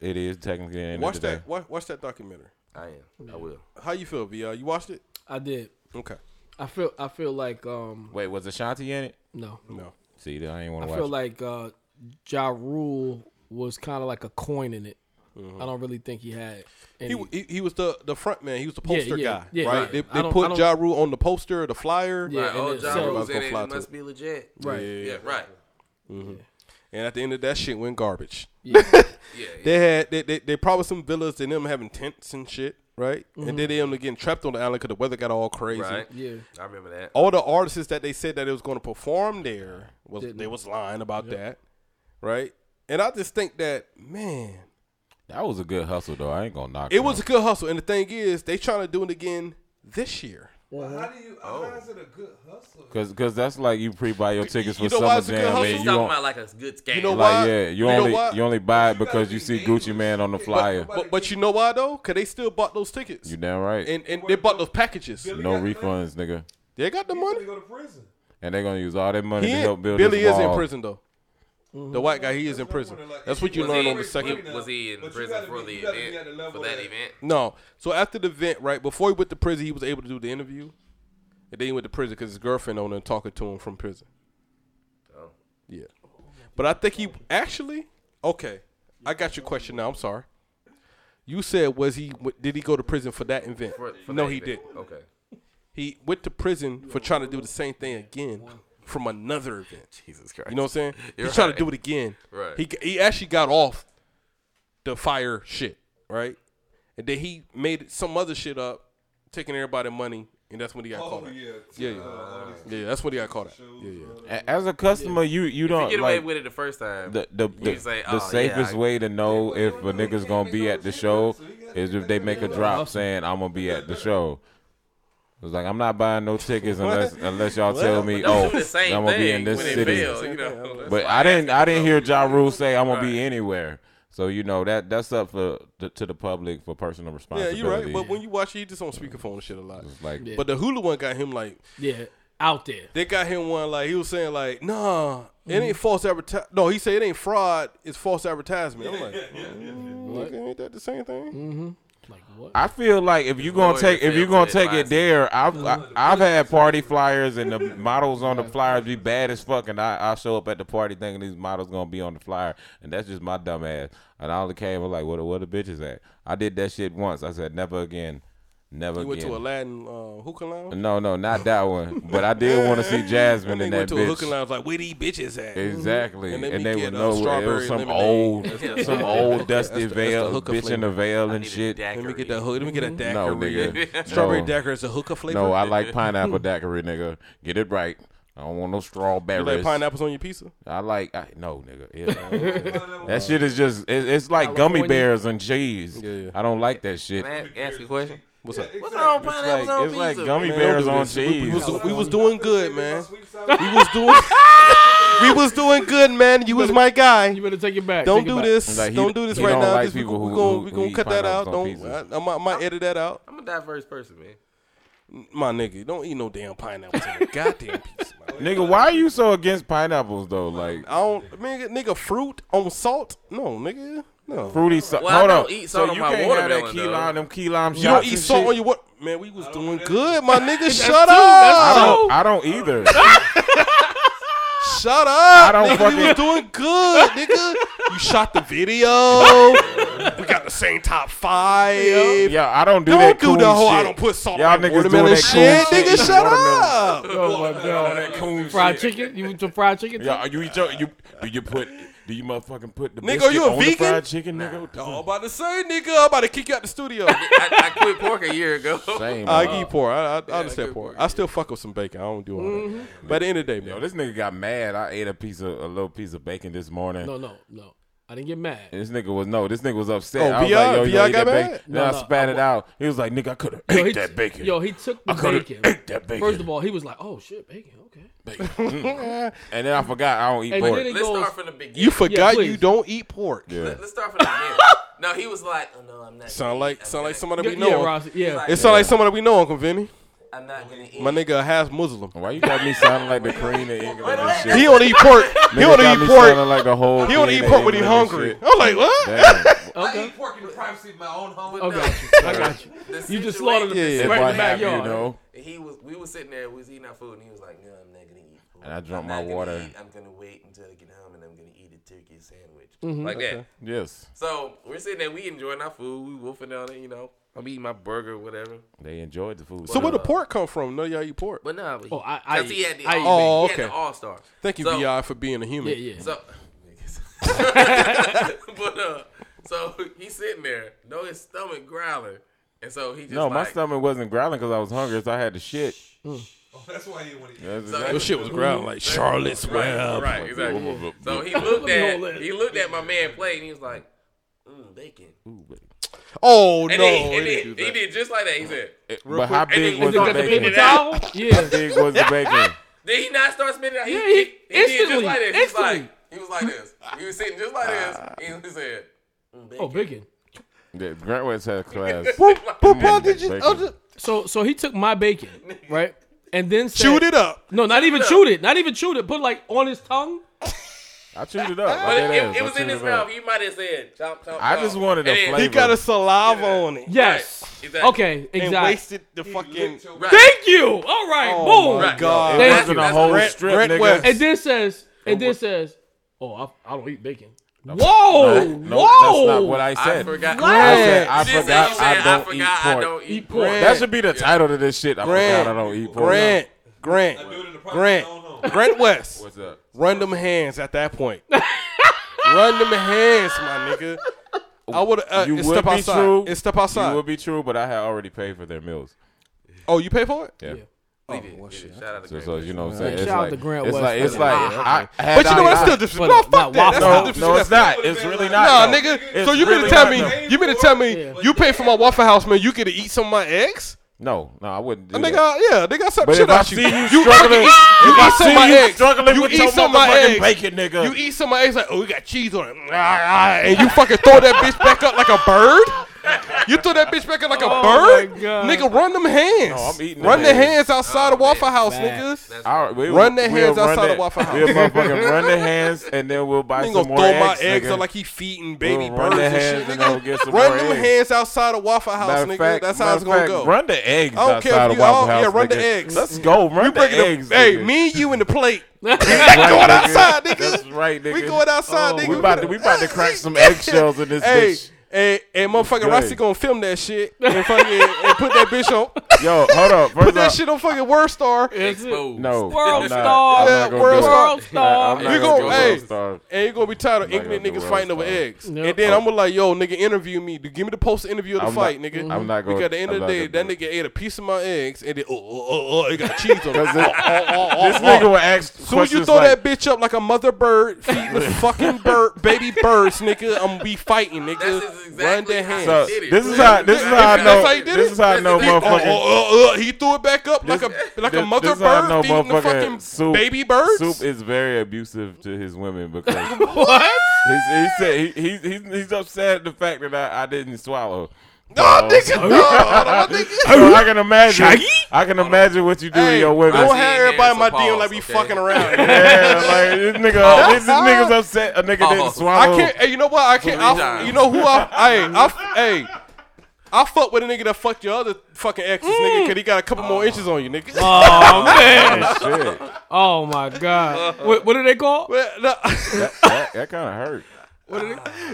It is technically the end Watch of the day. that. Watch, watch that documentary. I am. I will. How you feel, VR? You watched it? I did. Okay. I feel. I feel like. Um. Wait, was Ashanti in it? No. No. See, I ain't want I to watch. It. I feel it. like uh, Ja Rule was kind of like a coin in it. Mm-hmm. I don't really think he had. Any, He, he he was the the front man. He was the poster yeah, guy, yeah, right? right. They, they put don't- Ja Rule on the poster, the flyer. Yeah, Right. and Oh, then- John so- Rule's in Everybody's it. It must be legit. right. Yeah, Yeah. Right. Mm-hmm. And at the end of that shit went garbage. Yeah. Yeah. They had they they, they probably some villas and them having tents and shit, right? And mm-hmm. then they ended up getting trapped on the island because the weather got all crazy. Right. Yeah. I remember that. All the artists that they said that it was going to perform there was Didn't. they was lying about that, right? And I just think that man, that was a good hustle though. I ain't gonna knock it was a good hustle. And the thing is, they trying to do it again this year. But how do you? Oh. How is it a good hustle? Cause, cause that's like you pre-buy your tickets for You know why Summer it's a good Jam, hustle? you talking don't, about like a good scam. You know like why? yeah, you, You only you only buy it because be you see. Gucci Mane on the flyer. But but you know why though? Because they still bought those tickets. you damn right. and and they bought those packages. Billy no got the refunds, nigga. They got the He's gonna money. go to prison. And they're gonna use all that money He to help build Billy this is in prison though. Mm-hmm. The white guy, he is in prison. That's what you Was learn he- on the second. he- was he in But prison for be- the you gotta be event? the For that that- event? No. So after the event, right before he went to prison, he was able to do the interview, and then he went to prison because his girlfriend on there talking to him from prison. Oh. Yeah, but I think he actually okay. I got your question now. I'm sorry. You said was he did he go to prison for that event? For, for no, that he event. didn't. Okay. He went to prison for trying to do the same thing again from another event. Jesus Christ. You know what I'm saying? You're He's trying to do it again. Right. He he actually got off the Fyre shit, right? And then he made some other shit up, taking everybody money, and that's when he got Oh caught. out. yeah, Yeah, yeah. Uh, Yeah, that's when he got caught. Out. Yeah, yeah. As a customer, you you You don't get away like with it the first time. the the the, You say, the "Oh, safest yeah, I- way to know if a nigga's gonna be at the show is if they make a drop saying I'm gonna be at the show. It's like I'm not buying no tickets unless unless y'all tell me, oh, do the same I'm gonna be in this city. fails, you know. But I didn't I didn't hear Ja Rule say I'm gonna be anywhere. So you know that that's up for to, to the public for personal responsibility. Yeah, you're right. But when you watch it, he just on speakerphone and shit a lot. It's like But the Hulu one got him like Yeah. Out there. they got him one like he was saying like, nah, it Mm-hmm. ain't false advertisement. No, he said it ain't fraud. It's false advertisement. I'm like, mm, nigga, ain't that the same thing? Like what? I feel like if you're gonna take if you failed gonna take it there, I've I, I've had party flyers and the models on the flyers be bad as fuck, and I I show up at the party thinking these models gonna be on the flyer, and that's just my dumb ass. And I only came and like, what what the bitches at? I did that shit once. I said never again, never He went again. to Aladdin uh, hookah lounge. no, no, not that one. But I did want to see Jasmine And in he went that to a hookah bitch. lounge like, where these bitches at? Exactly, And and, then they get, would uh, know it was some old, some old dusty that's the veil, hookah bitch in a veil and shit. Let me get that hook. Let me get a daiquiri. No, nigga. Strawberry No. daiquiri is a hookah flavor. No, I like pineapple daiquiri, nigga. Get it right. I don't want no You strawberries. like pineapples on your pizza? I like I, no, nigga. Ew. that shit is just it, it's like gummy California. bears and cheese. Yeah, yeah. I don't like that shit. Can I ask you a question? What's yeah, up? Exactly. What's wrong with pineapples like, on pizza? It's like gummy man, bears on cheese. We, was, we was doing good, man. we was doing. we was doing good, man. You was my guy. You better take it back. Don't take do this. Like, don't do this right now. Like we, we, gonna, we gonna cut that out. Don't. I, I, I, might edit that out. I'm a diverse person, man. My nigga, don't eat no damn pineapples goddamn pizza. Nigga, why are you so against pineapples though? Like I don't, nigga, nigga, fruit on salt? No, nigga. No. Fruity salt. Well, Hold on. Eat salt so on you my can't have that key though. lime, them key lime You don't eat salt on your what? Man, we was doing good, my nigga. Shut up. I don't, either. Shut up. I don't nigga, fucking. You was doing good, nigga. You shot the video. we got the same top five. Yeah, I don't do don't that. Don't do coon the whole. Shit. I don't put salt. Y'all niggas doing that shit. Coon nigga, shit. shut up. Oh my god, that coon fried shit. chicken. You eat some fried chicken. Yeah, you eat your, you you put do you motherfucking put the nigga? You a on vegan? The fried chicken, nah. nigga. I'm about to say, nigga, I'm about to kick you out the studio. I, I, quit pork a year ago. Same. I uh, eat pork. I, I, yeah, I understand pork. pork. I still fuck with some bacon. I don't do all mm-hmm. that. But at the end of the day, man, Yo, this nigga got mad. I ate a piece of a little piece of bacon this morning. No, no, no. I didn't get mad. And this nigga was no, this nigga was upset. Oh, I was like, yo, yo, got mad? Bacon. No, then no, I spat I, it out. He was like, nigga, I could have ate he, that bacon. Yo, he took the I bacon. Ate that bacon. First of all, he was like, oh shit, bacon, okay. Bacon. Mm. And then I forgot I don't eat and pork. Let's goes, start from the beginning. You forgot yeah, you don't eat pork. Yeah. Let, us start from the beginning. no, he was like, oh no, I'm not. Sound like sound like somebody we know. Yeah, yeah. It sound like somebody we know, Uncle Vinny. I'm not gonna eat. My nigga half Muslim. Why you got me sounding like the Korean of England and shit? He don't eat pork. He don't eat pork. Like a whole he don't eat pork when he hungry. I'm like, what? Okay. I eat pork in the privacy of my own home. Okay. I got you. You. Just slaughtered the yeah, right in the backyard. You know. He was. We were sitting there. We was eating our food, and he was like, "No, I'm not gonna eat." Food. And I drank my water. I'm gonna wait until I get home, and I'm gonna eat a turkey sandwich mm-hmm. like okay. that. Yes. So we're sitting there. We enjoying our food. We wolfing on it. You know. I'm eating my burger, or whatever. They enjoyed the food. So where the uh, pork come from? No, y'all eat pork. But nah, oh, I, I, he had the I, all, oh, okay. All stars. Thank you, so, Bi, for being a human. Yeah, yeah. So, but uh, so he's sitting there, no, his stomach growling, and so he just no, like, my stomach wasn't growling because I was hungry, so I had to shit. Mm. Mm. Oh, that's why he wanted. to so, exactly. Your shit was growling like Charlotte's Web. Right, right, exactly. so he looked at he looked at my man plate and he was like, mm, bacon. Ooh, bacon. Oh and no! He, he, did, he, did, just like that. He said. It, but quick, how big was the bacon? Yeah. How big was the bacon? Did he not start spinning out? He, yeah, he, he, did just like this. He was like, he was like this. He was sitting just like this. Ah. He said, oh, bacon. "Oh, bacon." Yeah, Grant West had a class. Oh, so, so he took my bacon, right? And then said, it up. No, not even chewed it. Not even chewed it. Put like on his tongue. I chewed it up. Like it, it, it was in his mouth. He might have said, chomp, chomp, I just wanted a flavor. He got a saliva yeah. on it. Yes. Right. Exactly. Okay, exactly. And wasted the he fucking. Right. Thank you. All right, oh boom. My God. It wasn't a whole Brent, strip, Brent nigga. West. It then says, and then says, oh, I, I don't eat bacon. No, whoa! No, no, whoa! That's not what I said. I forgot. I, forgot. I, don't eat pork. Grant. That should be the title of this shit. I Grant. forgot I don't eat pork. Grant. Grant. Grant. Brent West. What's up? Run them hands at that point. Run them hands, my nigga. I would. Uh, you would step be outside. true. It's step outside. You would be true, but I had already paid for their meals. Oh, you pay for it? Yeah. Oh, well, shit. Shout out to So, Grant so you know what I'm saying? Shout It's out like, to Grant it's West like, it's like, I, But you know what? I, still different. No, fuck that. That's still Waffle House. no, it's not. It's really not. Nah, nigga. It's so you mean to tell me? You mean to tell me Yeah. you pay for my Waffle House, man? You get to eat some of my eggs? No, no, I wouldn't. Do a nigga, that. yeah, they got some but shit out you. You, you struggling, you eat some my eggs. You eat some my eggs. Bacon, nigga. You eat some my eggs like, oh, we got cheese on it, and you fucking throw that bitch back up like a bird you threw that bitch back like a oh bird, nigga. Run them hands. No, I'm eating run the hands, outside the Waffle House, niggas. Run the hands outside the Waffle House. We'll run the hands, and then we'll buy some more eggs. more throw my eggs nigga. like he feeding baby we'll birds run the hands and, and get some Run them eggs. hands outside the Waffle House, nigga. Fact, That's how it's gonna go. Run the eggs outside the Waffle House. Yeah, run the eggs. Let's go. Run the eggs. Hey, me, you, and the plate. We going outside, nigga. That's right, nigga. We going outside, oh, nigga. We about, to, crack some eggshells in this bitch. And, and motherfucking. Rossi gonna film that shit and fucking and put that bitch on. Yo, hold up. First put that shit on fucking World Star. Exposed. No, World I'm Star. Not, yeah, World Star. World Star. You gonna, gonna hey, Star. and you gonna be tired of ignorant niggas fighting over eggs. And then I'm gonna like, yo, nigga, interview me. Give me the post interview of the I'm fight, not, nigga. I'm not gonna. Because at the end I'm of the day, that nigga ate a piece of my eggs and then oh oh oh, oh it got cheese on it. Oh, oh, oh, this nigga will ask. Soon as you throw that bitch up like a mother bird, feeding fucking bird, baby birds, nigga. I'm gonna be fighting, nigga exactly Run the hand. So, this is how this is how I know this is how I know motherfucker. Oh, oh, oh, he threw it back up like a like a mother bird feeding the fucking soup, baby birds. Soup is very abusive to his women because what he said he, he, he's he's upset at the fact that I, I didn't swallow. No, oh, nigga, no, my nigga. So I can imagine. I can imagine what you do to your women. don't have everybody in my hands, DM like we pause, fucking around. Yeah, like this nigga, this, this nigga's upset. A nigga didn't swallow. I can't. Hey, you know what? I can't. I, you know who I? Hey, I. Hey. I fuck with a nigga that fucked your other fucking exes, nigga, mm. because he got a couple more inches on you, nigga. Oh man! Shit, Oh my god! What, what are they called? Well, no, that, that kind of hurt. Ah.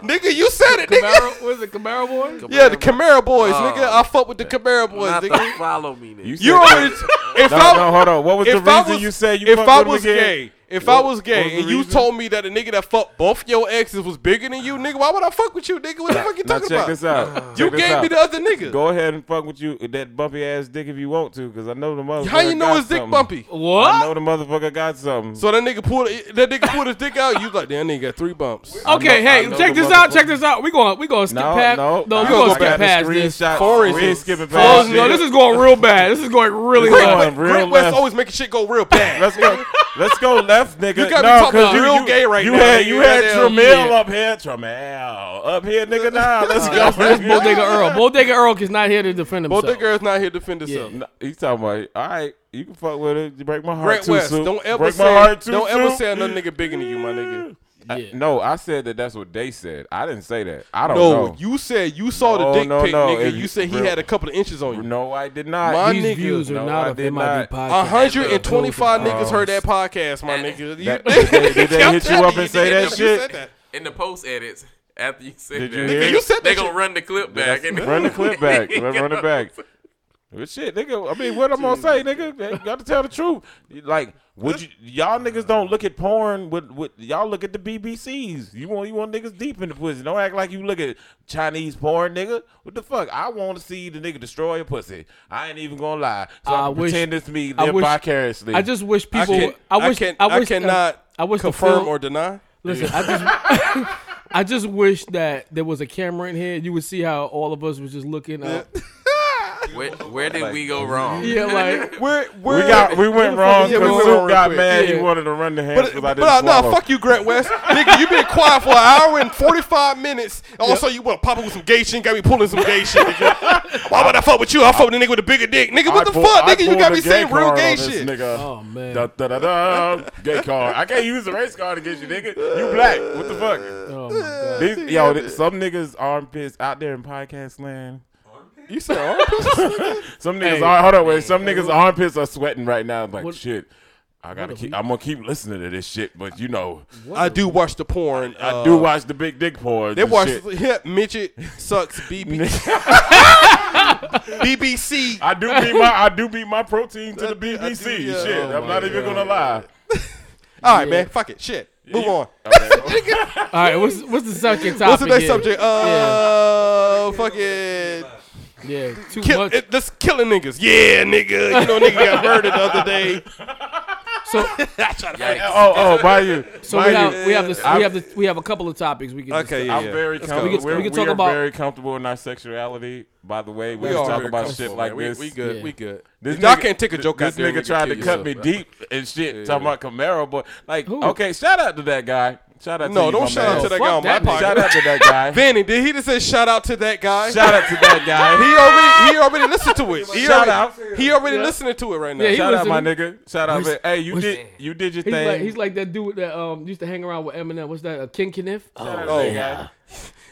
nigga, you said it, nigga. Camaro? What is it? Camaro boy? Yeah, the Camaro boys, Oh. nigga. I fuck with the Camaro boys, Not nigga. to follow me, nigga. You, You said- already. If No, I, no, hold on. What was the if I reason was- you said you if fucked I with him was again? gay, if I was gay, was the and you reason? told me that a nigga that fucked both your exes was bigger than you, nigga, why would I fuck with you, nigga? What the fuck you Now talking check about? this out. You Check this gave me the other nigga. Go ahead and fuck with you with that bumpy ass dick if you want to, because I know the motherfucker. How you know got his dick bumpy? What? I know the motherfucker got something. So that nigga pulled that nigga pulled his dick out. You like, damn, nigga got three bumps. Okay, know- hey, check this out. Check this out. We going we going to skip no, past. no, no, I we going to the skip past this. screenshot. Foreign We shit. ain't skipping past no, this is going real bad. This is going really This bad. going real Grant West always making shit go real bad. Let's go. Let's go left, nigga. You got me no, talking 'cause you, real you, gay right you now, Had, nigga. you had Goddamn, Tramel up here. Tramel up here, nigga. Nah, let's go. That's Bodega Earl. Bodega Earl is not here to defend himself. Both the girls not here to defend himself. No, He's talking about. All right, you can fuck with it. You break my heart Grant too West, soon. don't ever break say my heart too don't ever say another nigga bigger than you, my nigga. I- no, I said that. That's what they said. I didn't say that. I don't No, know. you said you saw No, the dick no, pic, no. nigga. If You you- said he real- had a couple of inches on you. No, I did not. My These nigga, views are no, not I of did not. podcast. A hundred and twenty-five niggas heard that um, podcast, my nigga. That- did they- did they hit you up and say that shit? in the post edits after you said Did that. you Nigga. You said they shit. gonna run the clip back. and Run the clip back. Run, run it back. Well, shit, nigga. I mean, what I'm gonna say, nigga? You got to tell the truth. Like, would you? Y'all niggas don't look at porn. With, with y'all look at the BBCs. You want you want niggas deep in the pussy. Don't act like you look at Chinese porn, nigga. What the fuck? I want to see the nigga destroy a pussy. I ain't even gonna lie. So I, I can wish- pretend it's me. I Live wish- vicariously. I just wish I people. can't. I wish. can, I wish. cannot I wish confirm film- or deny. Listen, I just. I just wish that there was a camera in here. You would see how all of us was just looking up. Where, where did we go wrong? Yeah, like We're, we got we went wrong Yeah, we because went wrong got real quick. mad. He wanted to run the hands But, because but, I didn't uh, no, fuck you, Grant West. nigga, you been quiet for an hour and 45 minutes. Also, you want to pop up with some gay shit. Got me pulling some gay shit, nigga. Why would I fuck with you? I fuck with a nigga with a bigger dick. Nigga, what I the pull- fuck, I nigga? You got the me saying real gay shit. Nigga. Oh, man. Da, da, da, da. Gay card. I can't use the race card against you, nigga. You black. What the fuck? oh my god. These, yo, some niggas armpits out there in podcast land. You said armpits? Some niggas Hey. are. Hold on, wait. Some niggas armpits are sweating right now. Like What- shit. I gotta what keep. I'm gonna keep listening to this shit, but you know, I do watch the porn. I uh, do watch the big dick porn. They watch shit. yeah, midget sucks BB, BBC. I do beat my. I do beat my protein to the I do- I BBC. do, yeah. Shit, Oh I'm not even gonna lie. All right, man. Fuck it. Shit. Move on. Okay. All right, what's what's the second topic? What's the next here? subject? Uh, fucking. Yeah, too Kill, much. it, let's killing niggas. Yeah, nigga. You know, nigga got murdered the other day. so that's how I oh, oh, by you. so by we you. have we have this we have the, we have a couple of topics we can. Okay, discuss. yeah. I'm very Let's comfortable. We're, We can we talk are about- very comfortable in our sexuality. By the way, we, We don't talk about shit like man. We- this. We, good. Yeah. We good. This Y'all nigga- can't take a joke This out there. nigga tried to kill cut me yourself. deep and shit. Talking about Camaro, but like, Who? okay, shout out to that guy. Shout out to No, you, don't my shout out to that Fuck guy on my that. Shout out to that guy. Vanny, did he just say shout out to that guy? Shout out to that guy. He already he already listened to it. He Shout already, out. He already listening to it right now. Yeah, he Shout out, my listening. nigga. Shout out, What's- man. Hey, you what's- did you did your He's thing. like he's like that dude that um used to hang around with Eminem. What's that? Uh, King Kniff? Shout out Oh, yeah.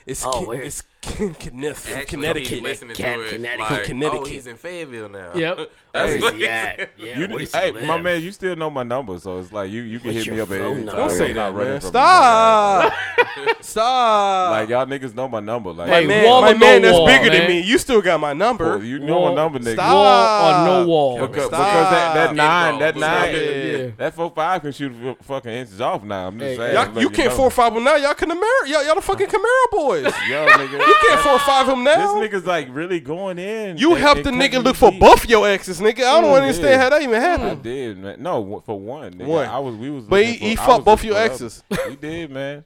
It's Oh, Ken- where- it's Ken- Kenneth from Connecticut. he's listening Cat- to it. Connecticut. Like, Connecticut. Oh, he's in Fayetteville now. Yep. That's Hey. what Where's he at? Yeah, You, where's he hey, live? my man, you still know my number, so it's like you you can What's hit me up at phone any time. Don't say that, running man. Stop. Stop. Like y'all niggas know my number. Like Hey, my man, wall my or no man that's wall, bigger man? than me. You still got my number. Well, you know my number, nigga. Stop. Wall or no wall? Because, Stop. because that, that nine, that nine, that four five can shoot f- fucking inches off now. I'm just saying. Y'all, let you can't four five him now. Y'all can Camaro. Y'all, y'all the fucking Camaro boys. Yo, nigga. You can't four or five him This now. This nigga's like really going in. You and- helped the nigga me look for deep. both your exes, nigga. I don't Mm, understand yeah. how that even I happened. did, man. No, for one, nigga. One. I was, we was. But he- looking he for- fucked both looking your for exes. others. He did, man.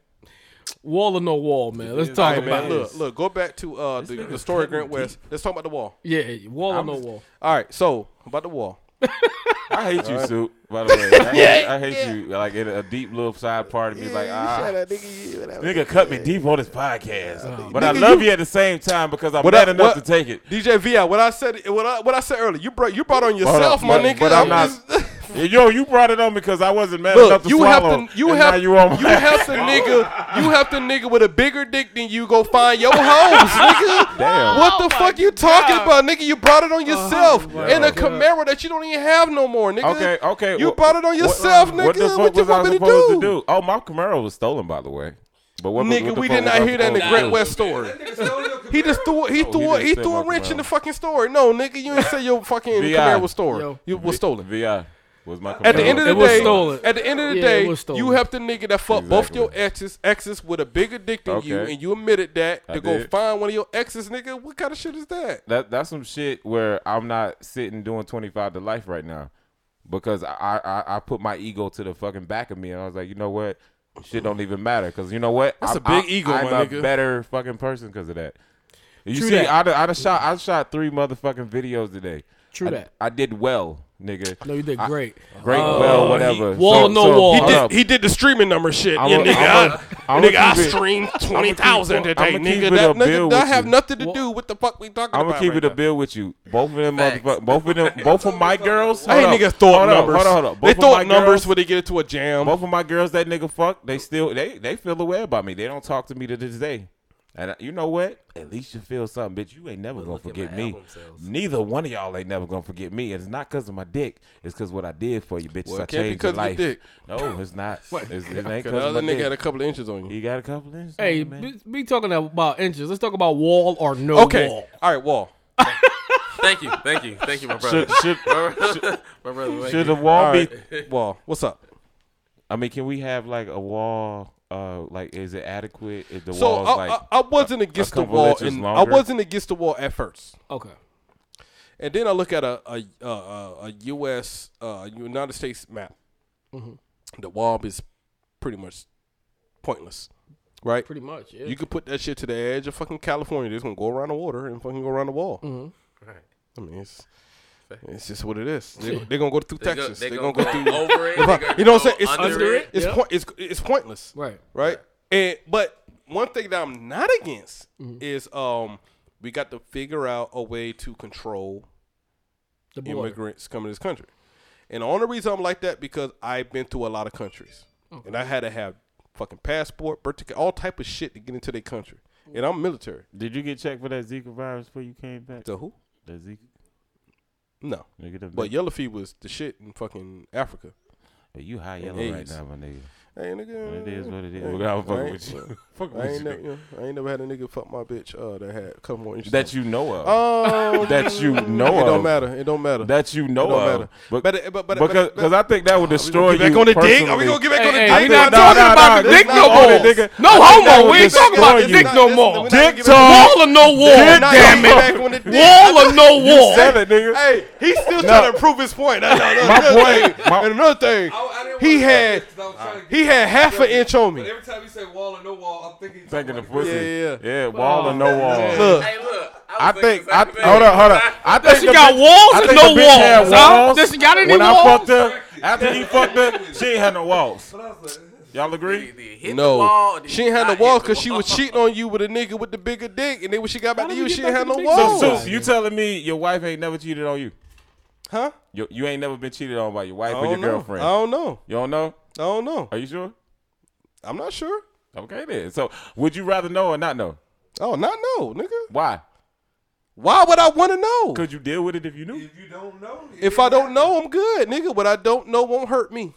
Wall or no wall, man. Let's talk Hey, Hey, about man, look, look, go back to uh, the, the story of Grant West. Let's talk about the wall. Yeah, wall or I'm no just- wall. All right, so about the wall. I hate you, Soup. By the way, I, I hate you. Like in a deep little side part of me, like ah, nigga, cut me deep on this podcast. but I love you- you at the same time because I'm What bad I- enough what- to take it. DJ Vi, what I said, what I what I said earlier, you brought you brought on yourself, up, my but, nigga. But I'm not. just- Yo, you brought it on because I wasn't mad enough Look, to you swallow. have to you have now you on you have to nigga you have to nigga with a bigger dick than you go find your hoes, nigga. Damn. What the fuck you talking about, nigga? You brought it on yourself my in a Camaro that you don't even have no more, nigga. Okay, okay. You wh- brought it on what- yourself, nigga. What the fuck What you was I want me to supposed do? to do? Oh, my Camaro was stolen, by the way. But what, Nigga, what we did not hear that in the supposed to Grant do? West story. He just threw he No, threw he a, he threw a my wrench in the fucking story. No, nigga, you ain't say your fucking VI. Camaro was stolen. Yo. You was stolen. VI was my Camaro. At the end of the It was day, stolen. at the end of the Yeah, day, was stolen. you have to nigga that fuck both Exactly. your exes, exes with a bigger dick than you, Okay. and you admitted that I to go did. find one of your exes, nigga. What kind of shit is that? that that's some shit where I'm not sitting doing 25 to life right now because I, I I put my ego to the fucking back of me and I was like, you know what, shit don't even matter because you know what, That's I'm, a big I- ego, I'm my a nigga. better fucking person because of that. You True see, that. I I shot I shot three motherfucking videos today. True I, that. I did well, nigga. No, you did I- great. Great, Uh, well, whatever. wall, no wall. He did, he did the streaming number shit. I'm yeah, a- nigga, I'm a- I, I'm nigga, I streamed twenty thousand I'ma today, keep nigga. it That a nigga that with have you. nothing to do with the fuck we talking I'm about. gonna keep right it a bill with you. Both of them, motherfuckers, both of them, both of my girls. I hold ain't up, niggas throw up numbers. Hold on, hold on. They Both of throw up numbers when they get into a jam. Both of my girls that nigga fuck, they still they they feel the way about me. They don't talk to me to this day. And uh, you know what? At least you feel something, bitch. You ain't never gonna forget me. sales. Neither one of y'all ain't never gonna forget me. And it's not because of my dick. It's because what I did for you, bitch. Well, I it can't be changed 'cause your life. dick. No, it's not. It's, it ain't because the of other my nigga dick. had a couple of inches on you. He got a couple inches. on Hey, man. be, be talking about inches. Let's talk about wall or no Okay, wall. all right, Wall. Thank you, thank you, thank you, my brother. should should my brother. should the wall All be? Wall. What's up? I mean, can we have like a wall? Uh, like, is it adequate? If the So wall's I, like, I, I wasn't against the wall, inches and I wasn't against the wall at first. Okay. And then I look at a a a, a, a U.S. Uh, United States map. The wall is pretty much pointless, right? Pretty much. Yeah. You could put that shit to the edge of fucking California. They're gonna go around the water and fucking go around the wall. Right. I mean, it's it's just what it is. They, they're gonna go through They Texas. they They're gonna gonna, go go through. over it. they gonna you know what I'm saying? It's under under it. It's Yeah. point. It's it's pointless. right. right? And but one thing that I'm not against Mm-hmm. is um we got to figure out a way to control The border. immigrants coming to this country. And the only reason I'm like that because I've been through a lot of countries, and I had to have fucking passport, birth ticket, all type of shit to get into their country. And I'm military. did you get checked for that Zika virus before you came back? So who? The Zika. No. Nigga, the But yellow fever was the shit in fucking Africa. Hey, you high yellow right now, my nigga. Hey nigga, It is what it is. Hey, Look, I'm I fucking ain't- with you. Fucking I ain't, you. never, you know, I ain't never had a nigga fuck my bitch uh, that had a couple more inches. That you know of. um, that you know of. It don't matter. It don't matter. That you know It don't of. matter. But, But but- but- because but- because I think that would destroy Get back on the dick? Are we gonna get back Hey, on the hey, dick? we think- not talking about the this dick no more. nigga. No I think homo. We ain't talking about the destroy dick no more. Dick Dick talk. Wall or no wall? Dick Damn it. Back on the dick. Wall or no wall? Said it, nigga. Hey, he's still trying to prove his point. My another point- and another thing, he had he had half an inch on But me. every time you say wall or no wall, I'm thinking. Thinking of about pussy. Yeah, yeah, Yeah, wall or no wall. Look, Hey, look. I was think. thinking I, hold thing. on, hold on. I think She got bitch- walls I or no the had walls? Huh? walls. Does she got any when I fucked her, after he fucked her, she ain't had no walls. Y'all agree? Did he hit the no, wall she ain't had no walls because she was cheating on you with a nigga with the bigger dick, and then when she got back to you, she ain't had no the walls. So, so you telling me your wife ain't never cheated on you? Huh? You, you ain't never been cheated on by your wife or your know. girlfriend? I don't know. You don't know? I don't know. Are you sure? I'm not sure. Okay then. So would you rather know or not know? Oh, not know, nigga. Why? Why would I want to know? Could you deal with it if you knew? If you don't know, If I don't know, I'm good, nigga. What I don't know won't hurt me.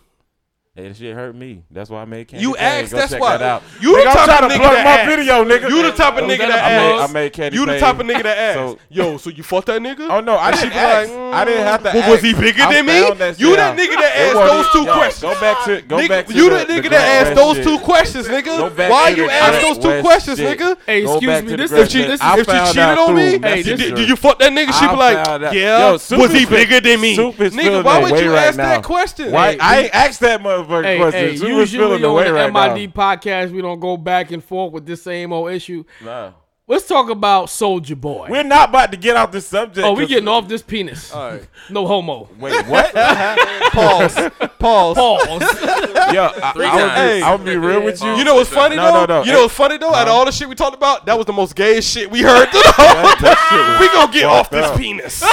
Hey, that shit hurt me. That's why I made Candy You Pain. asked, Go that's check why. That out. You the Nigga, I'm type trying of to nigga plug that my ask. video, nigga. You the type of oh, nigga that that a I made. I made Candy You the type of nigga that asks. So- Yo, so you fought that nigga? Oh no, I didn't be ask. like, I didn't have to. Well, ask. was he bigger I than me? that You shit that nigga that asked wasn't- those two yo, questions. Go back to. It. Go Nigga, back to you the, the nigga the that asked those two questions, nigga. Why you the ask those two questions, nigga? Hey, excuse me, this If she, West. this, I if she cheated on me, Messenger. did, did you fuck that nigga? She be like, yeah. Was he bigger than me? Nigga, why would you ask that question? Why? I ain't asked that motherfucker motherfucking hey, questions. Hey, the way right MID now. podcast, we don't go back and forth with this same old issue. Nah. Let's talk about Soldier Boy. We're not about to get off this subject. Oh, we getting off this penis. All right. No homo. Wait, what? pause. Pause. Pause. Yo, I, I'll. Be, I'll be real with you. You know what's funny no, though? No, no, You know what's funny though? Uh, Out of all the shit we talked about, that was the most gay shit we heard. We gonna get off this up. penis.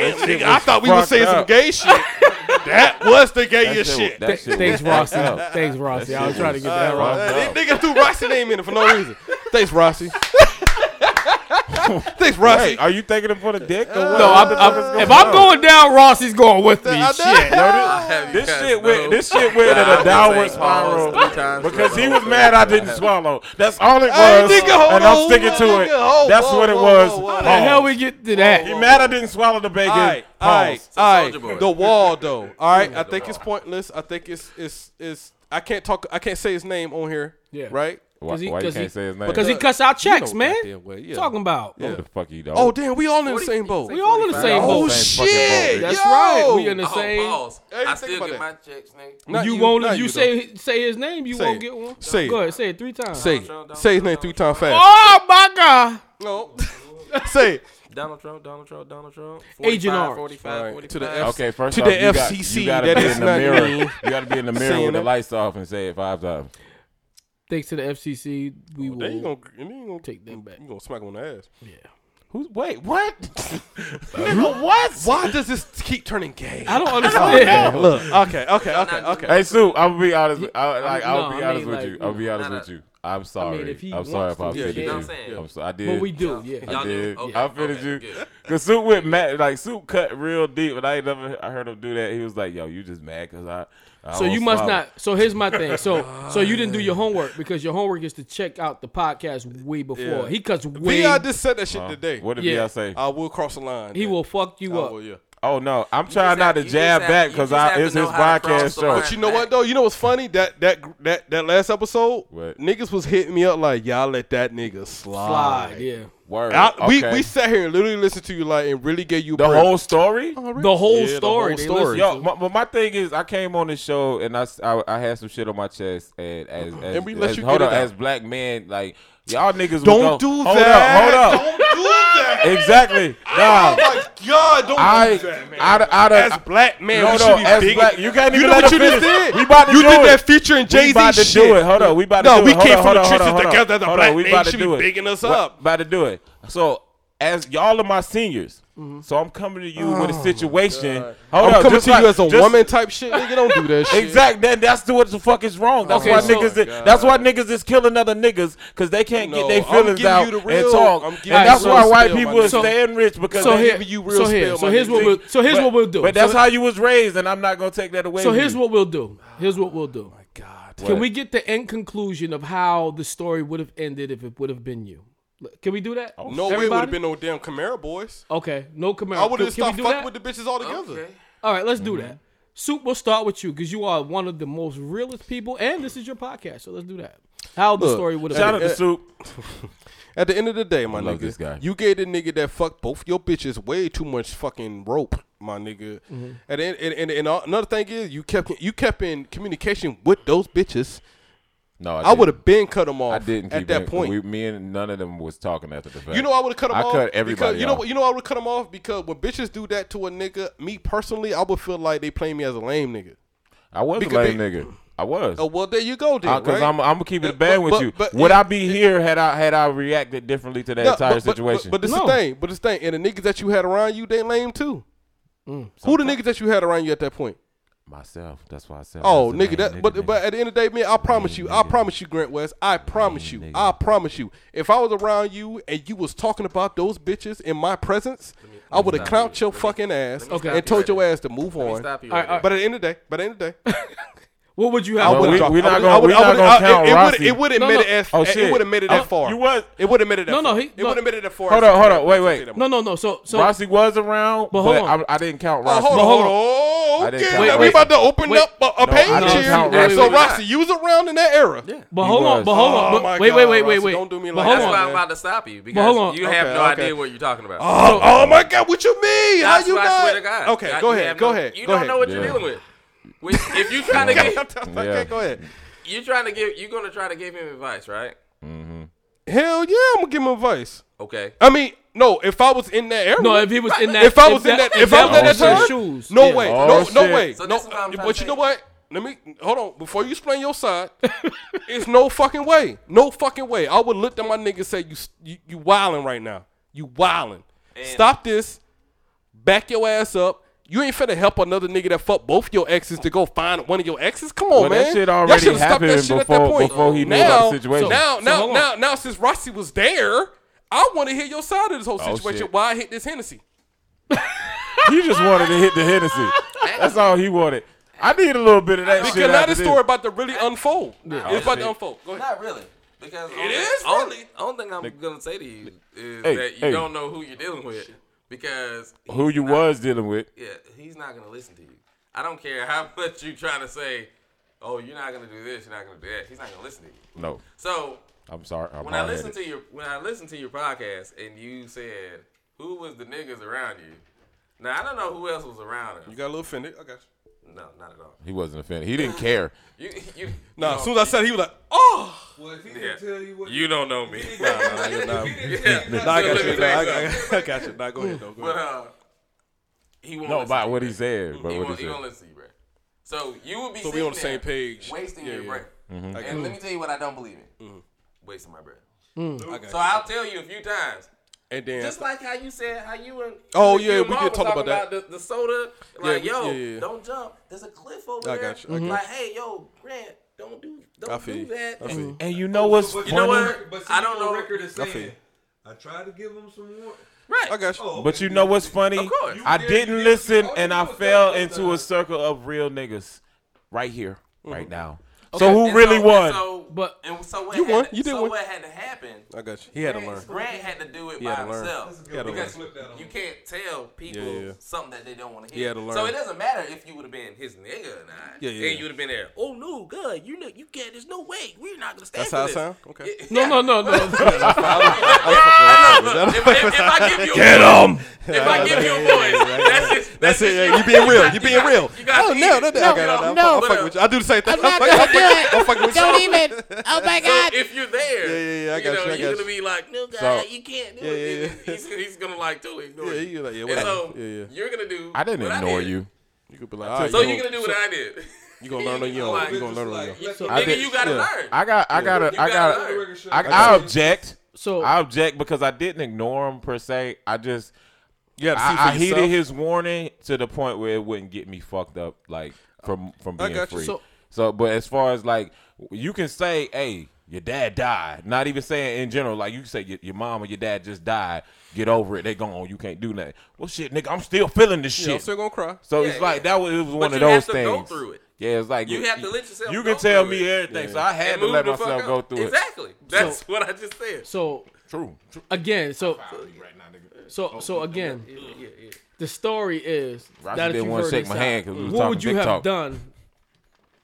Damn, nigga, I thought we were saying up. some gay shit. that was the gayest shit. That shit Thanks, Rossi. Thanks, Rossi. I was trying to get that right. Nigga threw Rossi name in it for no reason. Thanks, Rossi. Thanks, Rossi. Wait, are you thinking him for the dick? Or uh, what? No, I'm, I'm, if I'm going down, Rossi's going with me. Shit, this, this shit went this shit went in a downward spiral because he was mad I didn't swallow. That's all it was, and I'm sticking to it. That's what it was. The hell we get to that? He mad I didn't swallow the bacon. All right, all right, all right. The wall though. All right, I think it's pointless. I think it's it's it's. I can't talk. I can't say his name on here. Yeah. Right. Why, he, why you can't he, say his name? Because he cuts out checks, man. Yeah. Talking about. Yeah. Oh, the fuck you, dog. Oh damn, we all in the same boat. We all in the same boat. Oh shit, that's Yo. right. We in the oh, same. Hey, I still get that. my checks, nigga. You, you won't. You, you say say his name. You say won't get one. Say go ahead. Say it three times. Say it. say his name three times fast. Oh my god. No. say it. Donald Trump, Donald Trump, Donald Trump. 45, Agent R. 45, right. 45. To the F- okay, first to off, the you FCC. Got, you gotta be in the mirror. you got to be in the mirror with the lights off and say it five times thanks to the FCC, we oh, will. You gonna, you gonna, take them back. You gonna smack them on the ass? Yeah. Who's wait? What? Nigga, what? Why does this keep turning gay? I don't understand. Look, okay, okay, okay, okay. Hey Sue, I'll be honest. With, I, like, I'll no, be honest I mean, with like, you. I'll be honest with you. I'm sorry. I mean, I'm sorry if I offended yeah, you. Know what I'm saying? I'm sorry. I did. But we do. Yeah. I did. Okay. I offended okay. you. Cause Soup went mad. Like Soup cut real deep, and I ain't never I heard him do that. He was like, "Yo, you just mad cause I." So you must not. So here's my thing. So so you didn't do your homework because your homework is to check out the podcast way before. Yeah. He cuts way. Vi just said that shit today. What did yeah. I say? I will cross the line. He will fuck you I up. Will, yeah. Oh no, I'm trying not to jab back because I it's his podcast show. But you know what though? You know what's funny? That that that that last episode, what? niggas was hitting me up like, y'all let that nigga slide. slide yeah. Word. I, okay. We we sat here and literally listened to you like and really gave you the break. whole story. Oh, really? The whole yeah, story. The whole story. Yo, my, my thing is, I came on this show and I, I, I had some shit on my chest and as, as and we let as, you hold up as black man like y'all niggas don't go, do hold that. Up, hold up. Don't do exactly. Nah. Oh my God! Don't I, do that, man. Out of, out as black man, no, we no, as big. black, you can't even you know let what you just did. We about to you do did it. that feature in Jay Z. We about to shit. do it. Hold on, we about to no, do it. No, we came from the trenches together. The black man should be bigging us up. About to do it. So as y'all are my seniors. Mm-hmm. So I'm coming to you oh with a situation. Hold I'm up, coming to like, you as a just, woman type shit. Nigga, don't do that shit. Exactly. Then that's what the fuck is wrong. That's okay, why so niggas. Is, that's why niggas is killing other niggas because they can't no, get their feelings out the real, and talk. And that's why white people are so, staying rich because so here, you real. So, here, so here's what we'll. So here's but, what we'll do. But that's how you was raised, and I'm not gonna take that away. So here's what we'll do. Here's what we'll do. Oh my God. Can we get the end conclusion of how the story would have ended if it would have been you? Can we do that? Oh, no Everybody? way would have been no damn Camaro boys. Okay, no Camaro. I would have stopped fucking with the bitches altogether. Okay. All right, let's do mm-hmm. that. Soup, we'll start with you because you are one of the most realest people, and this is your podcast, so let's do that. How the story would have shout out to Soup. At the end of the day, my nigga, this guy. you gave the nigga that fucked both your bitches way too much fucking rope, my nigga. Mm-hmm. And, and and, and, another thing is you kept you kept in communication with those bitches no, I, I would have been cut them off. I didn't at that in, point. We, me and none of them was talking after the fact. You know, I would have cut them I off. cut everybody. Because, you know? You know, I would cut them off because when bitches do that to a nigga, me personally, I would feel like they play me as a lame nigga. I was because a lame they, nigga. I was. Oh well, there you go, then. Uh, because right? I'm, I'm gonna keep it uh, bad with but, you. But, Would I be here had I had I reacted differently to that no, entire but, situation? But, this no. the thing. But this thing, and the niggas that you had around you, they lame too. Mm, Who the niggas that you had around you at that point? Myself. That's why I said. Oh, nigga, that. Nigga, but nigga. but at the end of the day, man, I promise you, I promise you, Grant West, I promise you, I promise you. If I was around you and you was talking about those bitches in my presence, me, I would have clout your fucking ass okay. and told your ass to move on. Right right. But at the end of the day, but at the end of the day. What would you have? No, we, we're not going. We're not going to count it, Rossi. It would admit it as. Oh shit! It would have made it that far. You was. It would have made it. No, no. He, it would have made it that far. Hold on, hold on. Wait, wait. No, no, no. So, so Rossi was around, but, I, I, didn't count Rossi. Oh, hold on. Oh, okay. We about to open wait, up a, a no, page here. So Rossi, you was around in that era. Yeah. But hold on. But hold on. Wait, wait, wait, wait, wait. Don't do me like that. That's why I'm about to stop you because you have no idea what you're talking about. Oh, my God! What you mean? How you not? Okay, go ahead. Go ahead. You don't know what you're dealing with. Which, if you trying to give, okay, go ahead. You trying to give, you gonna try to give him advice, right? Mm-hmm. Hell yeah, I'm gonna give him advice. Okay. I mean, no, if I was in that area, No, if he was in that. If I was in that, if I was in that, time, shoes. No yeah. way, oh, no, no way, so no. Uh, but you know what? Let me hold on before you explain your side. it's no fucking way, no fucking way. I would look at my nigga and say, "You, you, you wilding right now. You wilding. Stop this. Back your ass up. You ain't finna help another nigga that fucked both your exes to go find one of your exes. Come on, well, man. That shit already Y'all happened that shit before, at that point. before he knew now, about the situation. So now, now, so now, now, now, since Rossi was there, I want to hear your side of this whole oh, situation. Oh, Why I hit this Hennessy? he just wanted to hit the Hennessy. That's all he wanted. I need a little bit of that because shit. Because now this story about to really unfold. It's about to unfold. Go ahead. Not really. Because it only, is only. Only thing I'm gonna say to you is hey, that you hey. don't know who you're dealing with because who you not, was dealing with. Yeah, he's not gonna listen to you. I don't care how much you try to say, "Oh, you're not gonna do this, you're not gonna do that." He's not gonna listen to you. No. So I'm sorry. I'm when I listened to your when I listened to your podcast and you said who was the niggas around you. Now I don't know who else was around him. You got a little offended. I got you. No, not at all. He wasn't a fan. He didn't care. you, you, no, as soon as I said, he was like, "Oh." Well, if he didn't tell you what, you don't know me. nah, nah, yeah. nah, I got you. I, got you. Nah, go ahead. Though. Go ahead. But uh, he won't. No, about what he said. But what he said. He won't listen to you, bro. So you would be. So we on the same page. Wasting your breath. Mm-hmm. And let me tell you what I don't believe in. Mm-hmm. Wasting my breath. Mm. So I'll tell you a few times. And then just like how you said how you and oh yeah and we did talk about that about the, the, soda like yeah, yo yeah, yeah. don't jump there's a cliff over there got you. Mm-hmm. like hey yo Grant don't do don't do that and, and, you know what's but, but, know what I don't know record is saying I, I tried to give him some more. Right. I got you. Oh, okay. But you know what's funny? Of course, I didn't listen oh, and I fell into a circle of real niggas right here, mm-hmm. right now. Okay. So who and really so, won? So, but and so what you won. To, you did so win. what had to happen? I got you. He had to learn. Grant had to do it by himself because you can't tell people yeah, yeah. something that they don't want to hear. He had to learn. So it doesn't matter if you would have been his nigga or not. Yeah, yeah. And you would have been there. Oh no, God, you know you can't. There's no way we're not gonna stand. That's how it sound. Okay. It, no, no, no, no. if, I give you get him, if I give you a voice, that's it. That's it. You being real. You being real. No, no, no, no, no. I do the same thing do it. Don't even. Oh my God. So if you're there, yeah, yeah, yeah, I got you. Know, you I got you're you. gonna be like, no, god, so, you can't do yeah, it. Yeah, yeah. He's, he's gonna like do ignore yeah, you. Like, yeah, and so yeah, yeah. you're gonna do. I didn't ignore I you. You could be like, so you're gonna do what I did. You gonna learn on your own. You gonna learn on your own. I nigga, you gotta learn. I got. I got. I got. I, object. So I object because I didn't ignore him per se. I just. Yeah, I, I heeded his warning to the point where it wouldn't get me fucked up, like from from being free. So, so, but as far as like you can say, hey, your dad died. Not even saying in general, like you say your, your mom or your dad just died. Get over it. They gone. You can't do nothing. Well, shit, nigga, I'm still feeling this shit. Yeah, I'm still gonna cry. So yeah, it's like that was it was but one of those things. through it. Yeah, it's like you, you have to let yourself. You can tell me it. everything, yeah. so I had and to let myself go through exactly. it. Exactly. That's so, what I just said. So true. true. Again, so so oh, so again, the story is Right, that didn't want to shake my hand because we was What would you have done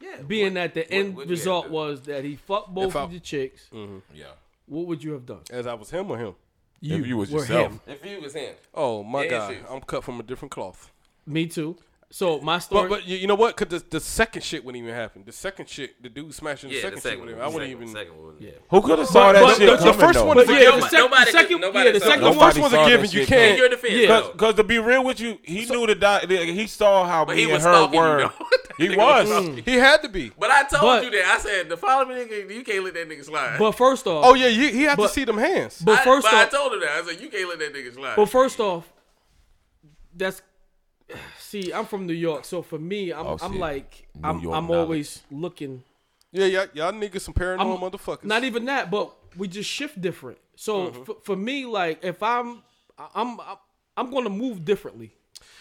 yeah. Being what, that the end what, result was that he fucked both of the chicks. Mm-hmm. Yeah. What would you have done? As I was him or him? You if you was yourself. Him. If you was him. Oh my yeah, god, I'm cut from a different cloth. Me too. So my story, but, but you, you know what? Because the, the, second shit wouldn't even happen. The second shit, the dude smashing the, yeah, second, the second, shit. Wouldn't, I wouldn't even. Second one. Yeah. Who could have saw that but, shit? The, the first though. one, but, yeah, nobody, the sec- nobody, second, nobody, yeah, the second, nobody first one's a given. You can't. Your defense, yeah. Because to be real with you, he so, knew the die. he saw how me he and her were. He was. He had to be. But I told you that. I said the following nigga, you can't let that nigga slide. But first off, oh yeah, he had to see them hands. But first off, I told him that. I said you can't let that nigga slide. But first off, that's See, I'm from New York, so for me, I'm, Oh, I'm like, New I'm, I'm always looking. Yeah, y'all, y'all niggas some paranoid motherfuckers. Not even that, but we just shift different. So mm-hmm. f- for me, like, if I'm, I'm, I'm, I'm going to move differently.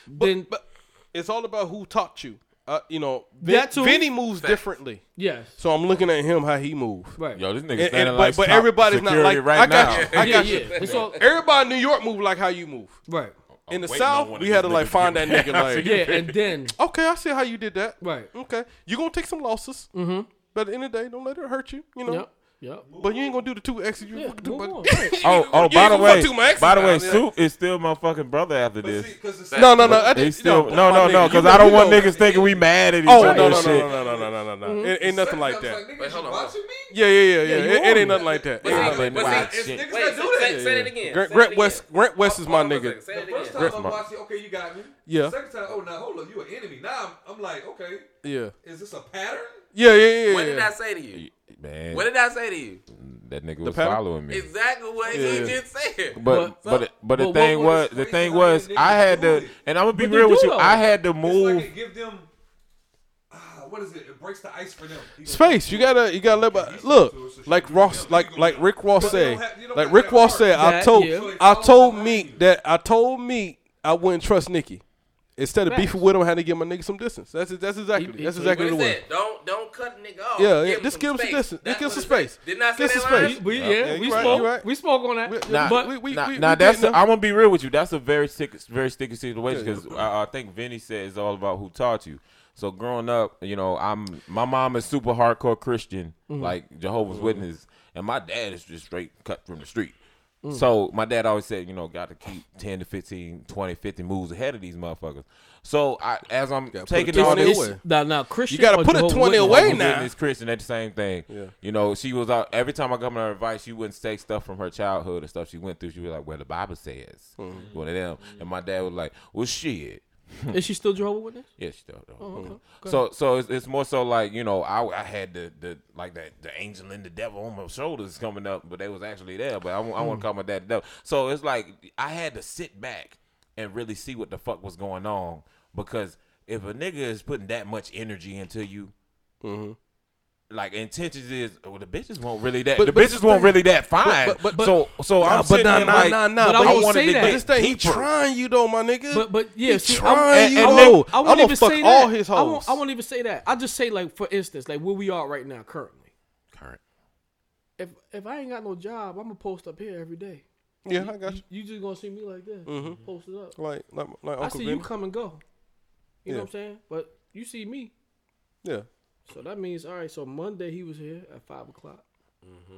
then, but it's all about who taught you. Uh, you know, Vin, That too. Vinny moves differently. yes, So I'm looking at him how he moves. right. Yo, this nigga standing and- like but, but top everybody's not security like right I got now. you. I got yeah. you. It's Everybody in New York move like how you move. right in the South, we had to like find that nigga. Like, yeah, and then okay, I see how you did that. Right. Okay, you gonna take some losses, mm-hmm. but at the end of the day, don't let it hurt you. You know. Yep. Yep. But you ain't gonna do the two exes. You yeah, fucking do move on. Oh, oh, by the way, by the way, Soup is still my fucking brother after this. No, no, no. I They still no, no, no. Because I don't want niggas thinking we mad at each oh, other. Oh, no, no, no, no, no, no, no, mm-hmm. no. no, ain't nothing like that. Wait, hold on. Yeah, yeah, yeah, yeah. It ain't nothing like that. It ain't nothing like that. Wait, say, say it again. Grant, Grant West, Grant West is my nigga. Say it again. First time I watched it, okay, you got me. Yeah. Second time, oh, now hold up, you an enemy. Now I'm, I'm like, okay. Yeah. Is this a pattern? Yeah, yeah, yeah. What did I say to you? Man, What did I say to you? that nigga was pattern? following me. Exactly what Yeah. he just said. But But- but but the but thing what- was the thing how was I had to it. and I'm gonna be But real with you. though. I had to It's move. like it give them, ah, what is it? It breaks the ice for them. You Space, you gotta, you gotta let. My, look, like Ross, like like Rick Ross But said, don't have- you don't like Rick Ross said. I told. I told all me that I told me I wouldn't trust Nikki. Instead of Facts. beefing with him, I had to give my nigga some distance. That's that's exactly He- that's exactly What the way. said, don't don't cut a nigga off. Yeah, yeah, Give just give him some space. distance. That's Just give him some space. Didn't I say that some line? space. We, yeah, Yeah, we you right, spoke. right. We spoke on that. We- Nah, but we- we- now, we- now we that's getting I'm gonna be real with you. That's a very sick, very sticky situation Yeah, because I, I think Vinny said it's all about who taught you. So growing up, you know, I'm my mom is super hardcore Christian, Mm-hmm. like Jehovah's Witness, and my dad is just straight cut from the street. Mm. So my dad always said, you know, got to keep 10 to 15, 20, 50 moves ahead of these motherfuckers. So I, as I'm put taking a all 20 this, away. now, now Christian. You gotta or put a 20 Witness? away now. Witness Christian, that's the same thing. Yeah. You know, she was out every time I got her advice, she wouldn't say stuff from her childhood and stuff she went through. She was like, "Well, the Bible says Mm-hmm. one of them," and my dad was like, "Well, shit." Is she still Jehovah's Witness? Yeah, she still. Oh, okay. So, so it's, it's more so like you know, I, I had the, the like that the angel and the devil on my shoulders coming up, but they was actually there. But I, I want Hmm. to call my dad the devil. So it's like I had to sit back and really see what the fuck was going on because if a nigga is putting that much energy into you. Like intentions is well, the bitches won't really that But- the but bitches won't really that fine. but- but- but- so so I'm Nah, but sitting nah, nah, like, nah, nah. But I But won't wanted say to that. get this thing, he trying you though, my nigga. But but yeah, He see, trying I'm- you. I I won't- know. I won't I'ma even fuck say all that. his I won't, hoes. I won't even say that. I just say like for instance, like where we are right now currently. Current. If if I ain't got no job, I'm gonna post up here every day. yeah, I got You, you. you just gonna see me like this, mm-hmm. post it up. Like like like I see Vinny. you come and go. You know what I'm saying? But you see me, Yeah. So that means all right. So Monday he was here at five o'clock. Mm-hmm.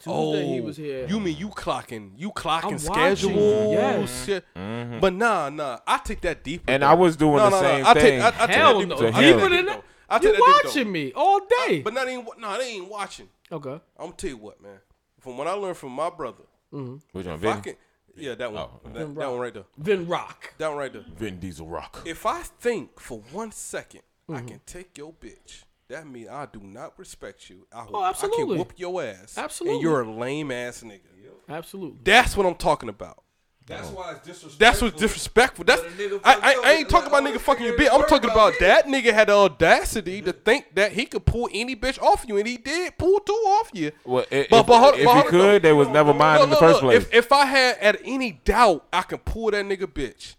Tuesday Oh, he was here. You mean you clocking? You clocking I'm schedule? watching, yes. Shit. Mm-hmm. But nah, nah. I take that deeper. And though. I was doing No, the no, no. same I thing. Take, I, I take Hell that no, deeper. To I take him. deeper than deeper, that. I take You that deeper, watching me all day. But not even no, they ain't watching. okay. I'm gonna tell you what, man. From what I learned from my brother, mm-hmm. Which one, Vin? can, yeah, that one, Oh. that, that one right there, Then rock. that one right there. Vin Diesel Rock. If I think for one second I Mm-hmm. can take your bitch, that means I do not respect you. I, Oh, I can whoop your ass. Absolutely. And you're a lame ass nigga. Absolutely. That's what I'm talking about. That's why it's disrespectful. That's what's disrespectful. That's But a nigga I, I, I ain't talking about oh, nigga fucking your bitch. I'm talking about about that nigga had the audacity to think that he could pull any bitch off you, and he did pull two off you. Well, if, But- but hold- if but he hold on, could, though. there was never mine No, in the first no. place. If, if I had at any doubt I can pull that nigga bitch,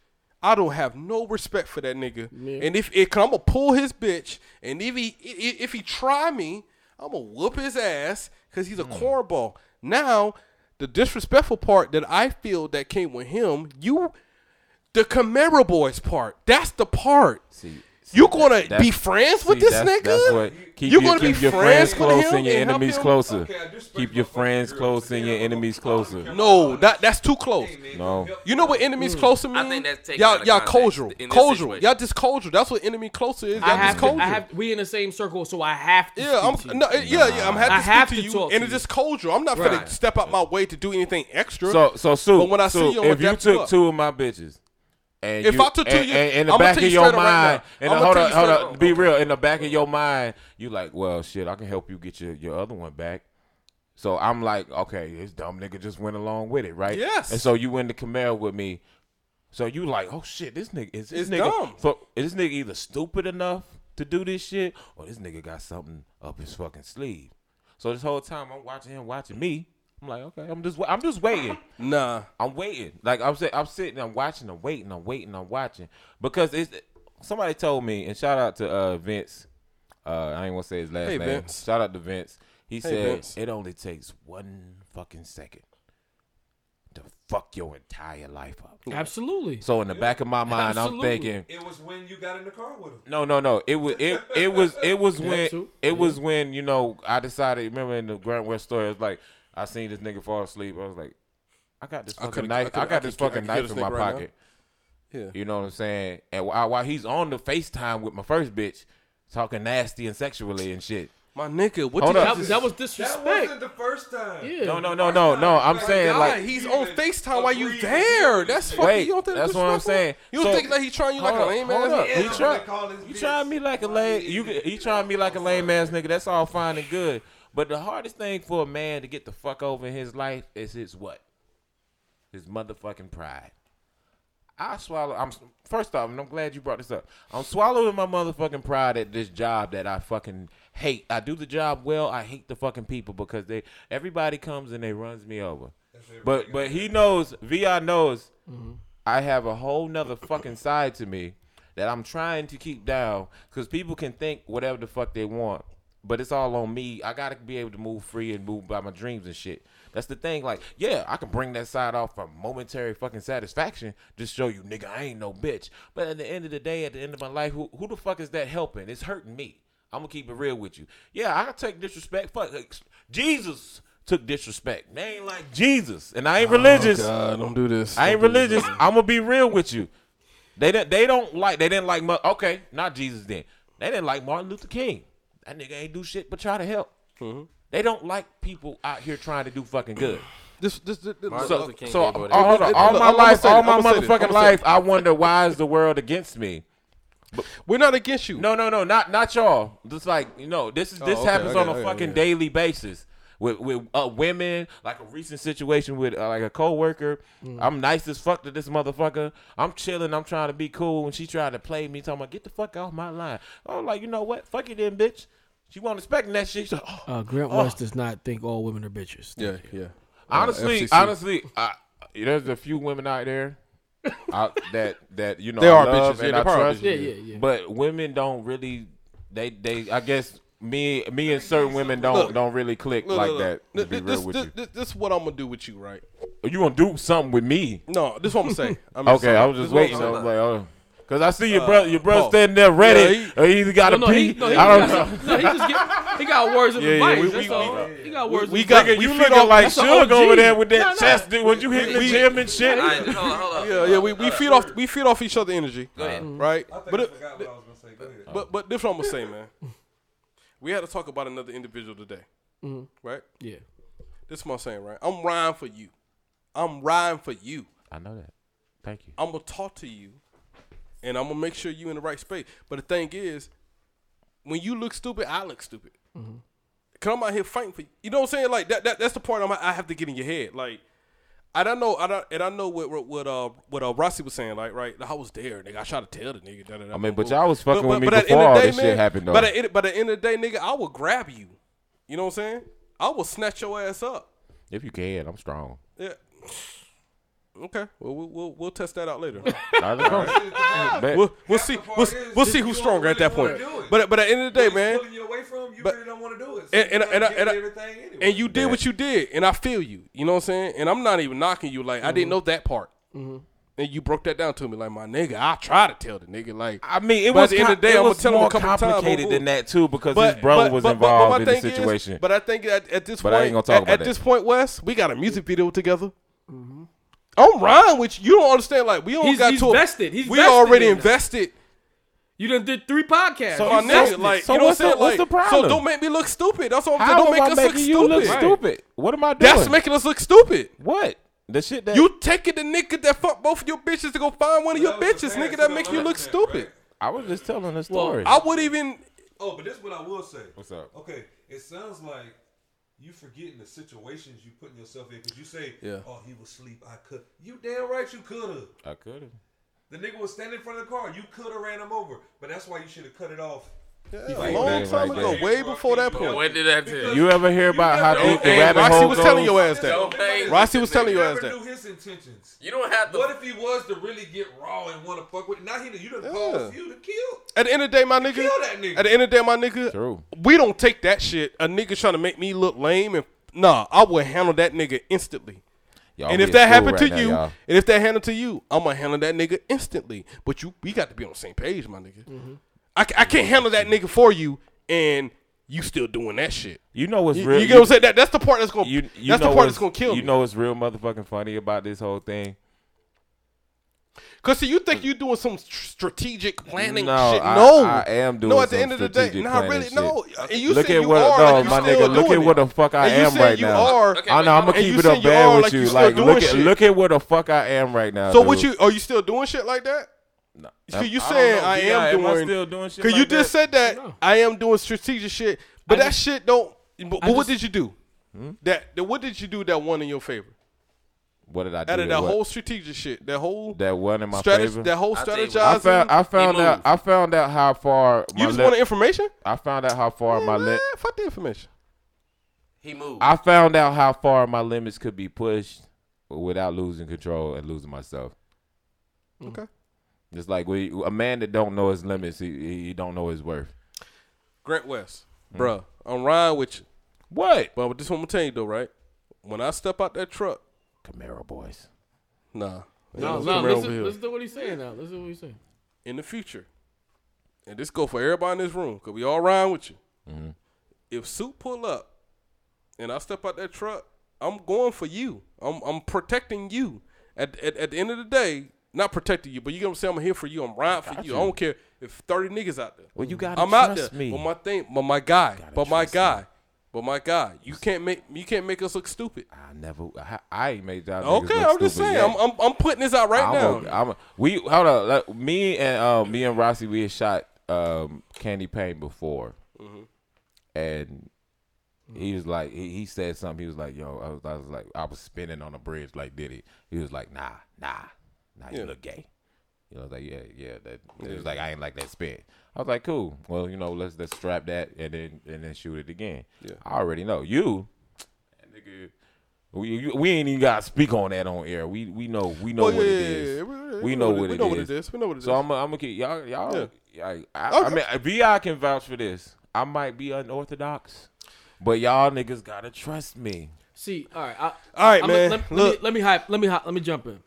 I don't have no respect for that nigga. And if it, I'm gonna pull his bitch, and if he if he try me, I'm gonna whoop his ass because he's a Hmm. cornball. Now, the disrespectful part that I feel that came with him, you, the Camaro boys part. That's the part. See, You gonna that's- be friends with this that's, nigga? That's what, keep you your, gonna keep be your friends friends with close him and your and help enemies closer. Okay, keep your friends fucking close and your enemies closer. No, that that's too close. Hey, No. You know what enemies closer mean? I think that's taken y'all, out of y'all context cordial, in this cordial. situation. Y'all just cordial. That's what enemy closer is. Y'all I just have to. I have we in the same circle, so I have to. yeah, I'm speak to no, yeah, yeah. I'm happy to speak have to to you, talk and to it's you. just cordial. I'm not gonna step out my way to do anything extra. So, so Sue, But when I see you, I'ma if you took two of my bitches, and If you, I took two and, you- and in the I'ma back of your up right mind, and hold on, hold on, be real. In the back of your mind, you like, well, shit, I can help you get your, your other one back. So I'm like, okay, this dumb nigga just went along with it, right? Yes. And so you went to Camaro with me. So you like, oh shit, this nigga is this It's nigga dumb. So is this nigga either stupid enough to do this shit, or this nigga got something up his fucking sleeve. So this whole time I'm watching him watching me. I'm like, okay, I'm just I'm just waiting. nah, I'm waiting. Like I'm saying, I'm sitting, I'm watching, I'm waiting, I'm waiting, I'm watching. Because it's somebody told me, and shout out to uh, Vince. Uh, I ain't gonna say his last Hey, name. Vince. Shout out to Vince. He said Vince. it only takes one fucking second to fuck your entire life up. Absolutely. So in the back of my mind, Absolutely. I'm thinking, It was when you got in the car with him. no, no, no. It was it it was it was when it was when you know I decided. Remember in the Grant West story, it was like I seen this nigga fall asleep. I was like, I got this I fucking coulda- knife. I coulda- I, I got this could- I fucking could kill knife this in my nigga right now. pocket. yeah. You know what I'm saying? And while, while he's on the FaceTime with my first bitch, talking nasty and sexually and shit. My nigga, what Hold did up. That, just- that was That wasn't the first time. Yeah. No, no, no, no, no. I'm saying God, like he's on even FaceTime while you agreed there. That's fucking. Wait, you don't think that's what I'm disrespectful? saying. You don't So- think like he trying you like a Hold up, lame hold ass? up. nigga? You try, call his you bitch. trying me like a lame, you you trying me like a lame ass nigga. That's all fine and good. But the hardest thing for a man to get the fuck over in his life is his what? His motherfucking pride. I swallow. I'm first off, and I'm glad you brought this up. I'm swallowing my motherfucking pride at this job that I fucking hate. I do the job well. I hate the fucking people because they everybody comes and they runs me over. But but he knows. Vi knows. I have a whole nother fucking side to me that I'm trying to keep down because people can think whatever the fuck they want, but it's all on me. I gotta be able to move free and move by my dreams and shit. That's the thing. Like, yeah, I can bring that side off for momentary fucking satisfaction, just show you, nigga, I ain't no bitch. But at the end of the day, at the end of my life, who who the fuck is that helping? It's hurting me. I'm gonna keep it real with you. Yeah, I take disrespect. Fuck, Jesus took disrespect. They ain't like Jesus, and I ain't oh, religious. Oh, God, don't do this. I ain't Don't religious. I'm gonna be real with you. They. They don't like. They didn't like. Okay, not Jesus. Then they didn't like Martin Luther King. That nigga ain't do shit but try to help. Mm-hmm. They don't like people out here trying to do fucking good. This, this, this, this Martin So, so gave all, away hold on, all my I'ma life, all my I'ma say this, motherfucking life, I wonder why is the world against me? we're not against you. No, no, no, not not y'all. Just like you know, this is this Oh, okay, happens I on got a it, I got it, fucking yeah. daily basis with with uh, women. Like a recent situation with uh, like a coworker. Mm. I'm nice as fuck to this motherfucker. I'm chilling. I'm trying to be cool, and she trying to play me, talking about get the fuck off my line. I'm like, you know what? Fuck you, then, bitch. She wasn't expecting that shit. She's like, oh. Uh, Grant West does not think all women are bitches. Yeah, yeah. honestly, FCC. honestly, I, there's a few women out there. out that that you know They I are love bitches. and Yeah, I trust. Yeah, yeah, yeah. But women don't really. They they. I guess me me and certain women don't Look, don't really click Look, like look, that. look. To be This, real this, with this, you, this, this is what I'm gonna do with you, right? Oh, you gonna do something with me? No, this is what I'm gonna say. I'm Okay, I was just waiting. I was like, oh, because I see your uh, brother, your brother Paul. standing there ready. Yeah, he- or he either got No, to no, pee. he, no, he, I don't got, know. no, he just get, he got words of Yeah, yeah, advice. we- that's we- all. he got words. we of got- advice. You feed looking like that's a Suge over there with that Nah, nah. chest. dude. Was you hitting the We- gym and shit? All right, hold on, hold on. Yeah, yeah. We, we feed off we feed off each other energy, Go ahead. right? I think But I forgot what I was gonna say. Go ahead. but but this is what I'm gonna say, man. We had to talk about another individual today, mm-hmm. right? Yeah. This is what I'm saying, right? I'm riding for you. I'm riding for you. I know that. Thank you. I'm gonna talk to you, and I'm gonna make sure you're in the right space. But the thing is, when you look stupid, I look stupid. Mm-hmm. Cause I'm out here fighting for you. You know what I'm saying? Like that. that that's the part I'm, I have to get in your head. Like I don't know. I don't, and I know what what uh what uh Rossi was saying. Like right, I was there, nigga. I tried to tell the nigga. Da, da, da, I mean, but y'all was fucking with me at the before all day, this shit happened, though. But at, but at the end of the day, nigga, I will grab you. You know what I'm saying? I will snatch your ass up. If you can, I'm strong. Yeah. Okay. Well, we'll we'll, we'll test that out later. I just know. Bet. we'll we'll see we'll, we'll see who's don't stronger at that point. wanna do it. But but at the end of the day, man, pulling you away from, you but- really don't want to do it. So and- you and- gotta and and anyway. and you did what you did, and I feel you. You know what I'm saying? And I'm not even knocking you. Like I didn't mm-hmm. know that part. Mm-hmm. And you broke that down to me, like my nigga. I try to tell the nigga, like I mean, it was, at the end of the day, I'ma tell him a more couple times, complicated boom, than that too because but his brother but- was but- but- but my involved in the thing is- situation. but I think at, at this But point, I ain't gonna talk at, about at that. this point, Wes, we got a music video together. Mm-hmm. I'm riding with you. You don't understand. Like we don't He's- got he's to. vested. He's we vested already in invested. You done did three podcasts. So My You nigga, like So you know what's what I'm the- what's Like, the problem? So don't make me look stupid. That's what I'm saying. Don't make I us look you stupid. look stupid? What am I doing? That's making us look stupid. what the shit that You taking the nigga that fuck both of your bitches to go find one of your That was the bitches, nigga, that so make you look understand, stupid. right? I was just telling a story. I would even. Oh, but this is what I will say. What's up? Okay, it sounds like you forgetting the situations you putting yourself in because you say, Yeah. "Oh, he was asleep. I could." You damn right you could have. I could have. The nigga was standing in front of the car. You could have ran him over, but that's why you should have cut it off. Yeah, a long that, time ago, that. way before that point. When did that tell? You ever hear about how never- deep the rabbit Roxy hole was goes? telling your ass that. Don't. Rossi was telling you your ass that. knew his intentions. You don't have to. What if he was to really get raw and want to fuck with? Now he you done caused Yeah. you to kill. At the end of the day, my nigga. Kill that nigga. At the end of the day, my nigga. True. We don't take that shit. A nigga trying to make me look lame and nah, I would handle that nigga instantly. Y'all and if that happened right to now, you, y'all. and if that happened to you, I'm gonna handle that nigga instantly. But you, we got to be on the same page, my nigga. Mm-hmm. I, I can't handle that nigga for you, and you still doing that shit. You know what's You, real? you get what I'm saying? That, that's the part that's gonna. You, you that's the part that's gonna kill You me. know what's real motherfucking funny about this whole thing? Cause see, you think you're doing some strategic planning No, shit? I- No, I am doing No, at the some end of the day, not really. shit. No, and you look at you what are, no, like my nigga. Look at what the fuck I am said right you now. are. Okay, I know. I'm gonna keep it up a you band are with like you you. Like, look at shit. look at where the fuck I am right now. So what you are you still doing shit like that? No. So you I don't saying know, I B.I., am am I doing? still doing shit Cause you just that? said that No. I am doing strategic shit, but I that just- shit don't. But, I but what just- did you do? Hmm? That, that what did you do that won in your favor? What did I do? Out of that what- whole strategic shit, that whole that one in my strategy, favor. that whole I'll tell you what, strategizing. I found I found out. I found out how far my you just li- wanted information. I found out how far my Man, li- fuck the information. He moved. I found out how far my limits could be pushed without losing control and losing myself. Okay. Just like we, a man that don't know his limits, he, he don't know his worth. Grant West, bruh, I'm riding with you. What? But this one I'm tell you though, right? When I step out that truck, Camaro boys. nah, No, ain't no, Camaro listen, listen to what he's saying now. Listen to what he's saying. in the future, and this go for everybody in this room, cause we all riding with you. Mm-hmm. If suit pull up, and I step out that truck, I'm going for you. I'm I'm protecting you. At at, at the end of the day, not protecting you, but you gonna say I'm here for you. I'm riding for you. I don't care if thirty niggas out there. Well, you gotta I'm out trust there. me. But my thing, but my guy, but my guy, but my guy, you can't make you can't make us look stupid. I never. I, I ain't made y'all. Okay, I'm just saying. I'm, I'm I'm putting this out right I'm now. A, I'm a, we hold on. Like, me and uh, me and Rossi, we had shot um, Candy Paint before, Mm-hmm. and he was like, he, he said something. He was like, "Yo," I was, I was like, I was spinning on the bridge like did Diddy. He was like, "Nah, nah, nah, you Yeah. look gay." You know, I was like, "Yeah, yeah." That he was like, "I ain't like that spit. I was like, "Cool. Well, you know, let's let's strap that and then and then shoot it again." Yeah. I already know you, that nigga. We, we ain't even got to speak on that on air. We we know we know Oh, what yeah, it yeah, yeah. We- We, we know know what what it- it we know what is. it is. We know what it is. so. I'm I'm gonna keep y'all y'all. Yeah. I, I, I Okay. mean, Vi can vouch for this. I might be unorthodox, but y'all niggas gotta trust me. See, all right, I, All right, I'm- man. Let, let Look. me let me hype. Let me hy- let me jump in.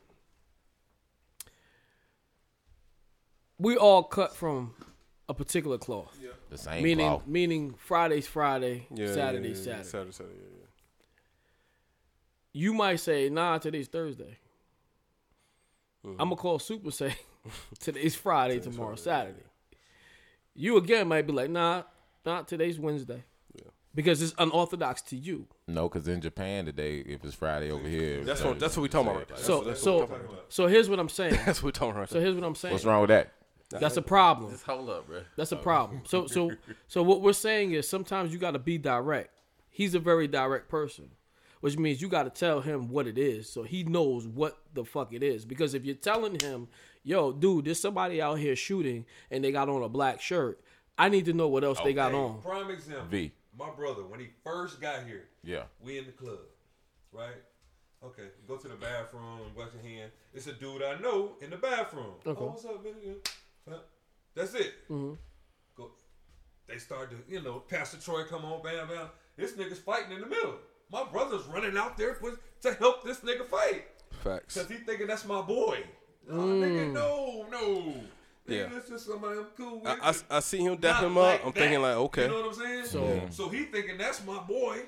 We all cut from a particular cloth, The same meaning cloth. meaning Friday's Friday, Yeah, Saturday yeah, yeah, Saturday. Saturday, Saturday. Yeah, yeah. You might say, "Nah, today's Thursday." Mm-hmm. I'm gonna call Super say, "Today's Friday, tomorrow Saturday." You again might be like, "Nah, not today's Wednesday," because it's unorthodox to you. No, because in Japan today, if it's Friday over here, That's what that's what we talking about. Right there. So that's, so what we talking about. so here's what I'm saying. that's what we talking about. So here's what I'm saying. What's wrong with that? That's a problem. Just hold up, bro. That's a oh. problem. So so so what we're saying is sometimes you got to be direct. He's a very direct person, which means you got to tell him what it is so he knows what the fuck it is. Because if you're telling him, "Yo, dude, there's somebody out here shooting and they got on a black shirt," I need to know what else they got on. Prime example. V. My brother, when he first got here, Yeah. we in the club, right? Okay, go to the bathroom, wash your hand. It's a dude I know in the bathroom. Okay. Oh, what's up, man? Huh? That's it. Mm-hmm. Go. They start to, you know, Pastor Troy come on, bam, bam. This nigga's fighting in the middle. My brother's running out there for, to help this nigga fight. Facts. Cause he thinking that's my boy. Oh, Mm. nigga, no, no. Yeah. Nigga, that's just somebody I'm cool with. I, I, I see him dap Not him up. like I'm that. thinking like, okay, You know what I'm saying? So- So, he thinking that's my boy.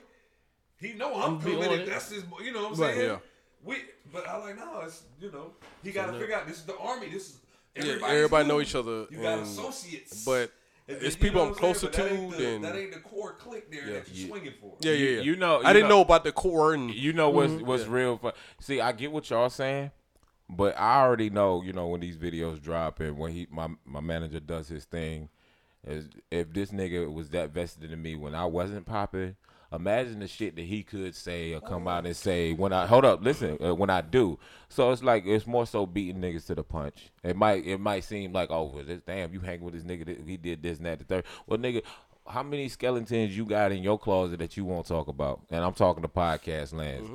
He know I'm, I'm be coming on that's his boy. You know what I'm Right, saying? yeah. We, but I like no, it's you know he got to figure out this is the army. This is yeah, everybody's everybody know each other. You got associates, but And it's people I'm closer saying? But that ain't to the- than that ain't the core clique there Yeah. that you're swinging for. yeah, yeah, yeah. You know- I didn't know- know about the core and You know what's Mm-hmm. what's real? Fu- See, I get what y'all saying, but I already know. You know when these videos drop and when he my my manager does his thing, is if this nigga was that vested in me when I wasn't popping. Imagine the shit that he could say or come out and say when I hold up, listen, uh, when I do. So it's like it's more so beating niggas to the punch. It might it might seem like oh, this damn you hang with this nigga, he did this and that the third. Well, nigga, how many skeletons you got in your closet that you won't talk about? And I'm talking to podcast lands.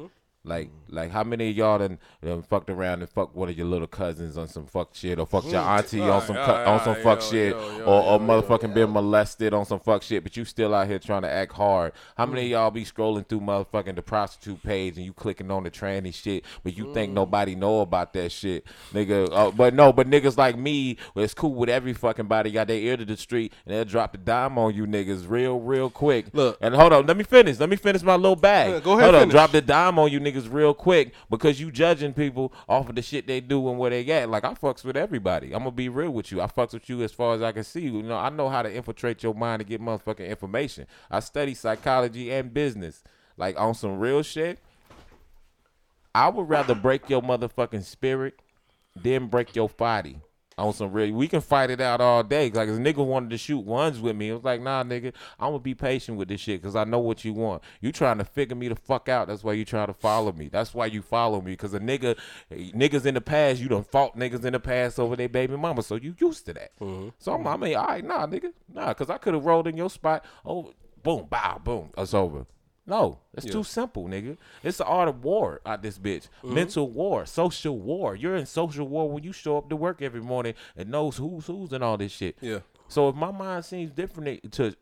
Like, like how many of y'all done, done fucked around and fucked one of your little cousins on some fuck shit, or fucked your auntie on some cu- on some fuck shit, or, or motherfucking been molested on some fuck shit, but you still out here trying to act hard. How Mm. many of y'all be scrolling through motherfucking the prostitute page and you clicking on the tranny shit, but you Mm. think nobody know about that shit, nigga? Uh, but no, but niggas like me, it's cool with every fucking body got their ear to the street and they'll drop the dime on you niggas real, real quick. Look. and hold on, let me finish. Let me finish my little bag. Go ahead, Hold on, finish. drop the dime on you niggas niggas real quick because you judging people off of the shit they do and where they at. Like I fucks with everybody. I'm gonna be real with you. I fucks with you as far as I can see. You know, I know how to infiltrate your mind to get motherfucking information. I study psychology and business. Like on some real shit. I would rather break your motherfucking spirit than break your body. On some real, we can fight it out all day. Like, if a nigga wanted to shoot ones with me, it was like, nah, nigga, I'm gonna be patient with this shit because I know what you want. You trying to figure me the fuck out. That's why you trying to follow me. That's why you follow me because a nigga, niggas in the past, you done fought niggas in the past over their baby mama, so you used to that. Mm-hmm. So I'm, I mean, all right, nah, nigga, nah, because I could have rolled in your spot. Oh, boom, bow, boom, it's over. No, it's too simple, nigga. It's the art of war out this bitch. Mm-hmm. Mental war, social war. You're in social war when you show up to work every morning and knows who's who's and all this shit. Yeah. So if my mind seems different to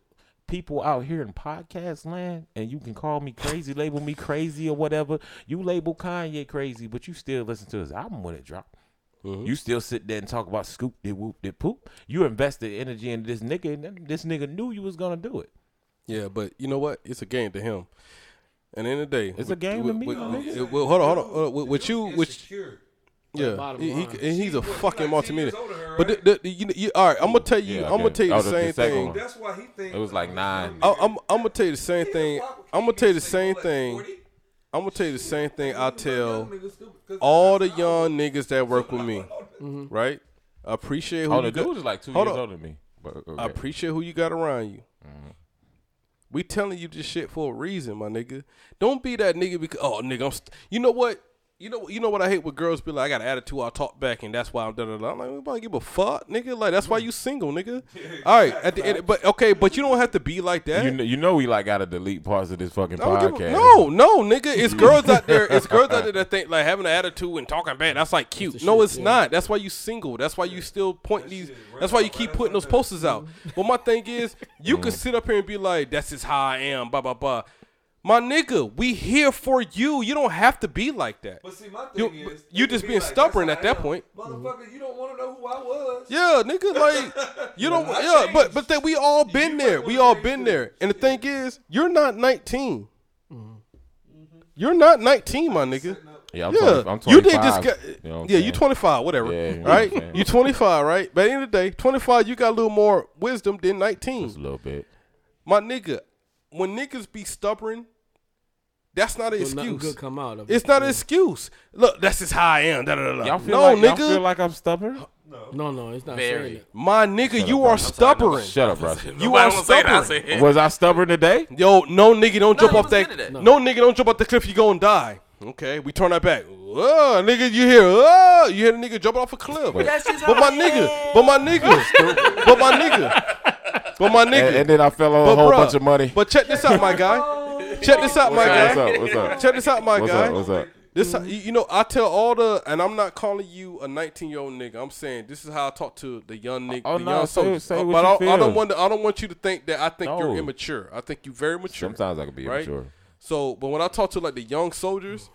people out here in podcast land, and you can call me crazy, label me crazy or whatever, you label Kanye crazy, but you still listen to his album when it dropped. Mm-hmm. You still sit there and talk about scoop did whoop did poop. You invested energy into this nigga, and this nigga knew you was gonna do it. Yeah, but you know what? It's a game to him. And in the day, It's a game to me, nigga. it- well, hold on, hold on. Uh, with, with you, with yeah, he, he, and he's a She fucking 19 years multimedia. older But right? the, the, you, you, all right, I'm gonna tell you, Yeah, I'm gonna tell you the the- the same thing. one. That's why he thinks It was like nine. I, I'm, I'm gonna tell you the same thing. I'm gonna tell you the same thing. I'm gonna tell you the same thing. I tell all the young niggas that work with me, right? I appreciate who Oh, the got. dude is like two years older than me. But. I appreciate who you got around you. We telling you this shit for a reason, my nigga. Don't be that nigga because oh nigga, I'm st- you know what? You know you know what I hate with girls be like, I got an attitude, I'll talk back, and that's why I'm da da da. I'm like, we about give a fuck, nigga. Like that's why you single, nigga. All right, at the end, but okay, but you don't have to be like that. you know, you know we like gotta delete parts of this fucking I don't give podcast. a- no, no, nigga. It's girls out there. It's girls out there that think like having an attitude and talking bad. That's like cute. the no, shit, it's yeah. not. That's why you single. That's why you still point these. That's why you keep putting those posters out. But my thing is, you can sit up here and be like, "That's just how I am." Blah blah blah. My nigga, we here for you. You don't have to be like that. But see, my You- thing is, you it just be being like, stubborn at that I am. point. Motherfucker, you don't want to know who I was. Yeah, nigga, like you don't. Yeah, but changed. but that we all been You there. We all been too. there. And the thing is, you're not 19. Mm-hmm. You're not 19, my nigga. Yeah, I'm, Yeah, 20, I'm 25. you did just get. You know yeah, you saying? 25, whatever. Yeah, you know right? what You 25, right? But at the end of the day, 25, you got a little more wisdom than Just 19. a little bit. My nigga, when niggas be stubborn, that's not an So nothing excuse. good come out of it. It's not an excuse. Look, that's just how I am. Da, da, da, da. Y'all feel no, like nigga. y'all feel like I'm stubborn? No, no, it's not Very. saying my nigga, you bro. are I'm stubborn. Shut up, bro. You are wanna say that, I stubborn. Was I stubborn today? Yo, no nigga, don't jump off that. good at that. No. nigga, don't jump off the cliff. You gonna die. Okay, we turn that back. Oh, nigga, you hear? Oh, you hear the nigga jumping off a cliff. That's just But my nigga, but my nigga, but my nigga, but my nigga. And, and then I fell on a whole bruh, bunch of money. But check this out, my guy. Check this out, my guy. What's up? What's up? Check this out, my What's guy. up? What's up? This, you you know, I tell all the, and I'm not calling you a 19 year old nigga. I'm saying this is how I talk to the young nigga, Oh, the no, young say- soldiers. say Uh, what but you I, I don't want, to, I don't want you to think that I think No. you're immature. I think you're very mature. Sometimes I can be right? immature. So, but when I talk to like the young soldiers,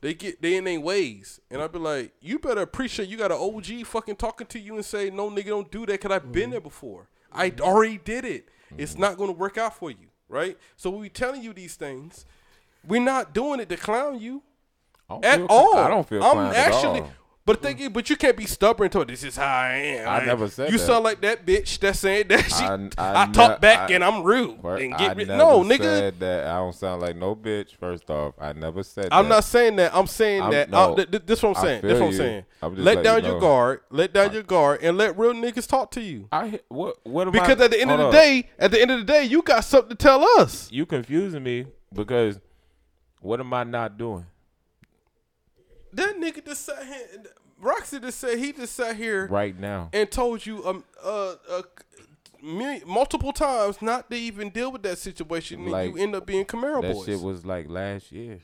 they get they in their ways, and I be like, you better appreciate you got an OG fucking talking to you and say, no nigga, don't do that, cause I've Mm-hmm. been there before. I mm-hmm. already did it. It's mm-hmm. not gonna work out for you, right? So we telling you these things, we're not doing it to clown you at feel- all. I don't feel I'm actually. But thing is, but you can't be stubborn to. This is how I am. I Like, never said You that. sound like that bitch that's saying that she. I- I, I talk back I- and I'm rude and get rid. No, nigga. said that. I don't sound like no bitch. First off, I never said I'm that. not saying that. I'm saying I'm- that. no. th- th- this is what I'm saying. This is what I'm saying. I'm let down you your guard. Let down your guard and let real niggas talk to you. I what what Because at the end of the up. day, at the end of the day, you got something to tell us. you confusing me because what am I not doing? That nigga just sat here. Roxy just said he just sat here right now. and told you um uh, uh multiple times not to even deal with that situation. and Like, you end up being Camaro That boys. shit was like last year,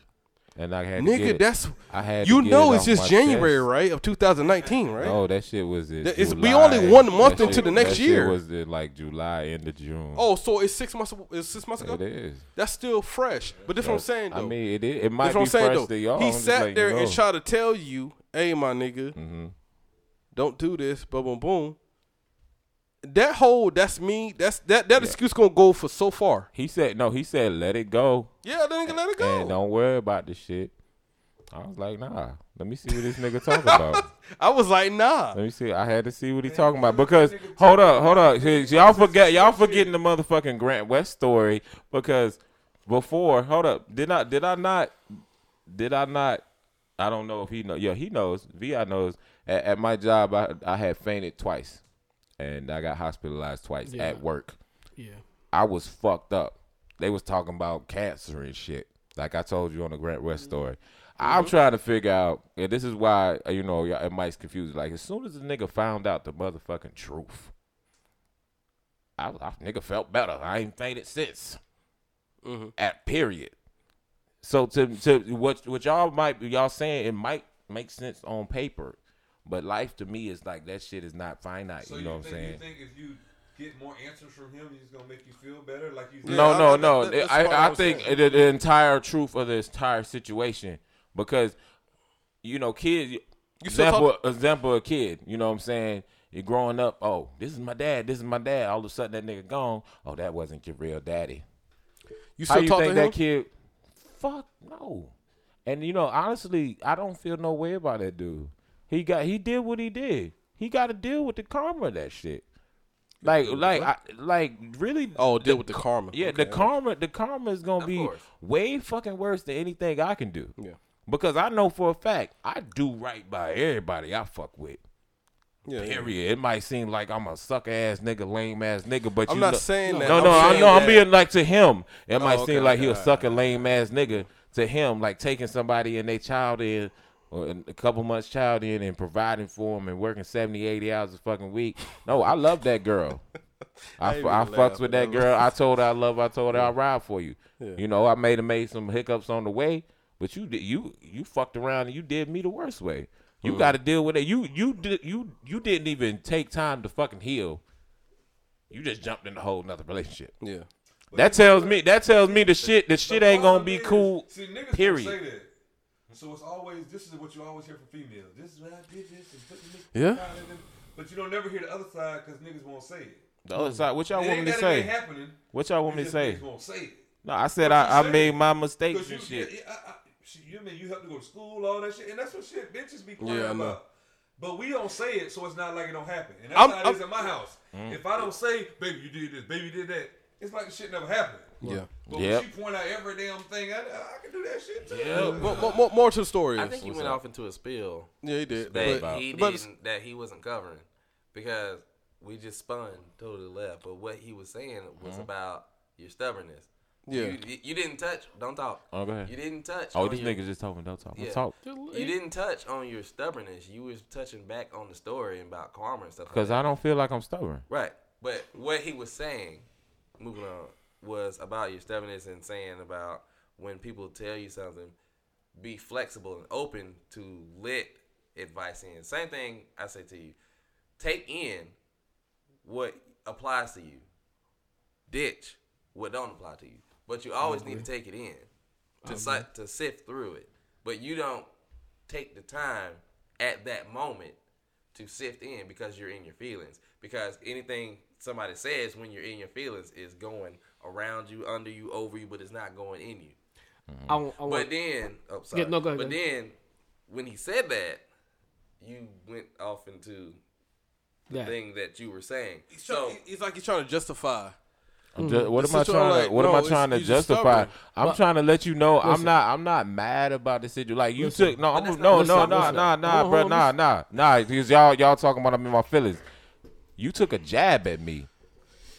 and I had to get Nigga, it. that's I had you know it it's just January, chest. right, of 2019, right? Oh, that shit was That- it's- we only one month That into shit- the next that year. Shit was in like July, into June. Oh, so it's six months. It's six months ago. it is. That's still fresh. But that's what I'm saying though. I mean, it is. It might that's what be I'm saying fresh though. to y'all. he I'm sat there you and know. tried to tell you, "Hey, my nigga, Mhm. don't do this." Boom, boom, boom. That whole that's me. That's that that excuse gonna go for so far. He said no. He said let it go Yeah, then let it go. and don't worry about the shit. I was like, nah. Let me see what this nigga talking about. I was like, nah. Let me see. I had to see what he talking about because hold up, hold up. Y'all forget, y'all forgetting the motherfucking Grant West story because before, hold up, did I did I not did I not? I don't know if he know. Yeah, he knows. Vi knows. At, at my job, I I had fainted twice, and I got hospitalized twice Yeah. at work. Yeah. I was fucked up. They was talking about cancer and shit. Like I told you on the Grant West mm-hmm. story. I'm mm-hmm. trying to figure out, and this is why uh, you know it might confuse. Like as soon as the nigga found out the motherfucking truth, I, I nigga felt better. I ain't fainted since. Mm-hmm. At period. So to to what what y'all might be y'all saying it might make sense on paper, but life to me is like that shit is not finite. So you know what I'm think, saying? You think if you get more answers from him, he's gonna make you feel better? Like you No, no, no. that- I, I I think the, the entire truth of the entire situation because you know, kids. You still example, talk- example, a kid. You know what I'm saying? You're growing up. Oh, this is my dad. This is my dad. All of a sudden, that nigga gone. Oh, that wasn't your real daddy. You How still you talk think to that him? kid? Fuck no. And you know, honestly, I don't feel no way about that dude. He got he did what he did. He got to deal with the karma of that shit. Like, like, I, like, really. Oh, deal with the karma. Yeah, Okay. the karma, the karma is gonna Of be course. way fucking worse than anything I can do. Yeah. Because I know for a fact I do right by everybody I fuck with. Yeah, yeah. Period. It might seem like I'm a sucker ass nigga, lame ass nigga, but I'm you not saying that. No, I'm no, I saying know. I'm being like to him. It might oh, okay, seem like he a okay, sucker, lame ass nigga to him, like taking somebody and they child in. Or a couple months child in and providing for him and working 70, 80 hours a fucking week. No, I love that girl. I, fucks with that girl. I told her I love. her. I told her I'll ride for you. You know, I made have made some hiccups on the way, but you did you you fucked around and you did me the worst way. You Mm. got to deal with it. You you did you you didn't even take time to fucking heal. You just jumped in a whole nother relationship. Yeah. That tells me that tells me the shit the shit ain't gonna be cool. See, niggas period. Gonna say that. So it's always this is what you always hear from females. This is what I did this and put the Yeah. and But you don't never hear the other side because niggas won't say it. The other side, what y'all want me to say? happening. What y'all want me to say? Say it. No, I said I, I say made it. my mistakes Cause you, and shit. Yeah, I, I, shit, you mean you have to go to school, all that shit, and that's what shit bitches be crying Yeah, about. But we don't say it, so it's not like it don't happen. And that's I'm- how it is I'm- in my house. Mm. If I don't say, "Baby, you did this," "Baby, you did that," it's like the shit never happened. Yeah. But Yep. when she point out every damn thing, I, I can do that shit too. Yeah. More, more- more, more to the story. I think he what's went up? off into a spill Yeah, he did. that But, he but didn't that he wasn't covering because we just spun totally left. But what he was saying was uh-huh. about your stubbornness. Yeah. you, you didn't touch. Don't talk. Oh, go ahead. You didn't touch. Oh, on this your- nigga just talking. Don't talk. Yeah. Let's talk. You didn't touch on your stubbornness. You was touching back on the story about karma and stuff. Because like I don't feel like I'm stubborn. Right. But what he was saying, moving on, was about your stubbornness and saying about when people tell you something, be flexible and open to let advice in. Same thing I say to you. Take in what applies to you. Ditch what don't apply to you. But you always need to take it in to si- to sift through it. But you don't take the time at that moment to sift in because you're in your feelings. Because anything somebody says when you're in your feelings is going around you, under you, over you, but it's not going in you. Mm-hmm. I, want- I want- But then, oh, sorry. Yeah, no, go ahead, But go ahead. then, when he said that, you went off into the Yeah. thing that you were saying. He's, So trying, he's like he's trying to justify. I'm what am I trying like, to? What no, am I trying to justify? stubborn. I'm But- trying to let you know I'm not. I'm not mad about the situation. Like you Listen. took no, But I'm, that's no, not- no, listen, nah, nah, nah, bro, nah, nah, nah. Because y'all, y'all talking about I'm in my feelings. You took a jab at me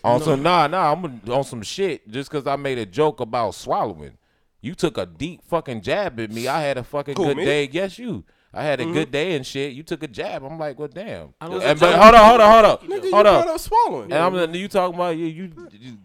on some nah, nah. I'm on some shit just because I made a joke about swallowing. You took a deep fucking jab at me. I had a fucking Who, good me? day. Yes, you. I had a mm-hmm. good day and shit. You took a jab. I'm like, well, damn. I was And, a but joke. hold on, hold on, hold on, Nigga, hold brought on. up swallowing. And I'm you talking about you, you, you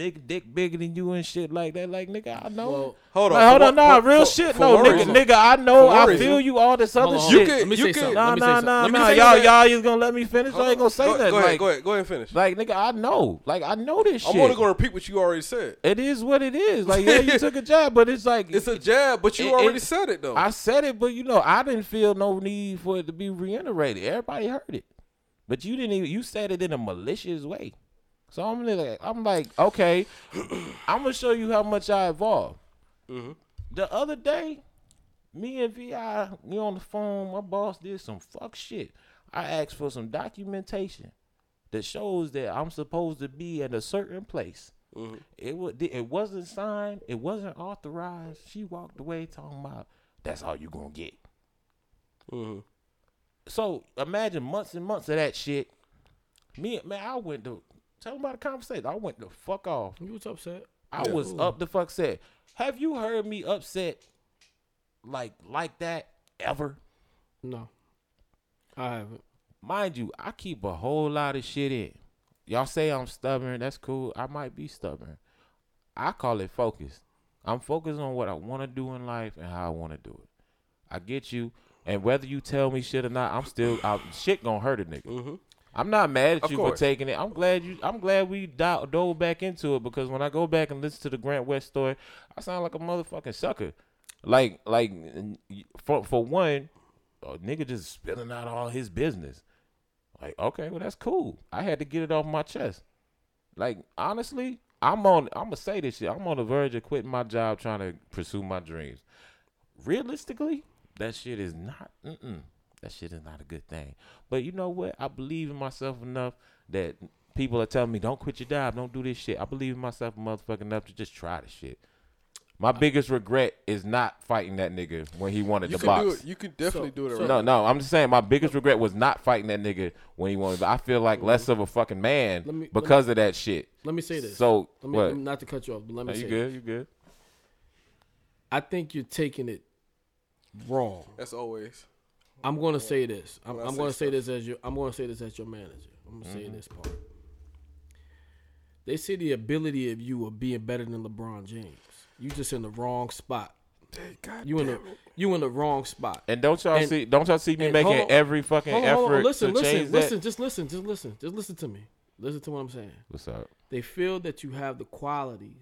big dick bigger than you and shit like that. Like nigga, I know. Well, Hold on. Like, hold on, what- nah, for- real for- shit. for No, what nigga, reason? nigga, I know. For I what feel you. All this other shit. You can- Let me you say can- something. Nah, Let nah, nah, something. Let me nah. Y'all, something. y'all, you gonna let me finish? I ain't gonna say Go, nothing. go ahead, like, go ahead, go ahead finish. like, nigga, I know. Like, I know this shit. I'm only going to repeat what you already said. It is what it is. Like, yeah, you took a jab, but it's like It's a jab, but you already said it though. I said it, but you know, I didn't feel no need for it to be reiterated. Everybody heard it, but you didn't even. You said it in a malicious way. So I'm like, I'm like, okay, I'm gonna show you how much I evolved. Mm-hmm. The other day, me and Vi, we on the phone. My boss did some fuck shit. I asked for some documentation that shows that I'm supposed to be at a certain place. It was it wasn't signed. It wasn't authorized. She walked away talking about that's all you gonna get. So imagine months and months of that shit. Me man, I went to tell them about the conversation. I went the fuck off. You was upset. I was up the fuck set. Have you heard me upset like like that ever? No, I haven't. Mind you, I keep a whole lot of shit in. Y'all say I'm stubborn. That's cool. I might be stubborn. I call it focus. I'm focused on what I want to do in life and how I want to do it. I get you. And whether you tell me shit or not, I'm still I, shit gonna hurt a nigga. Mm-hmm. I'm not mad at Of you course. for taking it. I'm glad you. I'm glad we do- dove back into it because when I go back and listen to the Grant West story, I sound like a motherfucking sucker. Like, like for for one, a nigga just spilling out all his business. Like, okay, well that's cool. I had to get it off my chest. Like, honestly, I'm on. I'm gonna say this shit. I'm on the verge of quitting my job trying to pursue my dreams. Realistically, that shit is not. Mm-mm, that shit is not a good thing. But you know what? I believe in myself enough that people are telling me, "Don't quit your job. Don't do this shit." I believe in myself motherfucking enough to just try the shit. My biggest regret is not fighting that nigga when he wanted You the can do box. it. You can definitely So- do it. Right. No, no, I'm just saying my biggest regret was not fighting that nigga when he wanted. I feel like less of a fucking man Let me- let because of that shit. Let me say this. So let me, what? not to cut you off, but let me Are say you this. good? You good? I think you're taking it wrong. That's always. I'm going to say this. I'm, I'm going to say this as your. I'm going to say this as your manager. I'm going to say Mm-hmm. this part. They say the ability of you of being better than LeBron James. You just in the wrong spot. God You in the you in the wrong spot. And don't y'all And- see? Don't y'all see me making on. every fucking Hold on, hold on. effort Listen, to listen, change listen. that? Just listen. Just listen. Just listen to me. Listen to what I'm saying. What's up? They feel that you have the qualities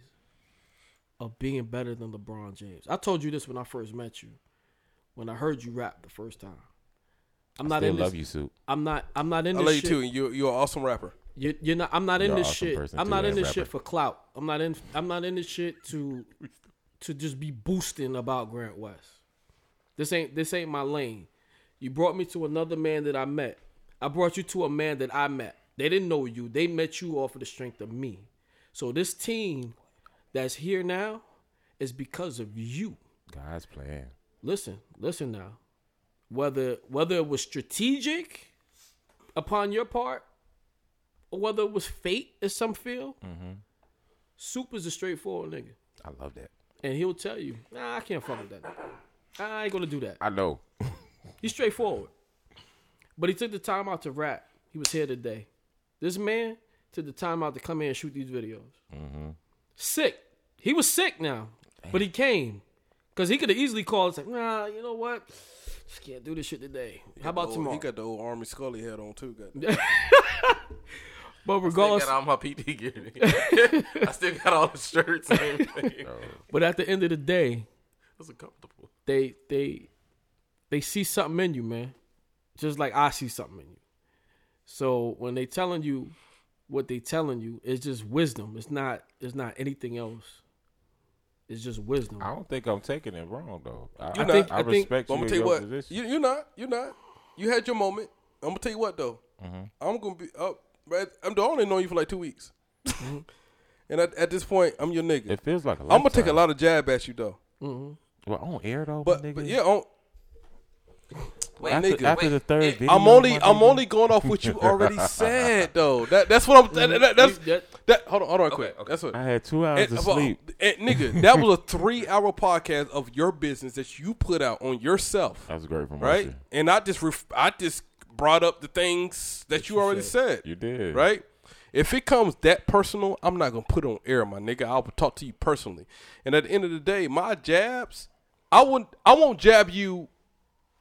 of being better than LeBron James. I told you this when I first met you. When I heard you rap the first time. I'm not Still in love this. you, soup. I'm not. I'm not in this shit. I this love you shit. too. and You you're an awesome rapper. You, you're not. I'm not in You're an this awesome shit. person I'm too, not in and this rapper. shit for clout. I'm not in. I'm not in this shit to, to just be boosting about Grant West. This ain't. This ain't my lane. You brought me to another man that I met. I brought you to a man that I met. They didn't know you. They met you off of the strength of me. So this team that's here now is because of you. God's plan. Listen, listen now. Whether whether it was strategic upon your part, or whether it was fate, as some feel, mm-hmm. Soup is a straightforward nigga, I love that. and he'll tell you, "Nah, I can't fuck with that. nigga. I ain't gonna do that." I know. He's straightforward, but he took the time out to rap. He was here today. This man took the time out to come here and shoot these videos. Mm-hmm. Sick. He was sick now, but he came because he could have easily called and said, "Nah, you know what? Just can't do this shit today. How about Oh, tomorrow?" He got the old Army Scully head on too. Got but Still regardless, got all my PT gear. I still got all the shirts and everything. but at the end of the day, Those are comfortable. they they they see something in you, man. Just like I see something in you. So when they telling you what they telling you, it's just wisdom. It's not it's not anything else. It's just wisdom. I don't think I'm taking it wrong though. I, You I, not. think, I, I think- respect But you I'm gonna tell you your what. position. You you're not. You're not. You had your moment. I'm gonna tell you what though. Mm-hmm. I'm gonna be up. Right. I'm the only known you for like two weeks. and at, at this point, I'm your nigga. it feels like a I'm gonna take a lot of jab at you though. Mm-hmm. Well, on air though, But, my nigga. but yeah, on, Wait, after, nigga, after wait, the third it- video, I'm only I'm nigga. only going off what you already said though. That that's what I'm. That, that, that's That- that. Hold on, hold on, quick. okay. That's what. I had two hours And, of well, sleep. and, nigga, that was a three hour podcast of your business that you put out on yourself, That was great from right? And I just ref- I just brought up the things that you already said, You did. right? If it comes that personal, I'm not gonna put it on air, my nigga. I'll talk to you personally. And at the end of the day, my jabs, I won't I won't jab you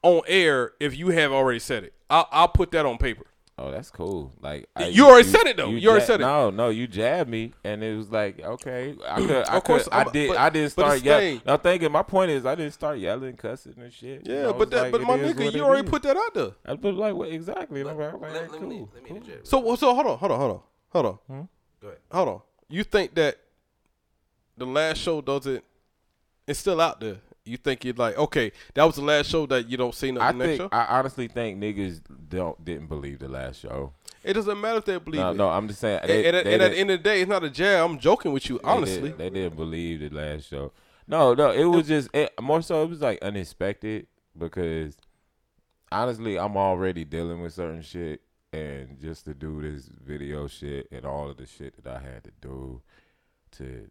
on air if you have already said it. I'll, I'll put that on paper. Oh, that's cool. Like I, You already said it, though. You already ja- said it. No, no, you jabbed me, and it was like okay. I could, I Of course, could, I did, but- I didn't start yelling. thing- I'm thinking my point is I didn't start yelling, cussing and shit. You Yeah, know, but that like, but my nigga, you already is. put that out there. I put like what exactly? And I'm like, Let, okay, let, cool, me let me cool. interject. So so hold on, hold on, hold on, hold on. Hmm? Go ahead. hold on. You think that the last show doesn't? It's still out there. You think you're like, okay, that was the last show that you don't see no I next think show. I honestly think niggas don't didn't believe the last show. it doesn't matter if they believe No, it. no, I'm just saying. And, They, and at- they and at the end of the day, it's not a jab. I'm joking with you, they honestly. did- they didn't believe the last show. No, no, it was just it, more so. It was like unexpected because honestly, I'm already dealing with certain shit, and just to do this video shit and all of the shit that I had to do to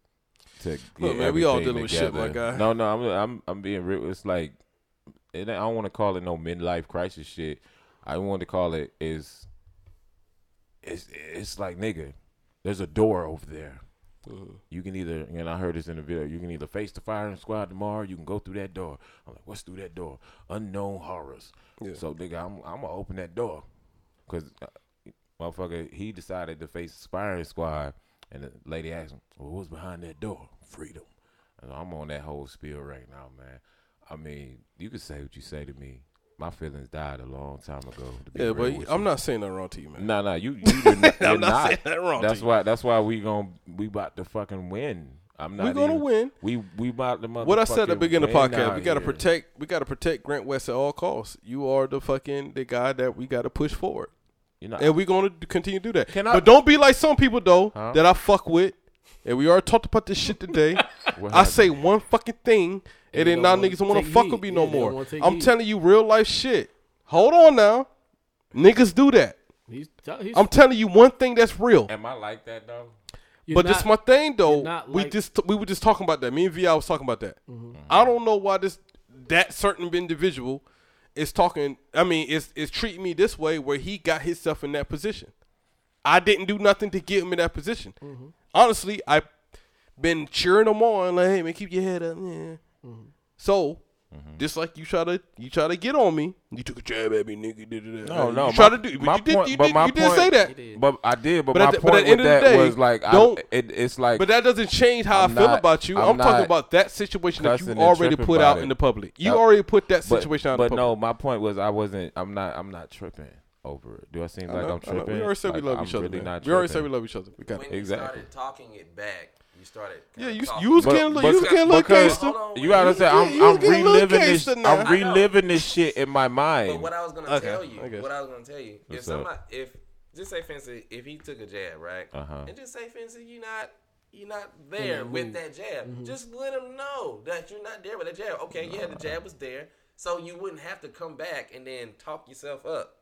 to Look, man, we all dealing with shit, my together. guy. No, no, I'm I'm I'm being real. It's like it, I don't want to call it no midlife crisis shit. I want to call it is it's it's like nigga, there's a door over there. You can either, and I heard this in the video. You can either face the firing squad tomorrow. You can go through that door. I'm like, what's through that door? Unknown horrors. Yeah. So nigga, I'm I'm gonna open that door, cause uh, motherfucker, he decided to face the firing squad, and the lady asked him, well, what's behind that door? Freedom. And I'm on that whole spiel right now, man. I mean, you can say what you say to me. My feelings died a long time ago. Yeah, but I'm you. not saying that wrong to you, man. No, no, you you did not, I'm not saying that wrong to That's you. why. That's why we gonna we about to fucking win. I'm not. We're gonna even- win. We we about to. What I said at the beginning of the podcast, we gotta here. protect we gotta protect Grant West at all costs. You are the fucking the guy that we gotta push forward. You know, And we're gonna continue to do that. Can I- but don't be like some people though Huh? that I fuck with. And we already talked about this shit today. I say one fucking thing, and they then now niggas don't want to fuck heed. with me no they don't more. I'm heed. telling you real life shit. Hold on now, niggas do that. He's, he's I'm telling you one thing that's real. Am I like that though? you're But not- this my thing though. you're we just we were just talking about that. Me and Vi was talking about that. Mm-hmm. I don't know why this that certain individual is talking. I mean, is is treating me this way where he got himself in that position. I didn't do nothing to get him in that position. Mm-hmm. Honestly, I've been cheering him on like, hey man, keep your head up. Yeah. So. Mm-hmm. Just like you try to you try to get on me, you took a jab at me, nigga. da, da, da. No, no. You try to do, but my you did, point- you but did, my you did point- say that. But I did. But, But my at the- point at the end with of the that day, was like, I, don't- it, it's like. But that doesn't change how I'm i feel not- about you. I'm, I'm talking about that situation that you already put out it. in the public. You Uh, already put that but, situation out but in the no, my point was I wasn't. I'm not. I'm not tripping over it. Do I seem I like know, I'm tripping? We already said we love I'm each other. Really man. we already said we love each other. We got When it. Exactly. started talking it back, you started. Yeah, you you was getting a little- you was getting a little gangster. You gotta say I'm, I'm getting a little reliving this. I'm reliving this shit in my mind. But what I was gonna Okay, tell you, guess. what I was gonna tell you, if What's up? somebody, if just say, for instance, if he took a jab, right, Uh-huh. and just say, for instance, you're not, you're not there with that jab. Just let him know that you're not there with that jab. Okay, yeah, the jab was there, so you wouldn't have to come back and then talk yourself up.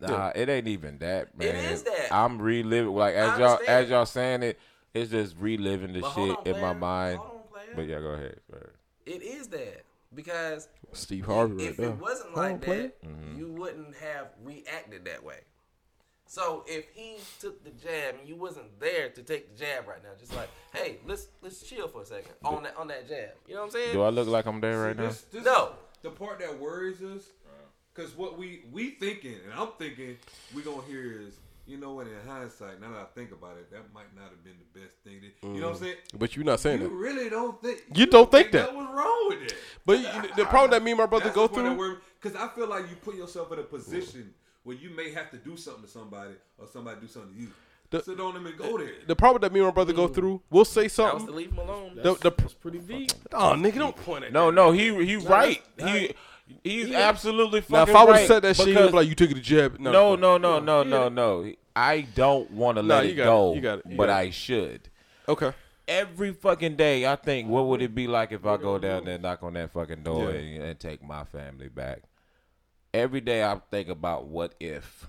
Nah, it ain't even that, man. It is that. I'm reliving like as y'all as y'all saying it, it's just reliving the But shit on, in my mind. Hold on. But yeah, go ahead. Go ahead. It is that because Steve Harvey right if there. it wasn't like that, Mm-hmm. you wouldn't have reacted that way. So if he took the jab and you wasn't there to take the jab right now, just like, hey, let's let's chill for a second on that on that jab. You know what I'm saying? Do I look like I'm there right now? This, this, No. The part that worries us, because what we we thinking, and I'm thinking, we gonna hear is, you know what? In hindsight, now that I think about it, that might not have been the best thing. That, You know what I'm mm. saying? But you're not saying You that. You really don't think You don't think that. that was wrong with it. But you- the problem that me and my brother go through. because I feel like you put yourself in a mm. position where you may have to do something to somebody or somebody do something to you. The- so don't even go there. The problem that me and my brother go mm. through. We'll say That was to something. leave him alone. The, the, That's pretty deep. oh, nigga, don't point at No, no, he he right. He he's absolutely fucking Now, if I would have right said that shit, he'd be like, "You took it to jab." No, no, no, no, no, no. no. I don't want to No, let you it got it. go, You got it. You but got it. I should. Okay. Every fucking day, I think, what would it be like if I go down there, knock on that fucking door, Yeah. and, and take my family back? Every day, I think about what if,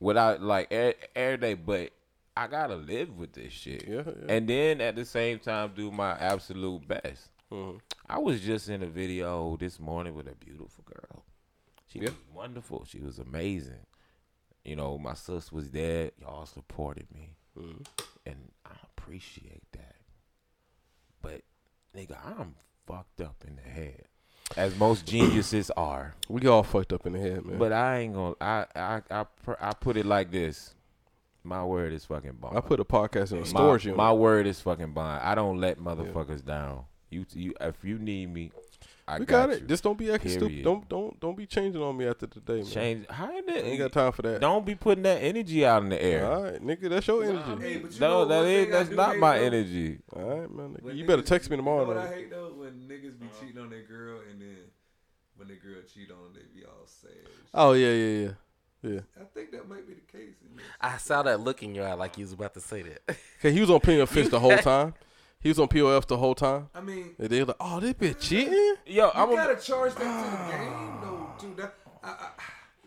without like every, every day, but I gotta live with this shit, Yeah, yeah. and then at the same time, do my absolute best. Mm-hmm. I was just in a video this morning with a beautiful girl. She Yeah. was wonderful. She was amazing. You know, my sis was there. Y'all supported me, Mm-hmm. and I appreciate that. But nigga, I'm fucked up in the head, as most geniuses are. We all fucked up in the head, man. But I ain't gonna. I I I, I put it like this. My word is fucking bond. I put a podcast in a my, storage unit. my word is fucking bond. I don't let motherfuckers down. You you if you need me, I we got, got, it. you. Just don't be acting stupid. Don't don't don't be changing on me after today, man. change. How did I ain't got time for that. Don't be putting that energy out in the air. All right, nigga, that's your energy. Hey, but you no, know that one is thing I that's not my though? energy. All right, man. nigga. When You better text me tomorrow. You know what I nigga. hate though? When niggas be cheating on their girl and then when the girl cheat on them, they be all sad. Oh yeah, yeah, yeah, yeah. I think that might be the case. I saw that look in your eye like you was about to say that. Cause he was on Pin Fish the whole time. He was on POF the whole time. I mean, And they was like, "Oh, this bitch cheating." Yo, you I'm a, gotta charge that to the game though, too. That, I, I,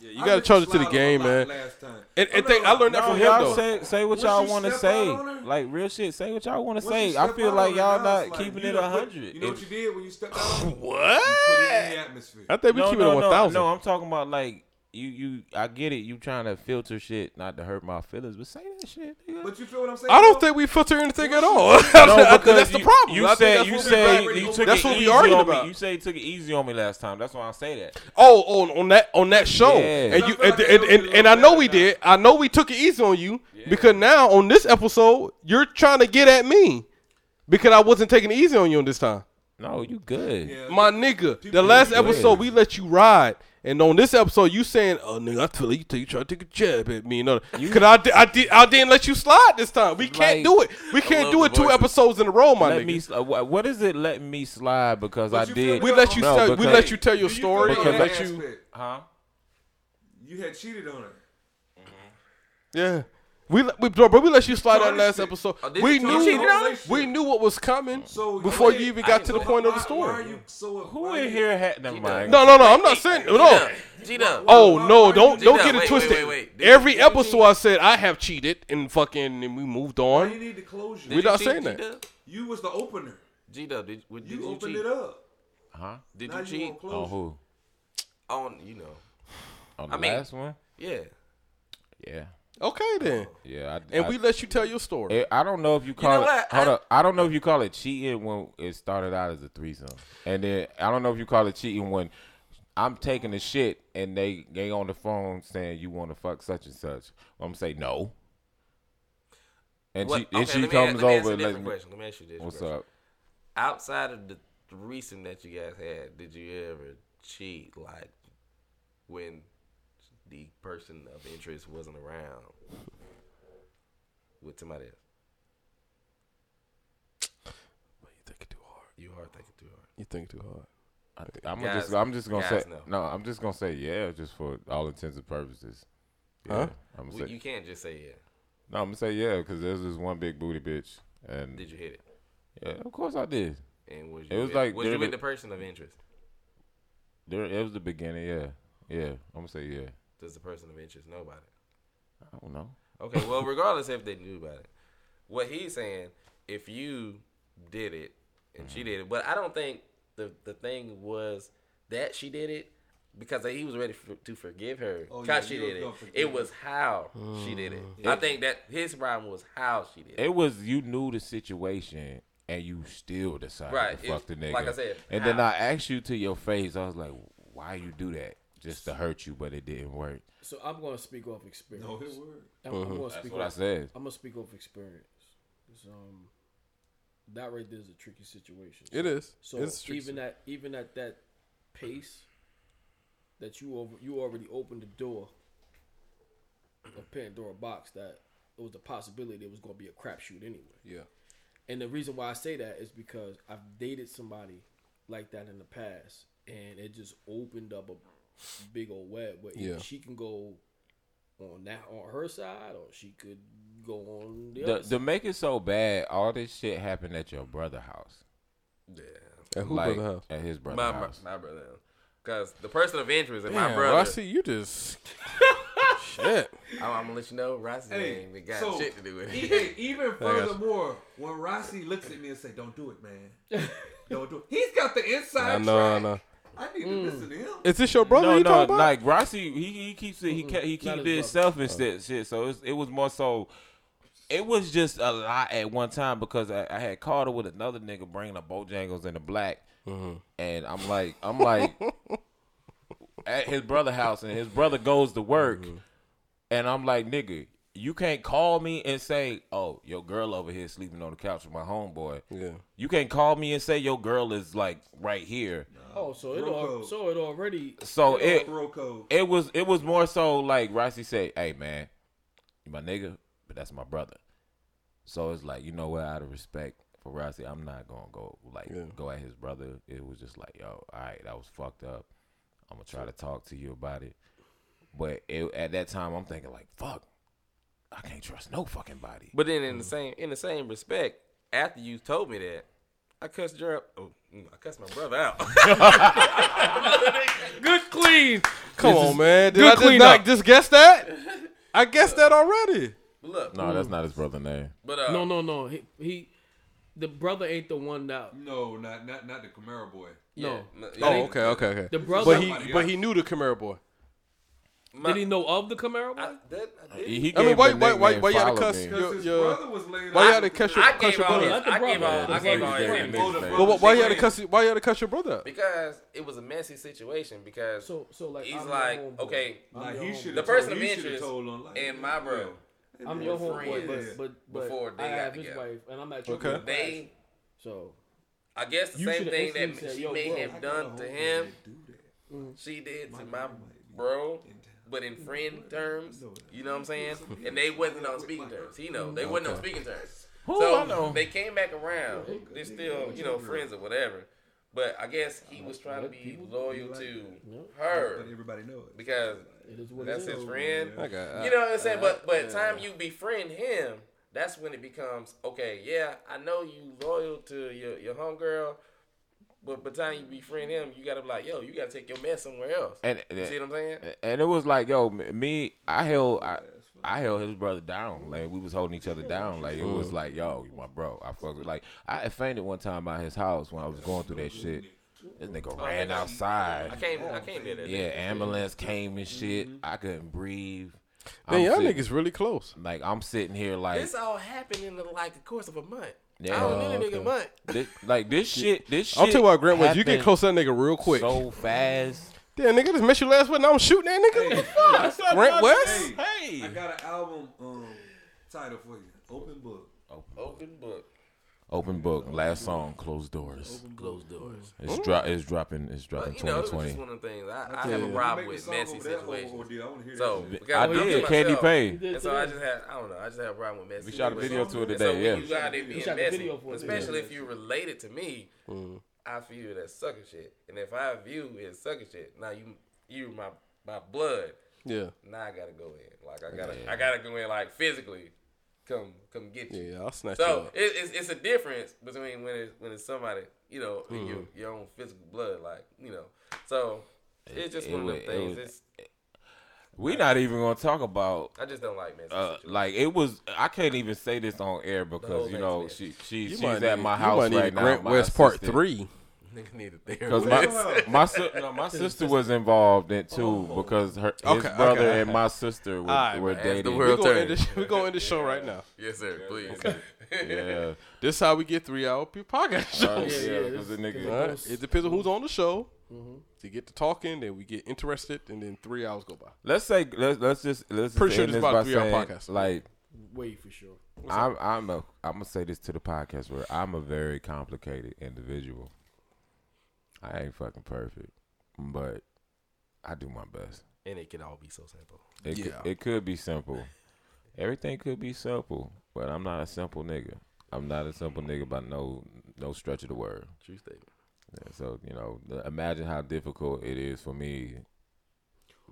Yeah, you I gotta charge it to the game, man. Last time. And, Oh, and no, think, I learned that from him y'all though. say say what Once y'all want to say. Like real shit. Say what y'all want to say. I feel like y'all not like, keeping it a hundred. You know what you did when you stepped out? What? You put it in the atmosphere. I think we no, keep it at no, one thousand. no. I'm talking about like you, you. I get it. You trying to filter shit, not to hurt my feelings, but say that shit. Nigga. But you feel what I'm saying? I don't though? think we filter anything at all. No, because that's the problem. You I said you said you took that's it what we easy arguing on me. about. You say you took it easy on me last time. That's why I say that. Oh, on on that on that show, Yeah. and I you and, like and, and, and I know we did. I know we took it easy on you because now on this episode you're trying to get at me because I wasn't taking it easy on you on this time. No, you good. Yeah. My nigga, the last episode we let you ride, and on this episode you saying, "Oh nigga, I feel like you, take- you try to take a jab at me." You know, because I, di- I did I didn't let you slide this time. We can't Like- do it. We can't do it two voices. episodes in a row, my Let nigga. me. sl- What is it? Letting me slide because But I did. we let you No, tell we let you tell your you story feel and that let you? Huh? You had cheated on her. yeah. We, let- we bro, bro, we let you slide that last episode. Oh, we you- you knew cheated on her? we knew what was coming So before you even got to the know. point of the story. Why are you so? Who in here had? Never mind. No, no, no. I'm not saying no. G Dub. Oh Why- no! Don't you- don't get it wait, twisted. wait, wait, wait. Every you- episode I said I have cheated and fucking and we moved on. you need the closure? We not saying that. You was the opener. G Dub, did, did, did You you opened cheat? it up. Huh? Did Now you cheat want. On who? on you know? On the I mean- last one? Yeah. Yeah. Okay then, Yeah. I, and I, we let you tell your story. Eh, I don't know if you call know it. what? Hold I- up. I don't know if you call it cheating when it started out as a threesome, and then I don't know if you call it cheating when I'm taking the shit and they they on the phone saying you want to fuck such and such. I'm gonna say no, and What- she and she let comes ask, let me ask over. a and different lets me- Let me ask you this. What's question. up? Outside of the threesome that you guys had, did you ever cheat like when the person of interest wasn't around with somebody else? you think too hard. You are thinking too hard. You think too hard. I, I'm just I'm just gonna say know. no. I'm just gonna say yeah, just for all intents and purposes. Yeah, Huh? I'm gonna Well, say you can't just say yeah. no. I'm gonna say yeah because there's this one big booty bitch, and Did you hit it? yeah, of course I did. And was It was with, like was you with the- the person of interest? There, it was the beginning. Yeah, yeah. I'm gonna say yeah. Does the person of interest know about it? I don't know. Okay, well, regardless if they knew about it, what he's saying, if you did it and Mm-hmm. she did it, but I don't think the the thing was that she did it because he was ready for, to forgive her Oh, yeah, she you did was it. forgive It was how she did it. Mm. I think that his problem was how she did it. It was you knew the situation and you still decided Right, to fuck it- the nigga. like I said, and then? I asked you to your face. I was like, "Why you do that? Just to hurt you?" But it didn't work. So I'm going to speak off experience. No, it worked. I'm, I'm going to That's speak what I off, said. I'm gonna speak off experience. 'Cause, um, that right there is a tricky situation. It is. So it's even at even at that pace, that you over you already opened the door of Pandora box that it was a possibility it was going to be a crapshoot anyway. yeah. And the reason why I say that is because I've dated somebody like that in the past, and it just opened up a big old web But Yeah. she can go on that on her side, or she could go on the, The, other. to side. make it so bad, all this shit happened at your brother house. Yeah, At who like, brother house? At his brother my, my, house. my brother. Because the person of interest and my Damn, brother. Rossi, you just shit. I'm, I'm gonna let you know Rossi Hey, name. It got so, shit to do with it. hey, even furthermore, when Rossi looks at me and say, "Don't do it, man. Don't do it." He's got the inside I know, I track. know. I need to listen to him. Is this your brother no, you no, talking about? like Rossi, he, he keeps it. He kept, he Not keep his it himself and oh. shit. shit. So it's, it was more so. It was just a lot at one time because I, I had called her with another nigga bringing a Bojangles in the black, mm-hmm. and I'm like, I'm like, at his brother house, and his brother goes to work, mm-hmm. and I'm like, nigga, you can't call me and say, "Oh, your girl over here sleeping on the couch with my homeboy." Yeah. You can't call me and say your girl is like right here. Oh, so it al- so it already. So it it was it was more so like Rossi said, "Hey man, you my nigga, but that's my brother." So it's like you know what, out of respect for Rossi, I'm not gonna go like Yeah. go at his brother. It was just like, yo, all right, that was fucked up. I'm gonna try to talk to you about it. But it, at that time, I'm thinking like, fuck, I can't trust no fucking body. But then in the same in the same respect, after you told me that, I cussed Gerald. Oh, mm, I cussed my brother out. Good clean. Come This on, is man. Did good I just cleanup. not just guess that? I guessed that already. But look, No, that's not his brother name. but uh, No, no, no. He, he the brother ain't the one that. No, not not not the Camaro boy. No. no, Oh, okay, okay, okay. The brother. But he, but he knew the Camaro boy. My- did he know of the Camaro? boy? I, that, I, did. He, he I mean, gave why, the why, why, nickname why you had to cuss Me. your, Because his your brother was laying why you out had to cuss your, I cuss your brother? his, Let the I gave all. I gave all his Yeah, enemies. yeah, the man. brother But why you had to cuss? Why you had to cuss your brother? because it was a messy situation. Because So, so like he's I'm like, okay, Like he The person told, of he shoulda interest on like and my bro. I'm your were homeboy, but but but before they I got have his together. wife, and I'm at your Okay. okay. they, So I guess the same thing that she may have done to him, that do that. she did to my bro, but in friend terms, you know what I'm saying? And they wasn't on speaking terms. He know they wasn't on speaking terms. Who I So know? they came back around. They're still, you know, friends or whatever. But I guess he was trying to be loyal to her Let everybody know it. because it is what that's his friend. You know what I'm saying? But but time you befriend him, that's when it becomes okay. Yeah, I know you loyal to your your homegirl, but by the time you befriend him, you gotta be like, yo, you gotta take your mess somewhere else. And, You see what I'm saying? and it was like, yo, me, I held, I, I held his brother down. Like we was holding each other down. Like it was like, yo, you my bro. I fuck with. Like I fainted one time by his house when I was going through that shit. This nigga oh, ran outside. I came I came there Yeah, day. ambulance came and mm-hmm. shit. I couldn't breathe. man, I'm y'all sitting- niggas really close. Like I'm sitting here like This all happened in the, like the course of a month. Yeah. I don't need a Oh, nigga okay. month. this, like this shit. This shit. I'll tell you what, Grant was you get close to that nigga real quick. so fast. Damn, nigga, just met you last week. Now I'm shooting that nigga. What the fuck? Grant West. Hey, I got an album um, title for you. Open book. Open book. Open book. Last song. Closed doors. Closed doors. It's drop. It's dropping. It's dropping. But you know, this is 2020. just one of the things I, I have a problem with messy over that whole oh, situations. ordeal. I hear So shit. because I I'm to did. Candy myself, Pay. And so I just had I don't know I just have a problem with messy. We shot a video to it And so today. Yeah. when you out there being shot the messy, video for it, especially if you related to me, mm-hmm. I feel that as sucker shit. And if I view it as sucker shit, now you you my my blood. Yeah, Now I gotta go in. Like I gotta I gotta go in like physically. Come come get you. yeah, I'll snatch you So up. it, it's it's a difference between when it's when it's somebody you know in your Mm-hmm. your own physical blood, like you know. So it's just It one of them it things. was- It's, We not even gonna talk about. I just don't like messy Uh, like it was. I can't even say this on air because you know messy. she she You she's at need- my you house might need right now. Grant my West Part assistant. Three. Nigga need a Because therapist. my my, si- no, my sister was involved in it too because her his Okay, brother okay. and my sister were, Alright, were man. As the dating. We world gonna end turns. this. We gonna end the show right now. yes, sir. Please. Yeah, This is how we get three hour podcast show. uh, yeah, yeah, this- because the nigga. All right. It depends on who's on the show. To get to talking, then we get interested, and then three hours go by. Let's say let's let's just let's Pretty just sure end this this about by a three-hour saying, podcast. Like Wait for sure. I'm I'm a I'm gonna say this to the podcast where I'm a very complicated individual. I ain't fucking perfect, but I do my best. and it can all be so simple. It Yeah. could, it could be simple. Everything could be simple, but I'm not a simple nigga. I'm not a simple nigga by no no stretch of the word. True statement. Yeah, so you know, imagine how difficult it is for me.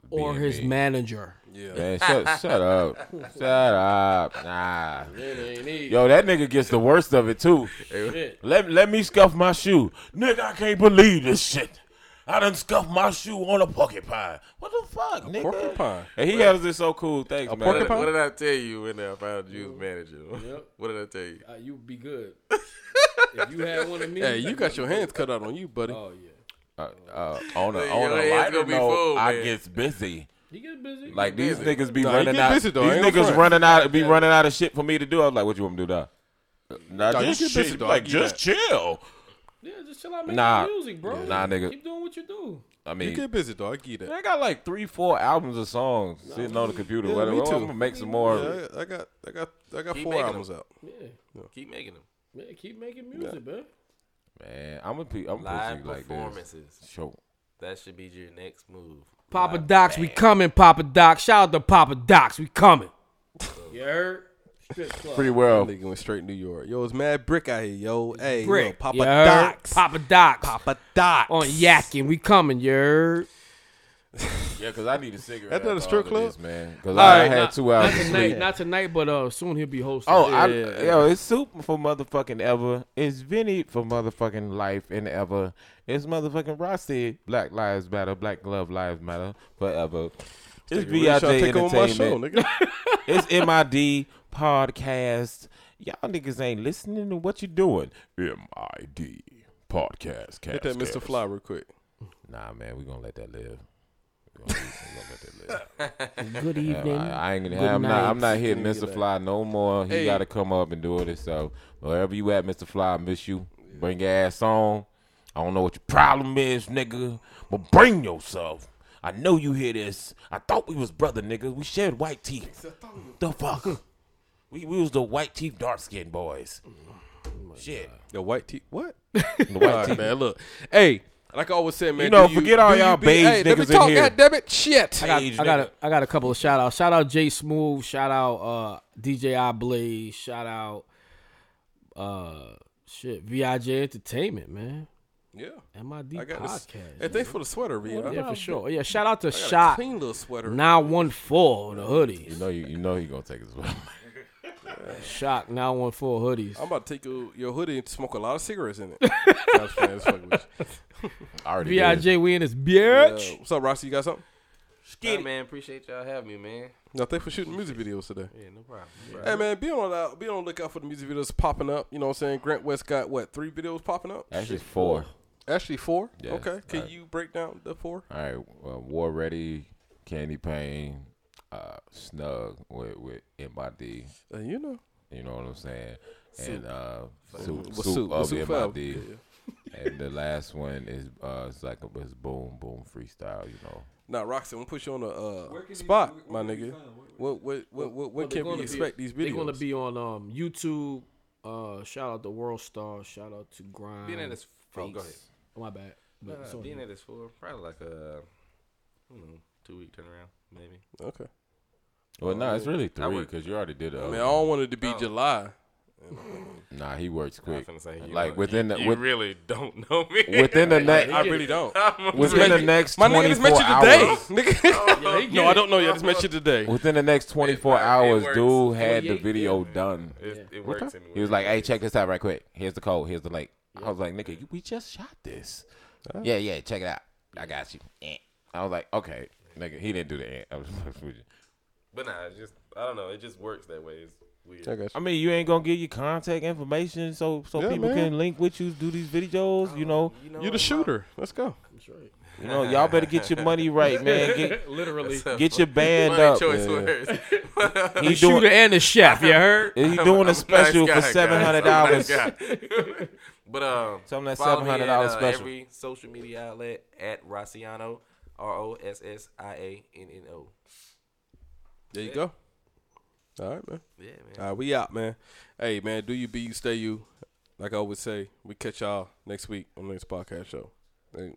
Or being his manager. Yeah. Man, shut, shut up. Shut up. Nah. It ain't easy. Yo, that nigga gets the worst of it too. Shit. Let, let me scuff my shoe. Nigga, I can't believe this shit. I done scuffed my shoe on a porcupine. What the fuck, nigga? Porcupine. And he has this so cool. Thanks, A man. What, porcupine? what did I tell you when I found you as manager? Yep. What did I tell you? Uh, you be good. if you had one of me. Hey, you got your hands cut out on you, buddy. Oh yeah. Uh, uh, on a, on a hands lighter note, full, I man. gets busy. He get busy. Like these busy. niggas be Nah, running out. busy, though. These niggas front. running out, be running out of shit for me to do. I was like, "What you want me to do, dog?" Nah, Nah, you just get chill. busy. Like, just got- chill. yeah, just chill out, make Nah. some music, bro. Nah, nigga. Keep doing what you do. I mean, You get busy though. I get it. I got like three, four albums of songs sitting on the computer. Yeah, Whatever. me I'm too. gonna make some more. Yeah, I I got, I got, I got Keep four albums them. out. Yeah, Keep making them. man, keep making music, man. Man, I'm gonna, I'm Live pussy like this. performances. Show. That should be your next move. Papa Live Docs, we coming. Papa Docs, shout out to Papa Docs, we coming. you heard? Strip club. Pretty well. Nigga went straight New York. Yo, it's Mad Brick out here, yo. Hey, yo, Papa you? Docs. Papa Docs, Papa Docs. on yakking, we coming. You heard? Yeah, cause I need a cigarette. That not a strip club? this, man. Cause I, I right, had not- two hours Not tonight, sleep. not tonight, but uh, soon he'll be hosting. Oh, I, Yeah. yo, it's super for motherfucking ever. It's Vinny for motherfucking life and ever. It's motherfucking Rossi. Black Lives Matter. Black Love Lives Matter forever. It's Really trying to VIJ take over my show, Entertainment. nigga. It's MID podcast. Y'all niggas ain't listening to what you doing. MID podcast. Hit that Mr. Fly real quick. Nah, man, we gonna let that live. Good evening. I, I ain't gonna. Good I'm not. I'm not hitting Mr. Fly no more. He Hey. got to come up and do it himself. Wherever you at, Mr. Fly, I miss you. Bring your ass on. I don't know what your problem is, nigga, but bring yourself. I know you hear this. I thought we was brother, nigga. We shared white teeth. The fuck? we we was the white teeth, dark skinned boys. Mm-hmm. Shit. The white tee. What? The All white right, teeth. man. Look, hey, like I always said, man. You know, do forget all y'all be- beige hey, let me niggas in talk, here. goddammit. Shit. I got, I got, nigga. a, I got a couple of shout outs. Shout out Jay Smooth. Shout out uh, DJ I Blaze. Shout out uh, shit VIJ Entertainment, man. Yeah. MID I got this. podcast. Hey, thanks for the sweater, V. yeah, for sure. Yeah, shout out to I got a Shot clean little sweater. nine one four the hoodies. You know you. You know he gonna take his. Shock nine one four hoodies. I'm about to take your, your hoodie and smoke a lot of cigarettes in it. I was playing, I was fucking. I already did. VIJ, we in this Uh, bitch. what's up, Rossi? You got something? Nah, man, appreciate y'all having me, man. No, thanks for shooting music videos today. Yeah, no problem. Hey man, be on the be on the lookout for the music videos popping up. You know what I'm saying? Grant West got what three videos popping up? Actually, four. Actually four. Yeah. Okay, can Alright. you break down the four? All right, well, War Ready, Candy Pain, uh, Snug with with MID. Uh, you know, You know what I'm saying? And uh, With soup, Soup- soup of Soup Forever. MID. And the last one is uh, it's like a it's boom boom freestyle. You know. Nah, Roxy, I'm gonna put you on the uh, Where you- spot, where- my where can you nigga. find- where- What what what, what when Well, can we gonna be- expect these They're gonna be on um, YouTube. Uh, shout out to World Star. Shout out to Grind. Being at this, oh, go ahead. Oh, my bad. But it's no, being at this for probably like a don't know, two week turnaround, maybe. okay. Well, no, it's really three work- because you already did it. I mean, I don't want it to be Oh. July. Nah, he works I was quick. finna say, you Like know, within you, the you with, really don't know me. within the next I really don't. within the next My nigga twenty just met you today, hours. nigga. no, I don't know. you. I just met you today. Within the next twenty four It- it hours, works. dude had the 28, video done. It, it works. anyway. He was like, "Hey, check this out right quick. Here's the code. Here's the link." I was like, "Nigga, we just shot this." Yeah, yeah. Check it out. I got you. Eh. I was like, "Okay, nigga." He didn't do the. eh. I was with you. but nah, it's just I don't know. It just works that way. It's weird. I got you. I mean, you ain't gonna give your contact information so so Yeah, people man. can link with you, do these videos. You know, You know You the what, shooter. Let's go. you know, y'all better get your money right, man. Get Literally. get your band Funny up. choice Yeah. words. He The shooter doing and the chef. You heard? he doing I'm a a nice special guy, for guys. seven hundred I'm a nice dollars. guy. but um, Tell 'em that follow me $700 at, uh, special. Every social media outlet at Rossiano, R O S S I A N N O. There you go. All right, man. Yeah, man. All right, we out, man. Hey, man, do you be you, stay you. Like I always say, we catch y'all next week on the next podcast show. Hey.